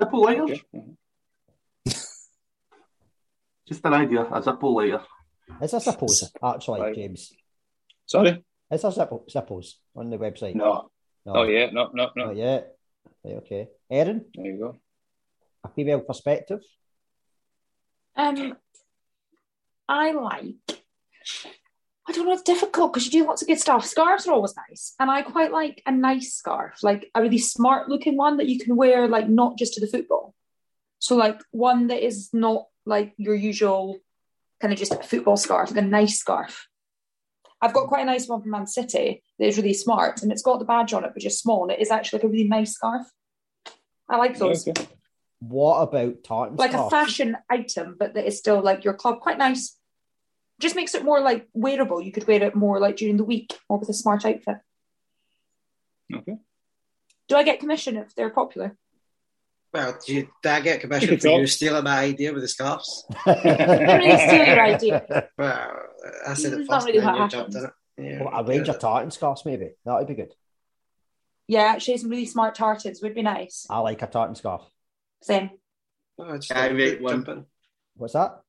Zippo lighters? Okay. mhm. Just an idea, a Zippo lighter. is there Zippos actually, Right. James? Sorry? Is there Zippo, Zippos on the website? No. no, Oh, yeah, no, no, no. not yet. Right, okay. Erin, There you go. a female perspective. Um, I like. I don't know. It's difficult because you do lots of good stuff. Scarves are always nice, and I quite like a nice scarf, like a really smart looking one that you can wear, like not just to the football. So like one that is not like your usual kind of just a football scarf, like a nice scarf. I've got quite a nice one from Man City that is really smart, and it's got the badge on it, but just small, and it is actually like a really nice scarf. I like those. What about tartan like a fashion item, but that is still like your club. Quite nice. Just makes it more like wearable. You could wear it more like during the week or with a smart outfit. Okay. Do I get commission if they're popular? Well, do you, did I get commission You for can you stealing my idea with the scarves? Don't really steal your idea. Well, I said it It's not first, really then what you jumped in happens. it. Yeah, Oh, a range of tartan scarves, maybe. That would be good. Yeah, actually, some really smart tartans would be nice. I like a tartan scarf. Same. Oh, just I make one. jump in. What's that?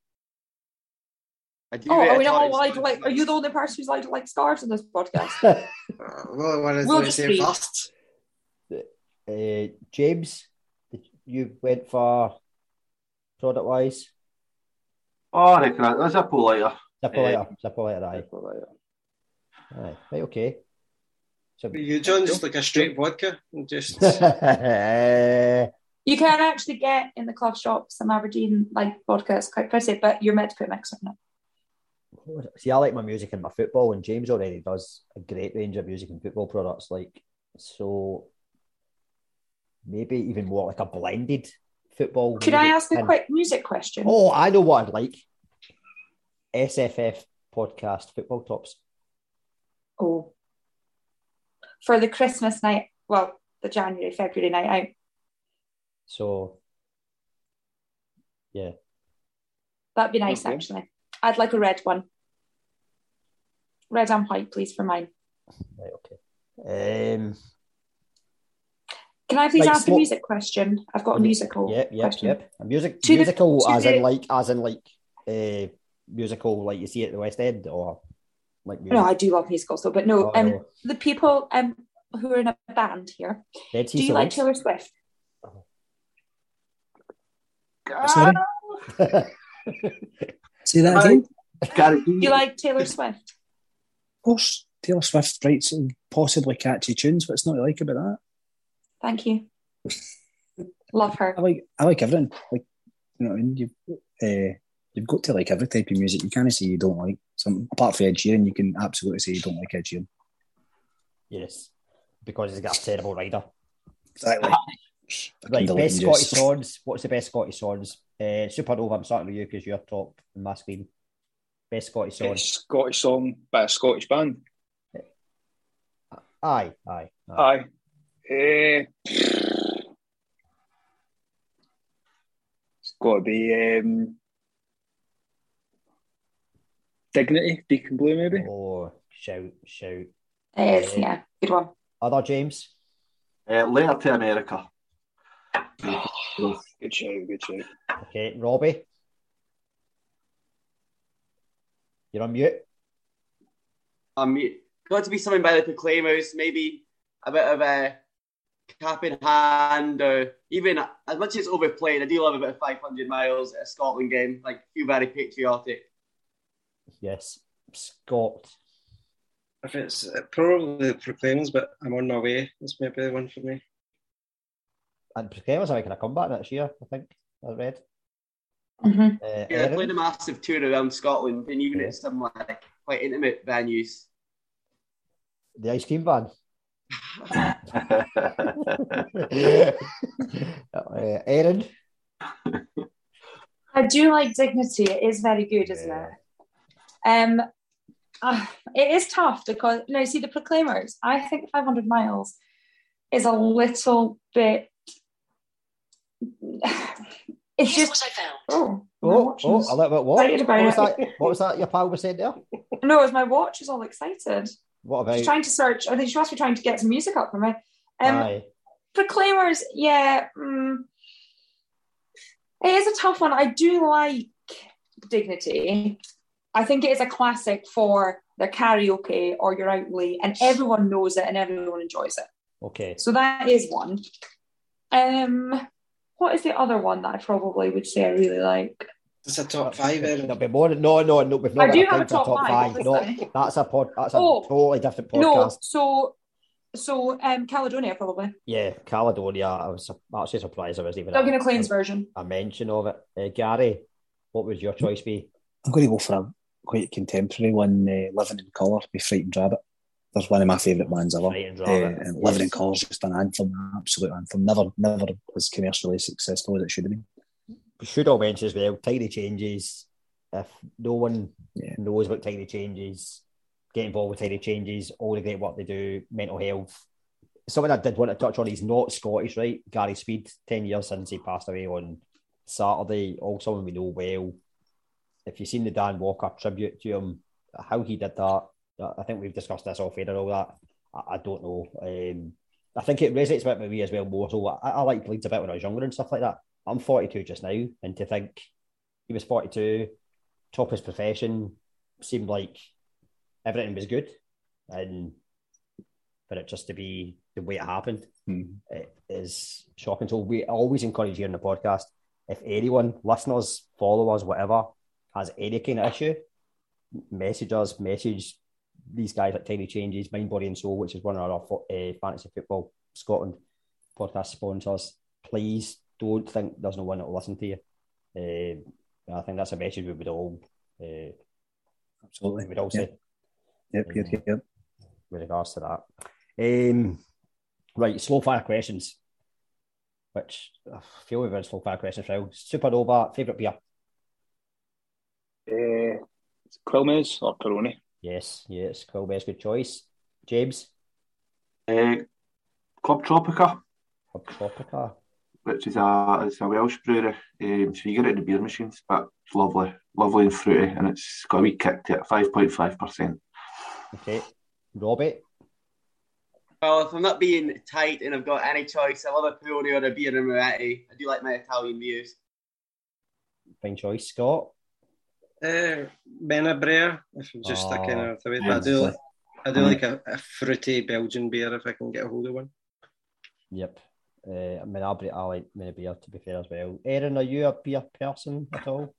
I do Oh, are we not all allowed to like? Are you the only person who's allowed to like scarves in this podcast? Uh, well, what is We'll we'll just say read. first? Uh, James, you went for product wise. Oh, I reckon a a Zippo lighter. Zippo Eh, lighter, Zippo lighter, aye. Zippo lighter. aye. Right, okay. So, You, John, just like a straight vodka, and just you can actually get in the club shop some Aberdeen like vodka. It's quite pricey, but you're meant to put a mix in it. See, I like my music and my football, and James already does a great range of music and football products. Like, so maybe even more like a blended football. Could I ask a and- quick music question? Oh, I know what I'd like. SFF podcast football tops. Oh. For the Christmas night, well, the January, February night out. So, yeah, That'd be nice, Okay. actually. I'd like a red one. Red and white, please, for mine. right, okay. Um, Can I please Like ask a music question? I've got a musical Yep, yep, question. yep. A music, To musical, to as the- in like, as in like, uh, musical, like you see at the West End, or like music. No, I do love musicals though, but no, Oh, um, no. the people um who are in a band here. Dead Do you like Taylor Swift? Sorry? Say that again? Gary, Do you like Taylor Swift? Of course. Taylor Swift writes some possibly catchy tunes. What's not like about that? Thank you. Love her. I like I like everything. Like you know, what I mean, you've uh, you've got to like every type of music. You can't say you don't like some. Apart from Ed Sheeran, you can absolutely say you don't like Ed Sheeran. Yes, because he's got a terrible rider. Exactly. Right, best. Scottish songs. What's the best Scottish songs? Uh, Supernova, I'm starting with you because you're top on my screen. Best Scottish songs. Scottish song by a Scottish band. Aye, aye. Aye. Eh, it's got to be um, Dignity, Deacon Blue, maybe. Oh, shout, shout. It is, yeah. Good one. Other James? Uh, Letter to America. Good shout, good shout. Okay, Robbie? You're on mute. Um, got to be something by the Proclaimers, maybe a bit of a cap in hand, or even as much as it's overplayed. I do love a bit of 500 miles at a Scotland game. Like, feel very patriotic. Yes. Scott. If it's uh, probably the Proclaimers, but I'm on my way. This might be the one for me. And Proclaimers are making a comeback next year, I think. I read. Mm-hmm. Uh, Yeah, they played a massive tour around Scotland, and even at some like quite intimate venues. The ice cream van. uh, Aaron? I do like Dignity. It is very good, isn't it? Um, uh, it is tough because you no, see the Proclaimers. I think 500 miles is a little bit. It's just what I found. Oh, my Oh, oh, is a little bit what? excited What was, that, what was that your pal was saying there? No, it's my watch is all excited. What about? She's trying to search. I think she must be trying to get some music up for me. Um, Aye. Proclaimers, yeah. Mm, it is a tough one. I do like Dignity. I think it is a classic for the karaoke or your out late, and everyone knows it and everyone enjoys it. Okay. So that is one. Um, what is the other one that I probably would say I really like? It's a top five, Aaron. There'll be more. No, no, no. We've not I do have a for top five, No, that's a pod. That's a Oh, totally different podcast. No, so so um, Caledonia probably. Yeah, Caledonia. I was actually surprised I was even Doug a, MacLean's version. a mention of it. Uh, Gary, what would your choice be? I'm going to go for a quite contemporary one, uh, Living in Colour by Frightened Rabbit. That's one of my favourite bands ever. Uh, and Living in yes. Colour is just an anthem, an absolute anthem. Never, never as commercially successful as it should have been. Should all mention as well. Tiny changes. If no one Yeah. knows about tiny changes, get involved with tiny changes. All the great work they do. Mental health. Something I did want to touch on. He's not Scottish, right? Gary Speed. Ten years since he passed away on Saturday. All someone we know well. If you've seen the Dan Walker tribute to him, how he did that, I think we've discussed this off air and all that. I, I don't know. Um, I think it resonates with me as well more so. I, I liked Leeds a bit when I was younger and stuff like that. I'm 42 just now, and to think he was 42, top of his profession, seemed like everything was good, and for it just to be the way it happened Mhm. it is shocking. So we always encourage here in the podcast if anyone, listeners, followers, whatever, has any kind of issue, message us, message these guys like Tiny Changes, Mind, Body and Soul, which is one of our uh, fantasy football Scotland podcast sponsors. Please don't think there's no one that will listen to you. Uh, I think that's a message we would all uh, Absolutely. we would all say Yep, yep, yep, yep. with regards to that. Um, right, slow fire questions, which I feel we've had slow fire questions for now. Supernova, favourite beer? Uh, Quilmes or Peroni? Yes, yes, Quilmes, good choice. James? Uh, Club Tropica, Club Tropica. which is a it's a Welsh brewery. Um, so you get it in the beer machines, but it's lovely, lovely and fruity, and it's got a wee kick to it, five point five percent. Okay. Robbie? Well, if I'm not being tight and I've got any choice, I love a Peroni or a Birra Moretti. I do like my Italian beers. Fine choice. Scott? Uh, Menabrea, if I'm just Oh, thinking of the way. But I do, lovely. I do like a, a fruity Belgian beer if I can get a hold of one. Yep. Uh, I mean, I I like many beer to be fair as well. Erin, are you a beer person at all?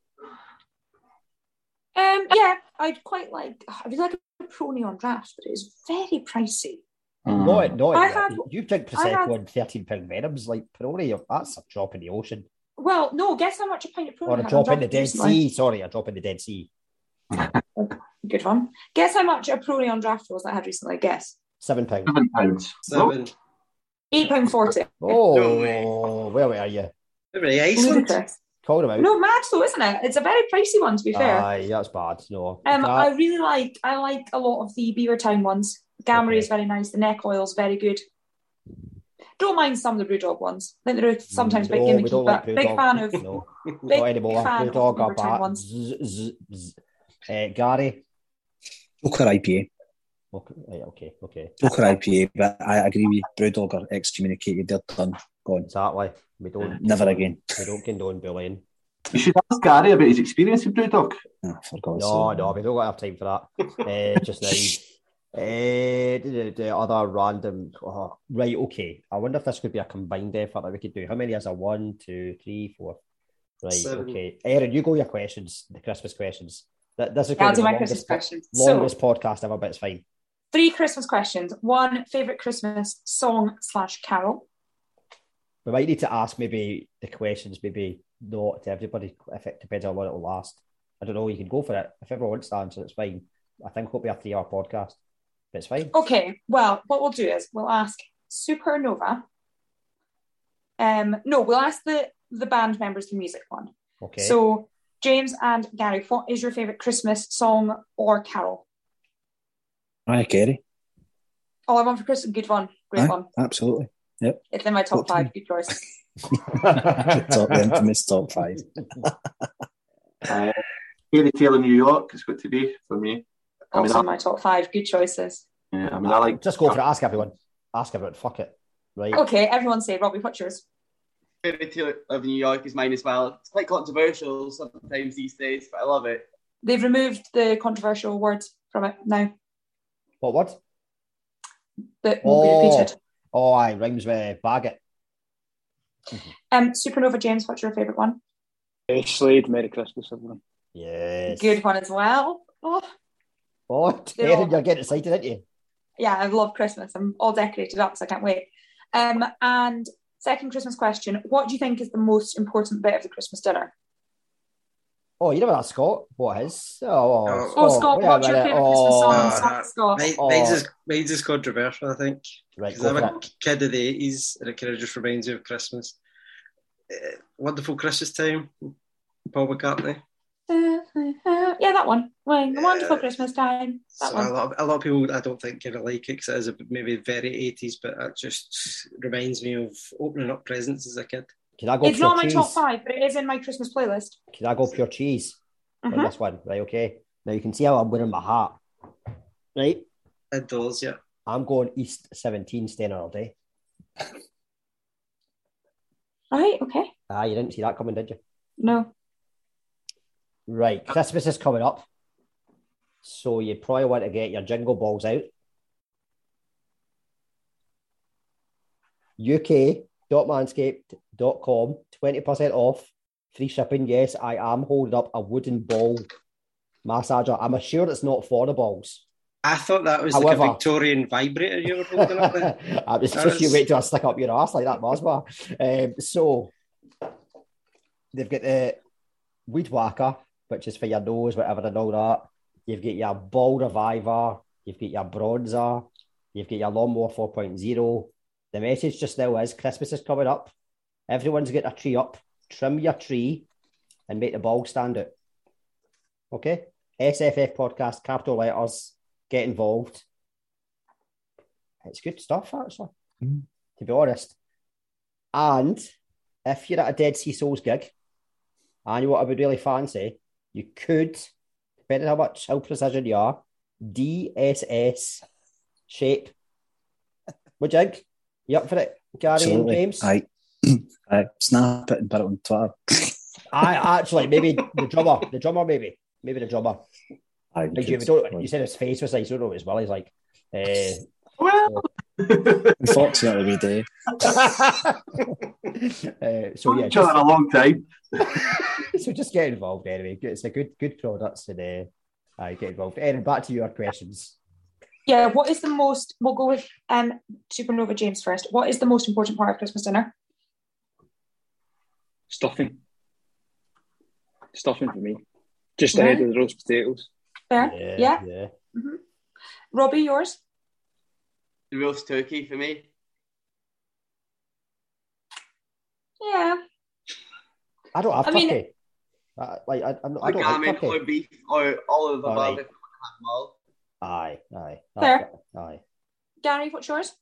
Um, yeah, I'd quite like. I really like a a pro neon draft, but it is very pricey. No, no, I had- you drink I had- Prosecco and 13 pound Venoms like Peroni, you're- that's a drop in the ocean. Well, no, guess how much a pint of pro Or a had drop in the Dead recently? Sea. Sorry, a drop in the Dead Sea. Good one. Guess how much a pro neon draft was that I had recently? Guess. Seven pounds. Seven pounds. Seven. Eight pound forty. Oh, where were you? Very Iceland. Ludicrous. Call them out. No, mad though, isn't it? It's a very pricey one to be fair. Aye, that's bad. No. Um, That- I really like I like a lot of the Beavertown ones. Gamma is very nice. The neck oil is very good. Don't mind some of the Brewdog ones. I think they're sometimes a bit no, gimmicky, don't but like big Brewdog. fan of No, big not anymore. fan of Brewdog are Beavertown bad. ones. Z- z- z- uh, Gary. Joker IPA. Okay, okay, okay. Joker IPA, but I agree with you. Brewdog are excommunicated. They're done. Gone. Exactly. We don't. Never again. We don't condone bullying. You should ask Gary about his experience in Brewdog. Oh, for God's No, sake. no, we don't have time for that. uh, just now. Uh, the, the other random. Oh, right, okay. I wonder if this could be a combined effort that we could do. How many is a one, two, three, four? Right, Seven. okay. Aaron, you go your questions, the Christmas questions. Th- This is Yeah, I'll do my the Christmas longest, questions. So- longest podcast ever, but it's fine. Three Christmas questions. One favorite Christmas song slash carol. We might need to ask maybe the questions, maybe not to everybody, if it depends on how long it will last. I don't know. You can go for it. If everyone wants to answer, it's fine. I think it'll be a three hour podcast, but it's fine. Okay, well, what we'll do is we'll ask Supernova. Um, no, we'll ask the the band members the music one. Okay. So, James and Gary, what is your favorite Christmas song or carol? Hi, Carey. Oh, I want for Christmas. Good one. Great Aye, one. absolutely. Yep. It's in my top Top five. Good choice. top, the infamous top five. Uh, Fairy Tale in New York is good to be for me. I mean, Also I, my top five. Good choices. yeah, I mean, I like Just go for it. Ask everyone. Ask everyone. Fuck it. Right. Okay, everyone say, Robbie, what's yours? Fairy Tale of New York is mine as well. It's quite controversial sometimes these days, but I love it. They've removed the controversial words from it now What word? that won't be Oh, repeated. oh, aye, rhymes with Baggett. Um, Supernova, James, what's your favourite one? Slade, Merry Christmas, everyone. Yes. Good one as well. Oh, Oh, They're Aaron, all- you're getting excited, aren't you? yeah, I love Christmas. I'm all decorated up, so I can't wait. Um, and second Christmas question: What do you think is the most important bit of the Christmas dinner? Oh, you never asked Scott what his. Oh, Oh, Oh, Scott, wait what's your minute. favourite Christmas song? Oh, Scott, Scott. Mine, Oh. mine's, is, mine's is controversial, I think. Right, Because go I'm for a kid of the 80s and it kind of just reminds you of Christmas. Uh, Wonderful Christmas Time, Paul McCartney. Yeah, that one. Well, wonderful Christmas time. That So a, lot of, a lot of people, I don't think, kind of like it because it is a, maybe very 80s, but it just reminds me of opening up presents as a kid. Can I go It's pure not my cheese? top five, but it is in my Christmas playlist. Can I go pure cheese on Mhm. this one? Right, okay. Now you can see how I'm wearing my hat. Right? Indoors, yeah. I'm going East 17 staying all day. Right, okay. Ah, you didn't see that coming, did you? No. Right, Christmas is coming up. So you probably want to get your jingle balls out. UK.manscaped.com, 20% off, free shipping. Yes, I am holding up a wooden ball massager. I'm sure it's not for the balls. I thought that was like a Victorian vibrator you were holding up there. I was just you wait till I stick up your ass like that, Masma. Um, so they've got the weed whacker, which is for your nose, whatever and all that. You've got your ball reviver, you've got your bronzer, you've got your lawnmower 4.0. The message just now is Christmas is coming up. Everyone's got a tree up. Trim your tree and make the ball stand out. Okay? SFF podcast, capital letters, get involved. It's good stuff, actually, mm. to be honest. And if you're at a Dead Sea Souls gig and you want to be really fancy, you could, depending how much how precision you are, DSS shape. What do you think? You up for it, Gary and Absolutely. James? Aye. Aye. Snap it and put it on Twitter. I actually maybe the drummer, the drummer maybe, maybe the drummer. Aye, Like you, don't, you said his face was like, you don't know what his well. He's like, eh, Unfortunately, we do. uh, so yeah, each other a long time. so just get involved anyway. It's a good good products and uh, Aye, get involved. Erin, back to your questions. Yeah, what is the most? We'll go with um, Supernova James first. What is the most important part of Christmas dinner? Stuffing. Stuffing for me. Just ahead of the roast potatoes. Fair. Yeah, Yeah. yeah. Mhm. Robbie, yours? The roast turkey for me. Yeah. I don't have I mean- I, uh, like I, I'm, I don't Origami like turkey. or beef or all of the All above right. if I have them all. Aye, aye. Fair. Aye. Gary, what's yours?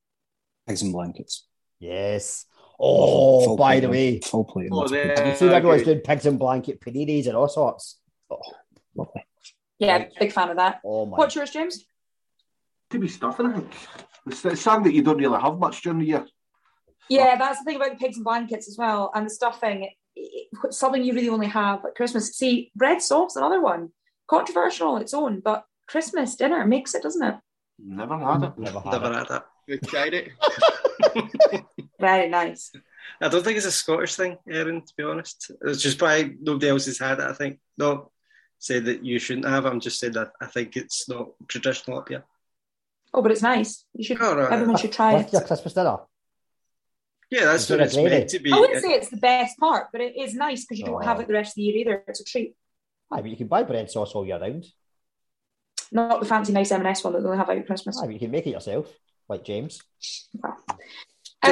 Pigs and blankets. Yes. Oh, Full by plate the of- way, full plate. of Oh, mashed there. potatoes. have you seen everyone's okay. doing pigs and blanket paninis and all sorts? Oh, Lovely. Yeah, big fan of that. oh my. What's yours, James? To be stuffing, I think. It's, it's something that you don't really have much during the year. Yeah, that's the thing about the pigs and blankets as well, and the stuffing. It, it, something you really only have at Christmas. See, bread sauce, another one, controversial on its own, but Christmas dinner makes it, doesn't it? Never had it. Never had Never it. had that. We tried it. Eh? Very nice. I don't think it's a Scottish thing, Erin, to be honest. It's just probably nobody else has had it, I think. Not say that you shouldn't have, I'm just saying that I think it's not traditional up here. Oh, but it's nice. You should. Oh, right. Everyone should try What's it. your Christmas dinner? Yeah, that's Is what it's meant to be. I wouldn't say it's the best part, but it is nice because you don't Oh. have it the rest of the year either. It's a treat. Aye, but you can buy bread sauce all year round. Not the fancy nice M&S one that they'll have out at Christmas. Aye, but you can make it yourself, like James. Do Um,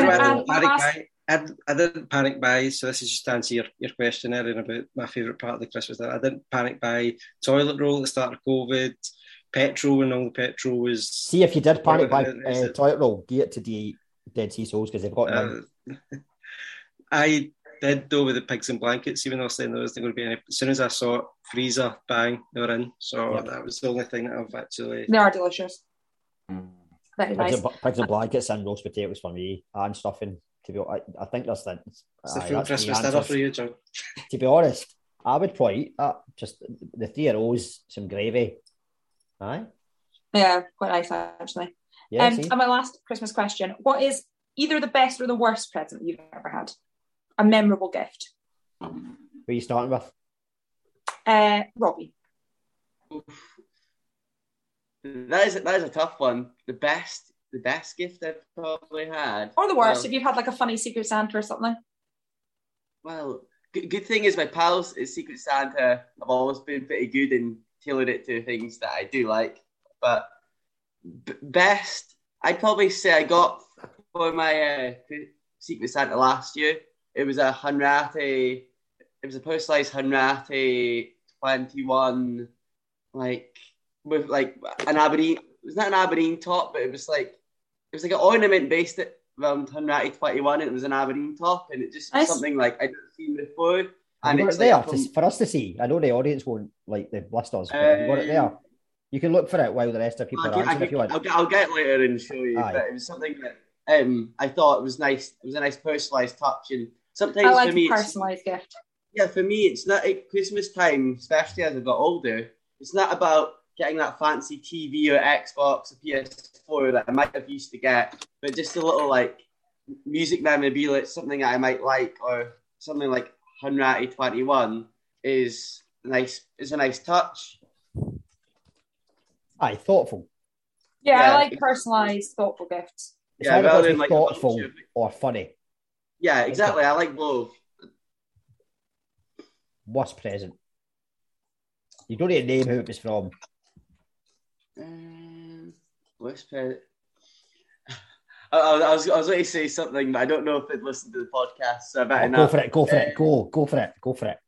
you I didn't panic last- buy. I, I didn't panic buy, so this is just to answer your, your question, Erin, about my favourite part of the Christmas dinner. I didn't panic buy toilet roll at the start of COVID, petrol and all the petrol was. See if you did panic buy Is uh, it- toilet roll, give it to the Dead Sea Souls because they've got none. Uh, I did though with the pigs and blankets, even though I was saying there wasn't going to be any. As soon as I saw it, freezer, bang, they were in. So Yep. that was the only thing that I've actually. They are delicious. Very Pigs, nice. and, pigs and blankets and roast potatoes for me and stuffing. To be, I, I think that's the. It's the aye, full the Christmas dinner for you, John. To be honest, I would probably eat that. Just the three rows, some gravy. Aye, Yeah, quite nice actually. yeah. um, and my last Christmas question: What is either the best or the worst present you've ever had? A memorable gift. Who are you starting with? Uh, Robbie. That is that is a tough one. The best the best gift I've probably had. Or the worst, Well, if you've had like a funny Secret Santa or something. Well, good, good thing is my pals at Secret Santa have always been pretty good and tailored it to things that I do like. But b- best, I'd probably say I got for my uh, Secret Santa last year. It was a Hanratty. It was a personalized twenty one, like with like an Aberdeen. It was not an Aberdeen top, but it was like it was like an ornament based around twenty one, and it was an Aberdeen top, and it just Nice. something like I'd never seen before. Have And you got it's it there like from- to- for us to see. I know the audience won't like the blisters, but have you got it there. Um, You can look for it while the rest of people I'll are get, I'll, answering if you get, want. I'll, get, I'll get later and show you, Aye. but it was something that um, I thought was nice. It was a nice personalised touch, and sometimes I like for me, a it's, personalised gift. yeah, for me, it's not at Christmas time, especially as I got older. It's not about getting that fancy TV or Xbox or PS4 that I might have used to get, but just a little like music memorabilia, something that I might like, or something like Hanratty Twenty One is nice. Is a nice touch. Aye, thoughtful. Yeah, Yeah. I like personalised, thoughtful gifts. It's Yeah, either got rather than like thoughtful or funny. Yeah, exactly. I like both. Worst present. You don't need to name who it was from. Um, worst present. I, was I was going to say something, but I don't know if they'd listen to the podcast, so I better Oh, not. go for it. Go for Uh, it. Go. Go for it. Go for it.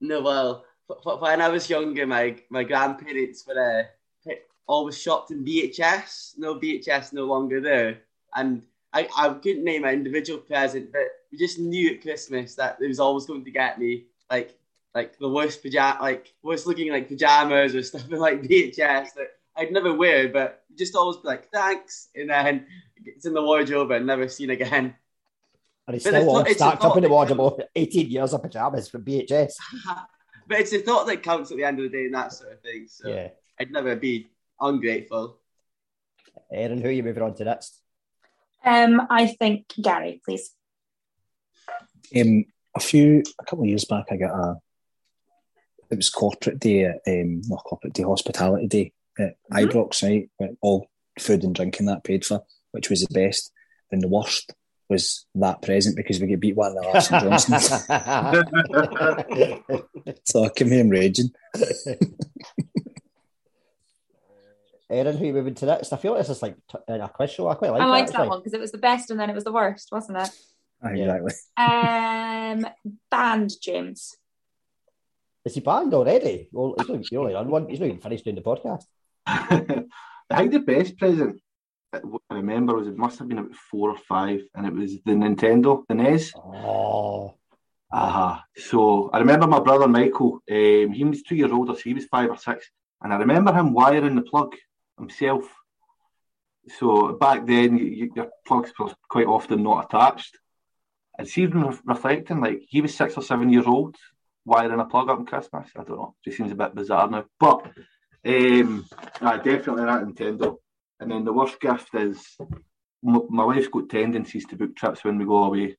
No, well, when I was younger, my my grandparents were uh, always shopped in BHS. No BHS, no longer there, and I, I couldn't name an individual present, but we just knew at Christmas that it was always going to get me like like the worst pajama, like worst looking like pajamas or stuff in like BHS that I'd never wear, but just always be like thanks, and then it's in the wardrobe and never seen again. And it's But still it's all not- it's stacked up in the like- wardrobe. 18 years of pajamas from BHS. but it's the thought that counts at the end of the day and that sort of thing. So Yeah. I'd never be ungrateful. Erin, who are you moving on to next? Um, I think Gary, please. Um, a few, a couple of years back, I got a. it was corporate day, at, um, not corporate day, hospitality day at Mhm. Ibrox, right? With all food and drinking that paid for, which was the best. And the worst was that present because we get beat one of the Larson Johnsons. so I came home raging. Erin, who are you moving to next? I feel like this is like t- in a quiz show. I quite like I that. liked that actually. one because it was the best and then it was the worst, wasn't it? Exactly. Um, band James. Is he banned already? Well, he's only, he's only on one. He's not even finished doing the podcast. I think the best present that I remember was it must have been about four or five, and it was the Nintendo, the NES. Oh, Aha. So I remember my brother Michael, um, he was two years older, so he was five or six. And I remember him wiring the plug himself. So back then, you, you, your plugs were quite often not attached. And see, re- reflecting, like he was six or seven years old wiring a plug up on Christmas. I don't know. Just seems a bit bizarre now. But um, aye, definitely that Nintendo. And then the worst gift is my wife's got tendencies to book trips when we go away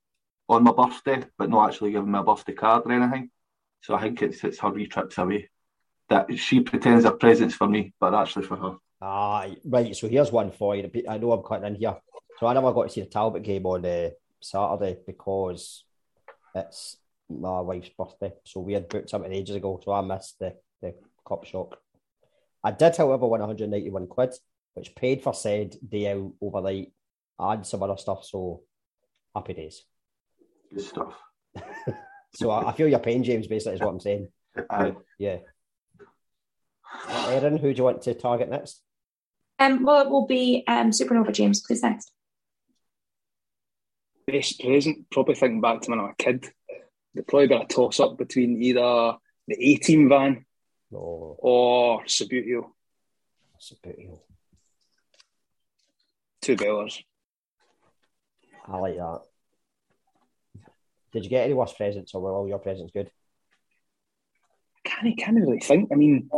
on my birthday, but not actually giving me a birthday card or anything. So I think it's it's her wee trips away that she pretends are presents for me, but actually for her. ah, right. So here's one for you. I know I'm cutting in here. So I never got to see the Talbot game on uh, Saturday because it's my wife's birthday. So we had booked something ages ago, so I missed the, the cup shock. I did, however, win 191 quid, which paid for said day out overnight and some other stuff. So happy days. Good stuff. So I, I feel your pain, James. Basically, is what I'm saying. Aye. Yeah. Erin, who do you want to target next? Um, well, it will be um, Supernova James. Please next. Best present, probably thinking back to when I was a kid. There'd probably be a toss up between either the A team van Oh, or Subbuteo. that's a bit ill. Two bellers. I like that. Did you get any worse presents, or were all your presents good? Can't can't really think. I mean,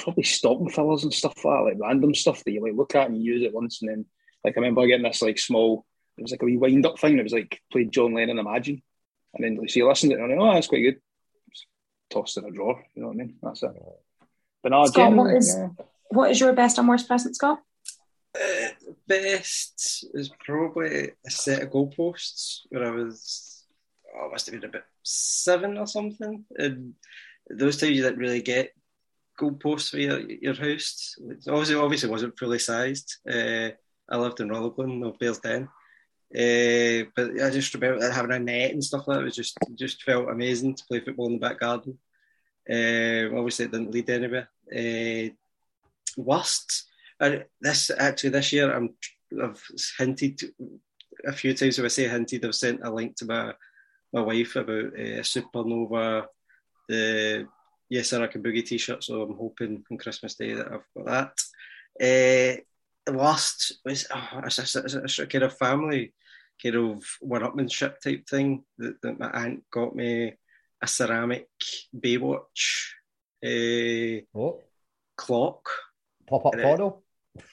probably stocking fillers and stuff like that, like random stuff that you like look at and you use it once, and then like I remember getting this like small. It was like a wee wind up thing. It was like played John Lennon Imagine, and then like, so you listened to it and I went, oh, that's quite good. Just tossed in a drawer. You know what I mean? That's it. But no, Scott, what generally, is yeah. what is your best and worst present, Scott? Best is probably a set of goalposts where I was, oh, I must have been about seven or something. And those times you didn't really get goalposts for your, your house. It obviously, obviously wasn't fully sized. Uh, I lived in Rutherglen, no Bearsden. Uh, but I just remember having a net and stuff like that. It was just just felt amazing to play football in the back garden. Uh, obviously, it didn't lead anywhere. Uh, worst, and this actually this year I'm I've hinted a few times. If I say hinted, I've sent a link to my my wife about uh, Supernova, the Yes Sir I Can Boogie t-shirt. So I'm hoping on Christmas Day that I've got that. Uh, the worst was oh, it's, a, it's, a, it's a kind of family kind of one-upmanship type thing that, that my aunt got me a ceramic Baywatch uh, Oh, clock. pop up And it- porno.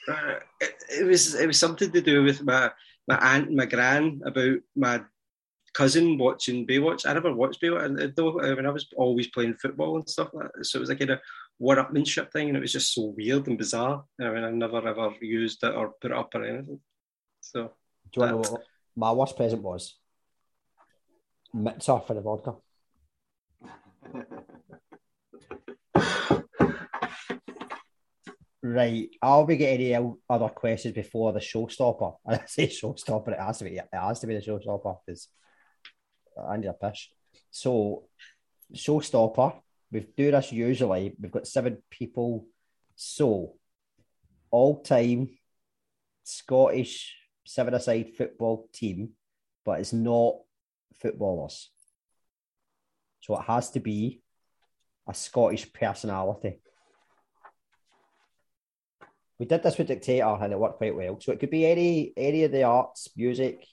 Uh, it, it was it was something to do with my my aunt and my gran about my cousin watching Baywatch. I never watched Baywatch, and though I mean I was always playing football and stuff like that. So it was a kind of one-upmanship thing, and it was just so weird and bizarre. I mean, I never ever used it or put it up or anything. So Do you want to know what my worst present was? Mixer for the vodka. Right, I'll be getting any other questions before the showstopper. I say showstopper, it has to be. It has to be the showstopper because I need a pish. So, showstopper. We do this usually. We've got seven people. So, all time Scottish seven-a-side football team, but it's not footballers. So it has to be a Scottish personality. We did this with Dictator and it worked quite well. So it could be any any of the arts, music,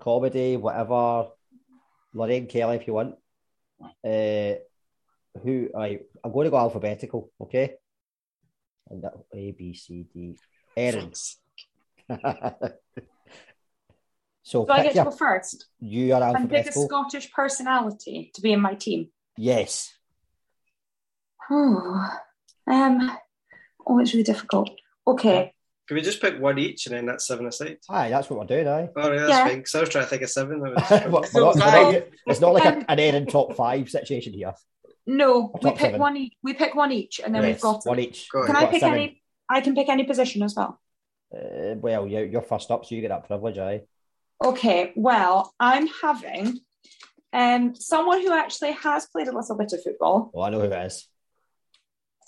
comedy, whatever. Lorraine Kelly, if you want. Uh, who? Right, I'm going to go alphabetical. Okay. And that A B C D. Erin. so Do I get to your- go first? you are And pick a. Scottish personality to be in my team. Yes. Oh, um, oh, it's really difficult. Okay. Can we just pick one each and then that's seven or aside? Aye, that's what we're doing, aye. All right, that's Yeah. fine. Because I was trying to think of seven. Was- We're- we're not- we're not- it's not like a, an Aaron top five situation here. No, we pick seven. one each. We pick one each, and then Yes, we've got. one each. Go. Can I pick seven. any? I can pick any position as well. Uh, well, you're, you're first up, so you get that privilege, aye. Okay, well, I'm having um someone who actually has played a little bit of football. Oh, I know who it is.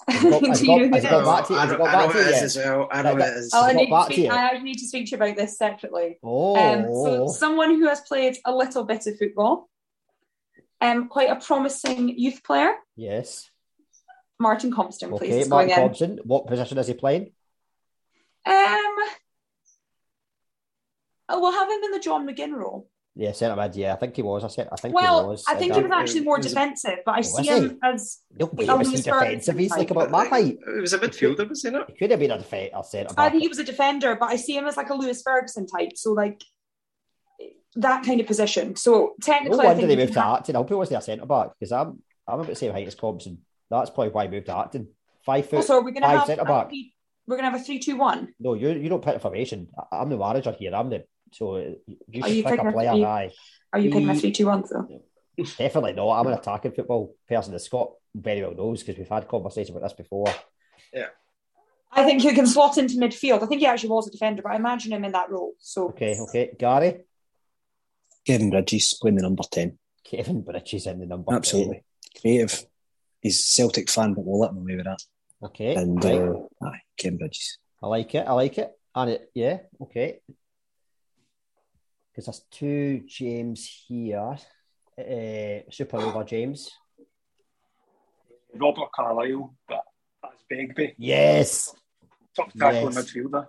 Has it got, has Do got, know has got back to you? I Has got back to you as well. I know it is. Oh, I, need to back to speak, you? I need to speak to you about this separately. Oh, Um, so someone who has played a little bit of football, um, quite a promising youth player, yes. Martin Compston, please. Okay, is Martin in. Thompson. What position is he playing? Um, oh, we'll have him in the John McGinn role. Yeah, centre mid. Yeah, I think he was. I said, I think he Well, was. I think he was actually more was defensive, but I Oh, see was him as No way, was he defensive? He's like about my height. It was a midfielder, was he not? He could have been a defender, centre I back. think he was a defender, but I see him as like a Lewis Ferguson type. So like that kind of position. So No technically, I wonder think they he moved to can have- acting. I hope he wasn't a centre back because I'm I'm about the same height as Thompson. That's probably why he moved to acting. Five foot, Also, we're gonna five have centre back. three- we're gonna have a three-two-one. No, you you don't pick the formation. I, I'm the manager here. I'm the so uh, you Are should you pick picking a a player. three- Aye, Are you picking a He- three-two-one though? definitely not. I'm an attacking football person. That Scott very well knows because we've had conversations about this before. Yeah. I think he can slot into midfield. I think he actually was a defender, but I imagine him in that role. So Okay, okay, Gary, Kevin Bridges playing the number 10. Kevin Bridges in the number. Absolutely. Creative. He's Celtic fan, but we'll let him away with that. Okay, And right. uh, aye, Kevin Bridges. I like it. I like it. And it, yeah, okay. Because there's two James here. Uh, Supernova James. Robert Carlyle, but that's Begbie. Yes. Top tackle Yes. midfielder.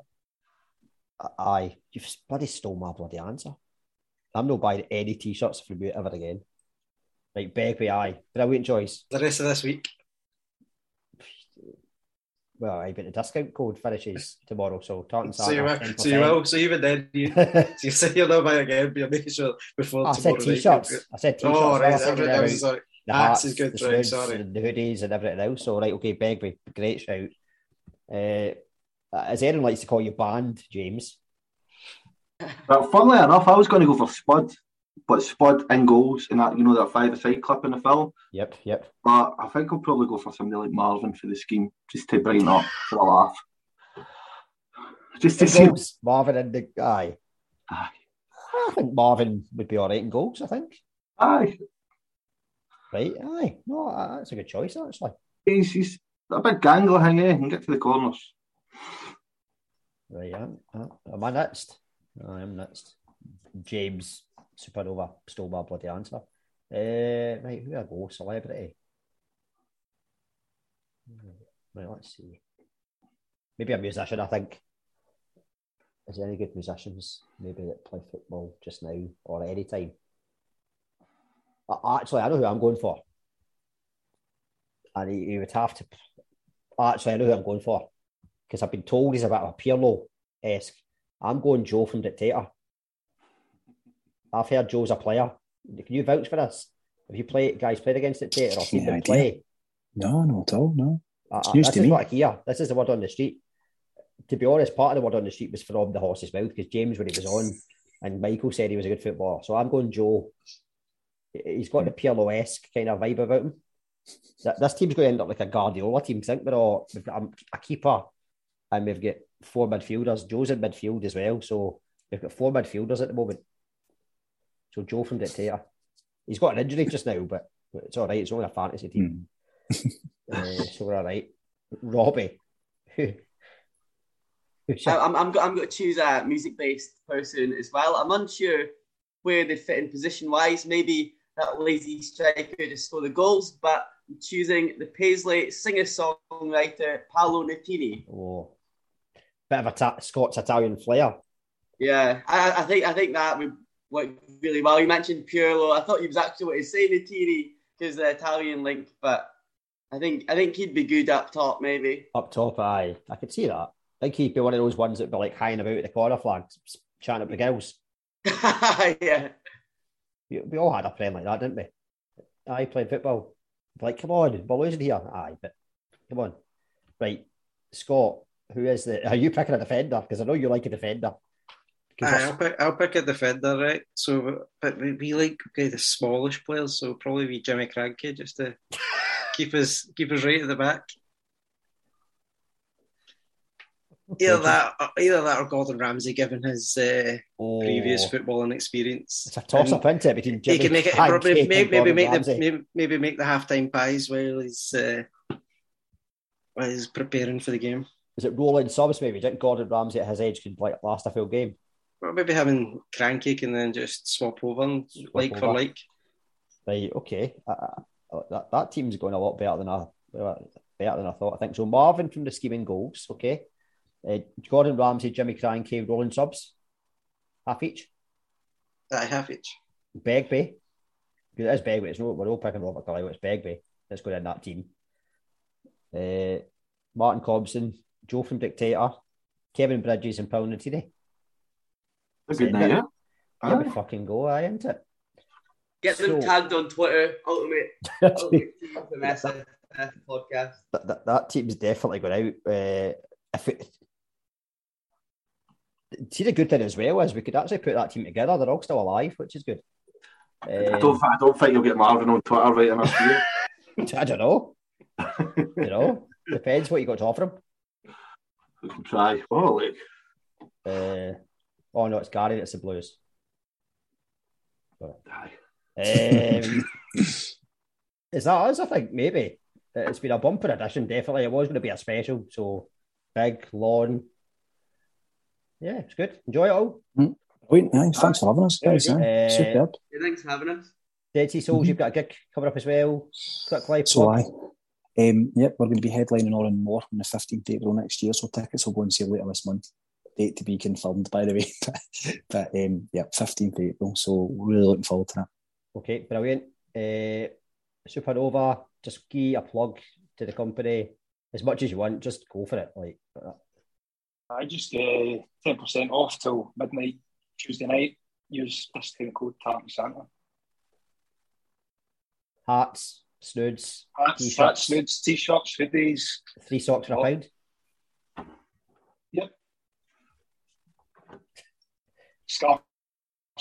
Aye. You've bloody stole my bloody answer. I'm not buying any t shirts from you ever again. Like Right, Begbie, aye. Brilliant choice. The rest of this week. Well, I bet the discount code finishes tomorrow, so Tartan So you, Santa, will, so you will. So even then, you, so you say you'll not buy it again, but you're making sure before I said tomorrow night, t-shirts. you'll- I said t-shirts. Oh, right. was everything about else, sorry. the Hats hats, is good, the right, hoods, sorry. and the hoodies and everything else. So right, okay, Begbie, great shout. Uh, as Aaron likes to call you, band James. But funnily enough, I was going to go for Spud, but Spud and goals in that you know that five-a-side clip in the film. Yep, yep. But I think I'll probably go for somebody like Marvin for the scheme, just to brighten up for a laugh. Just to In see. goals, Marvin and the aye. Aye. I think Marvin would be all right in goals. I think. Aye, Right, aye. No, that's a good choice actually. he's, he's a big gangler, hang eh? Can get to the corners. Right, am, am I next? I am next. James Supernova stole my bloody answer. Uh, right, who I go? Celebrity. Right, let's see. Maybe a musician, I think. Is there any good musicians maybe that play football just now or at any time? Actually, I know who I'm going for. And he, he would have to. Actually, I know who I'm going for because I've been told he's a bit of a Pirlo esque. I'm going Joe from Dictator. I've heard Joe's a player. Can you vouch for this? Have you played guys played against Dictator or seen Yeah, them play? No, no at all, no. Uh, It's uh, this to is me. what I hear. This is the word on the street. To be honest, part of the word on the street was from the horse's mouth because James, when he was on, and Michael said he was a good footballer. So I'm going Joe. He's got the Pirlo esque kind of vibe about him. Th- This team's going to end up like a Guardiola team. I think we're all we've got a, a keeper and we've got four midfielders. Joe's in midfield as well, so we've got four midfielders at the moment. So Joe from Dictator. He's got an injury just now, but but it's all right. It's only a fantasy team. Uh, so we're all right. Robbie. Who? who I- I'm, I'm, go- I'm going to choose a music based person as well. I'm unsure where they fit in position wise. Maybe that lazy striker to score the goals, but I'm choosing the Paisley singer songwriter Paolo Nutini. Oh, bit of a ta- Scots Italian flair. Yeah, I, I think I think that would work really well. You mentioned Pirlo. I thought he was actually what he's saying Nutini because the uh, Italian link, but I think I think he'd be good up top maybe. Up top, aye. I could see that. I think he'd be one of those ones that'd be like hanging about the corner flags, chatting up the girls. yeah. We we all had a friend like that, didn't we? I played football. Like, come on, we're losing here. Aye, but come on. Right, Scott, who is the? Are you picking a defender? Because I know you like a defender. Aye, I'll pick, I'll pick a defender, right? So, but we, we like okay, the smallish players, so probably be Jimmy Krankie just to keep us keep us right at the back. Either that, either that, or Gordon Ramsay, given his uh, previous Oh. footballing experience. It's a toss up, isn't it, between He Jimmy can make it probably, maybe, maybe make Ramsay. the maybe, maybe make the halftime pies while he's uh, while he's preparing for the game. Is it rolling subs? Maybe. Think Gordon Ramsay at his age could like last a full game? Or maybe having Krankie and then just swap over and like for over. like. Right. Okay. Uh, uh, that that team's going a lot better than I better than I thought. I think so. Marvin from the scheming goals. Okay. Uh, Gordon Ramsay, Jimmy Krankie, rolling subs, half each. I have each. Begbie. It is Begbie. It's no, we're all picking Robert Carlyle. It's Begbie that's going in that team. Uh, Martin Compston, Joe from Dictator, Kevin Bridges, and Paul Nutini. A good night, yeah. Here we fucking go, aye, isn't it? Get them So- tagged on Twitter. Ultimate, ultimate team from SF podcast. that, that, that team's definitely going out. Uh, if it, see, the good thing as well is we could actually put that team together. They're all still alive, which is good. I don't, I don't think you'll get Marvin on Twitter right in this year. Um, I don't know. you know, depends what you got to offer him. We can try. Oh, look. Uh, oh no, it's Gary. It's the Blues. Aye. Um, is that us? I think maybe it's been a bumper edition. Definitely, it was going to be a special. So big, long. Yeah, it's good. Enjoy it all. Wait, aye, thanks for having us, guys. aye. Uh, Superb. Yeah, thanks for having us. Dead Sea Souls, you've got a gig coming up as well. Quick live So. I, um, yep, we're going to be headlining Oran Mor on the 15th April next year, so tickets will go on sale later this month. Date to be confirmed, by the way. but um, yeah, 15th April, so really looking forward to that. Okay, brilliant. Uh, Supernova, just give a plug to the company as much as you want. Just go for it. Like uh, I just uh, ten percent off till midnight Tuesday night. Use discount code Tartan Santa. hats, snoods, Hats, t-shirts, hats, nudes, t-shirts, hoodies. three socks for a pound. Yep. Scarves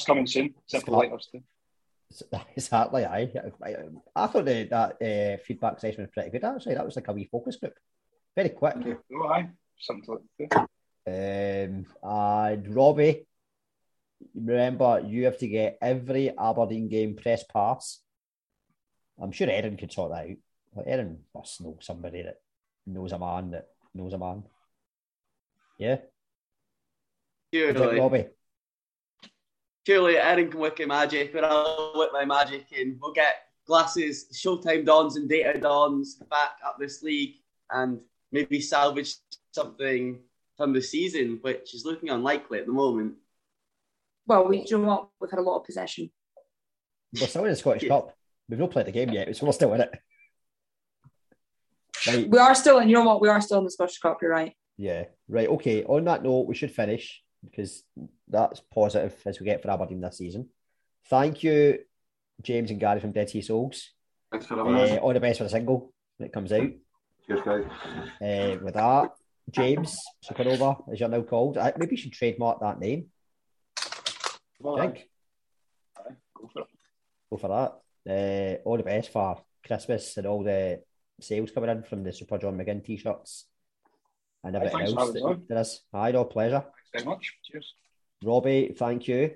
coming soon. Simple Scarf. lighters too. Exactly. I, I, I thought that that uh, feedback session was pretty good. Actually, that was like a wee focus group. Very quick. Oh, aye. Something like that. Um, and Robbie, remember you have to get every Aberdeen game press pass. I'm sure Erin could sort that out. Like, Erin must know somebody that knows a man that knows a man. Yeah, Good job, Robbie. Surely Erin can whip magic, but I'll whip my magic and we'll get glasses, Showtime Dons and Data Dons back up this league and maybe salvage something from the season, which is looking unlikely at the moment. Well, we, do you know what? We've had a lot of possession. We're still in the Scottish Cup. We've not played the game yet, so we're still in it. Right. We are still, and you know what? We are still in the Scottish Cup. You're right. Yeah, right. Okay. On that note, we should finish because that's positive as we get for Aberdeen this season. Thank you, James and Gary from Dead Sea Souls. Thanks for having us. Uh, all the best for the single when it comes out. Cheers, guys. Uh, with that, James Supernova, as you're now called. I, maybe you should trademark that name. Well, think. Go for it. Go for that. Uh, all the best for Christmas and all the sales coming in from the Super John McGinn t-shirts and Aye, everything thanks for else having that us on. there is. Aye, no pleasure. Thanks very much. Cheers. Robbie, thank you.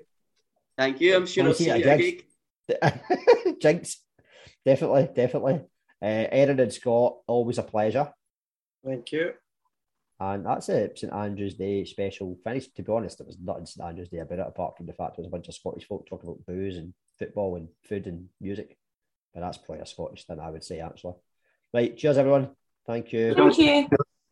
Thank you. I'm sure Wanna I'll see see you at again? gig. Jinx, definitely, definitely. Uh, Erin and Scott, always a pleasure. Thank you. And that's it. St Andrew's Day special finish. To be honest, it was nothing St Andrew's Day about it, apart from the fact there was a bunch of Scottish folk talking about booze and football and food and music. But that's probably a Scottish thing, I would say, actually. Right, cheers, everyone. Thank you. Thank you.